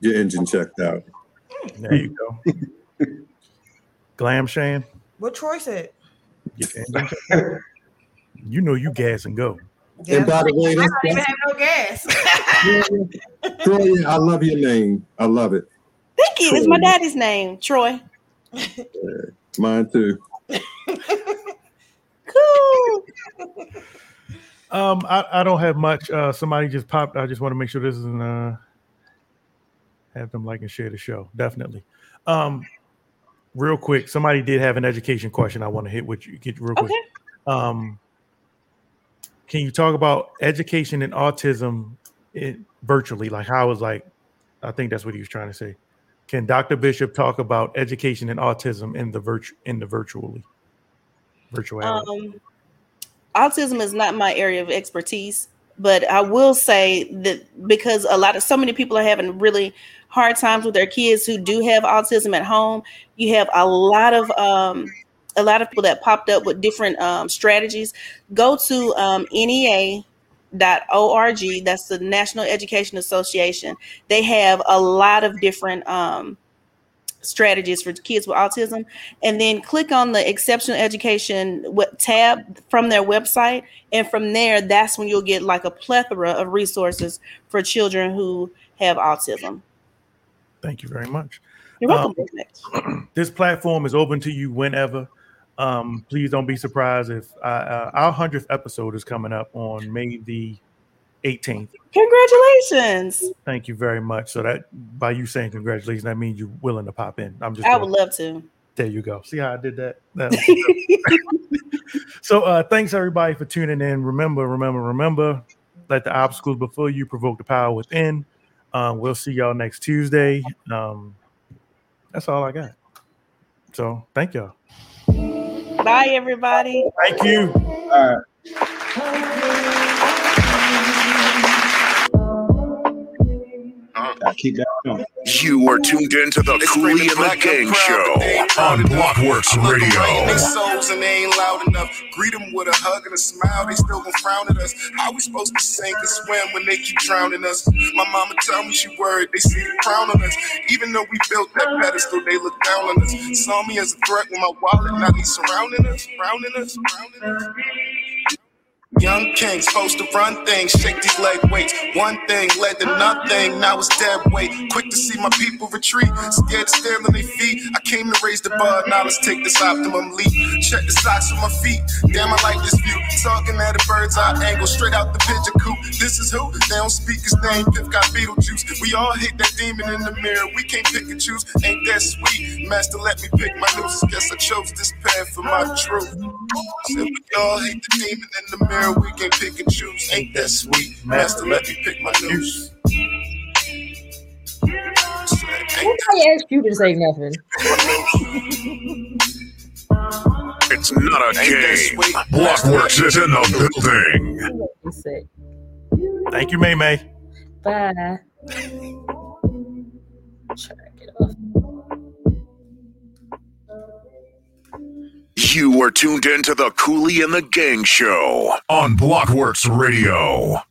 your engine checked out. There you go. Glam Shan. What Troy said. Get your engine checked out. You know you gas and go. And by the way, I don't even have no gas. Troy, I love your name. I love it. Thank you. It's my daddy's name, Troy. Mine too. Cool. Um, I, I don't have much. Uh, somebody just popped. I just want to make sure this isn't uh have them like and share the show. Definitely. Um, real quick, somebody did have an education question I want to hit with you. Get real quick. Okay. Um, can you talk about education and autism it, virtually? Like how is like, I think that's what he was trying to say. Can Dr. Bishop talk about education and autism in the virtu in the virtually virtuality? Um, autism is not my area of expertise, but I will say that because a lot of so many people are having really hard times with their kids who do have autism at home, you have a lot of um, a lot of people that popped up with different um, strategies. Go to um, NEA org that's the national education association they have a lot of different um, strategies for kids with autism and then click on the exceptional education tab from their website and from there that's when you'll get like a plethora of resources for children who have autism Thank you very much. you're welcome Um, this platform is open to you whenever. Um, please don't be surprised if uh, uh, our hundredth episode is coming up on May the 18th. congratulations Thank you very much. So that by you saying congratulations, that means you're willing to pop in. I'm just i doing- would love to there you go. See how I did that? That so uh thanks everybody for tuning in. Remember, remember, remember, let the obstacles before you provoke the power within. Um, we'll see y'all next Tuesday. Um, that's all I got. So thank y'all. bye everybody Thank you. Keep that going. You are tuned in to the Cooley and the Gang Show on Blockworks They Radio. souls and they ain't loud enough. Greet them with a hug and a smile. They still gon' frown at us. How we supposed to sink and swim when they keep drowning us? My mama tell me she worried. They see the crown on us. Even though we built that pedestal, they look down on us. Saw me as a threat with my wallet. Now they surrounding us, surrounding us, surrounding us. Young king supposed to run things, shake these leg weights. One thing led to nothing, now it's dead weight. Quick to see my people retreat, scared to stand on their feet. I came to raise the bar, now let's take this optimum leap. Check the socks on my feet, damn I like this view. Talking at a bird's eye angle, straight out the pigeon coop. This is who? They don't speak his name, Piff got Beetlejuice. We all hate that demon in the mirror, we can't pick and choose. Ain't that sweet? Master, let me pick my nooses. Guess I chose this path for my truth. Said we all hate the demon in the mirror, we can pick and choose. Ain't that sweet? Master, let me pick my noose. Nobody asked you to say nothing. It's not a game. Blockworks is in the building. That's. Thank you, May May. Bye. You are tuned in to the Cooley and the Gang Show on Blockworks Radio.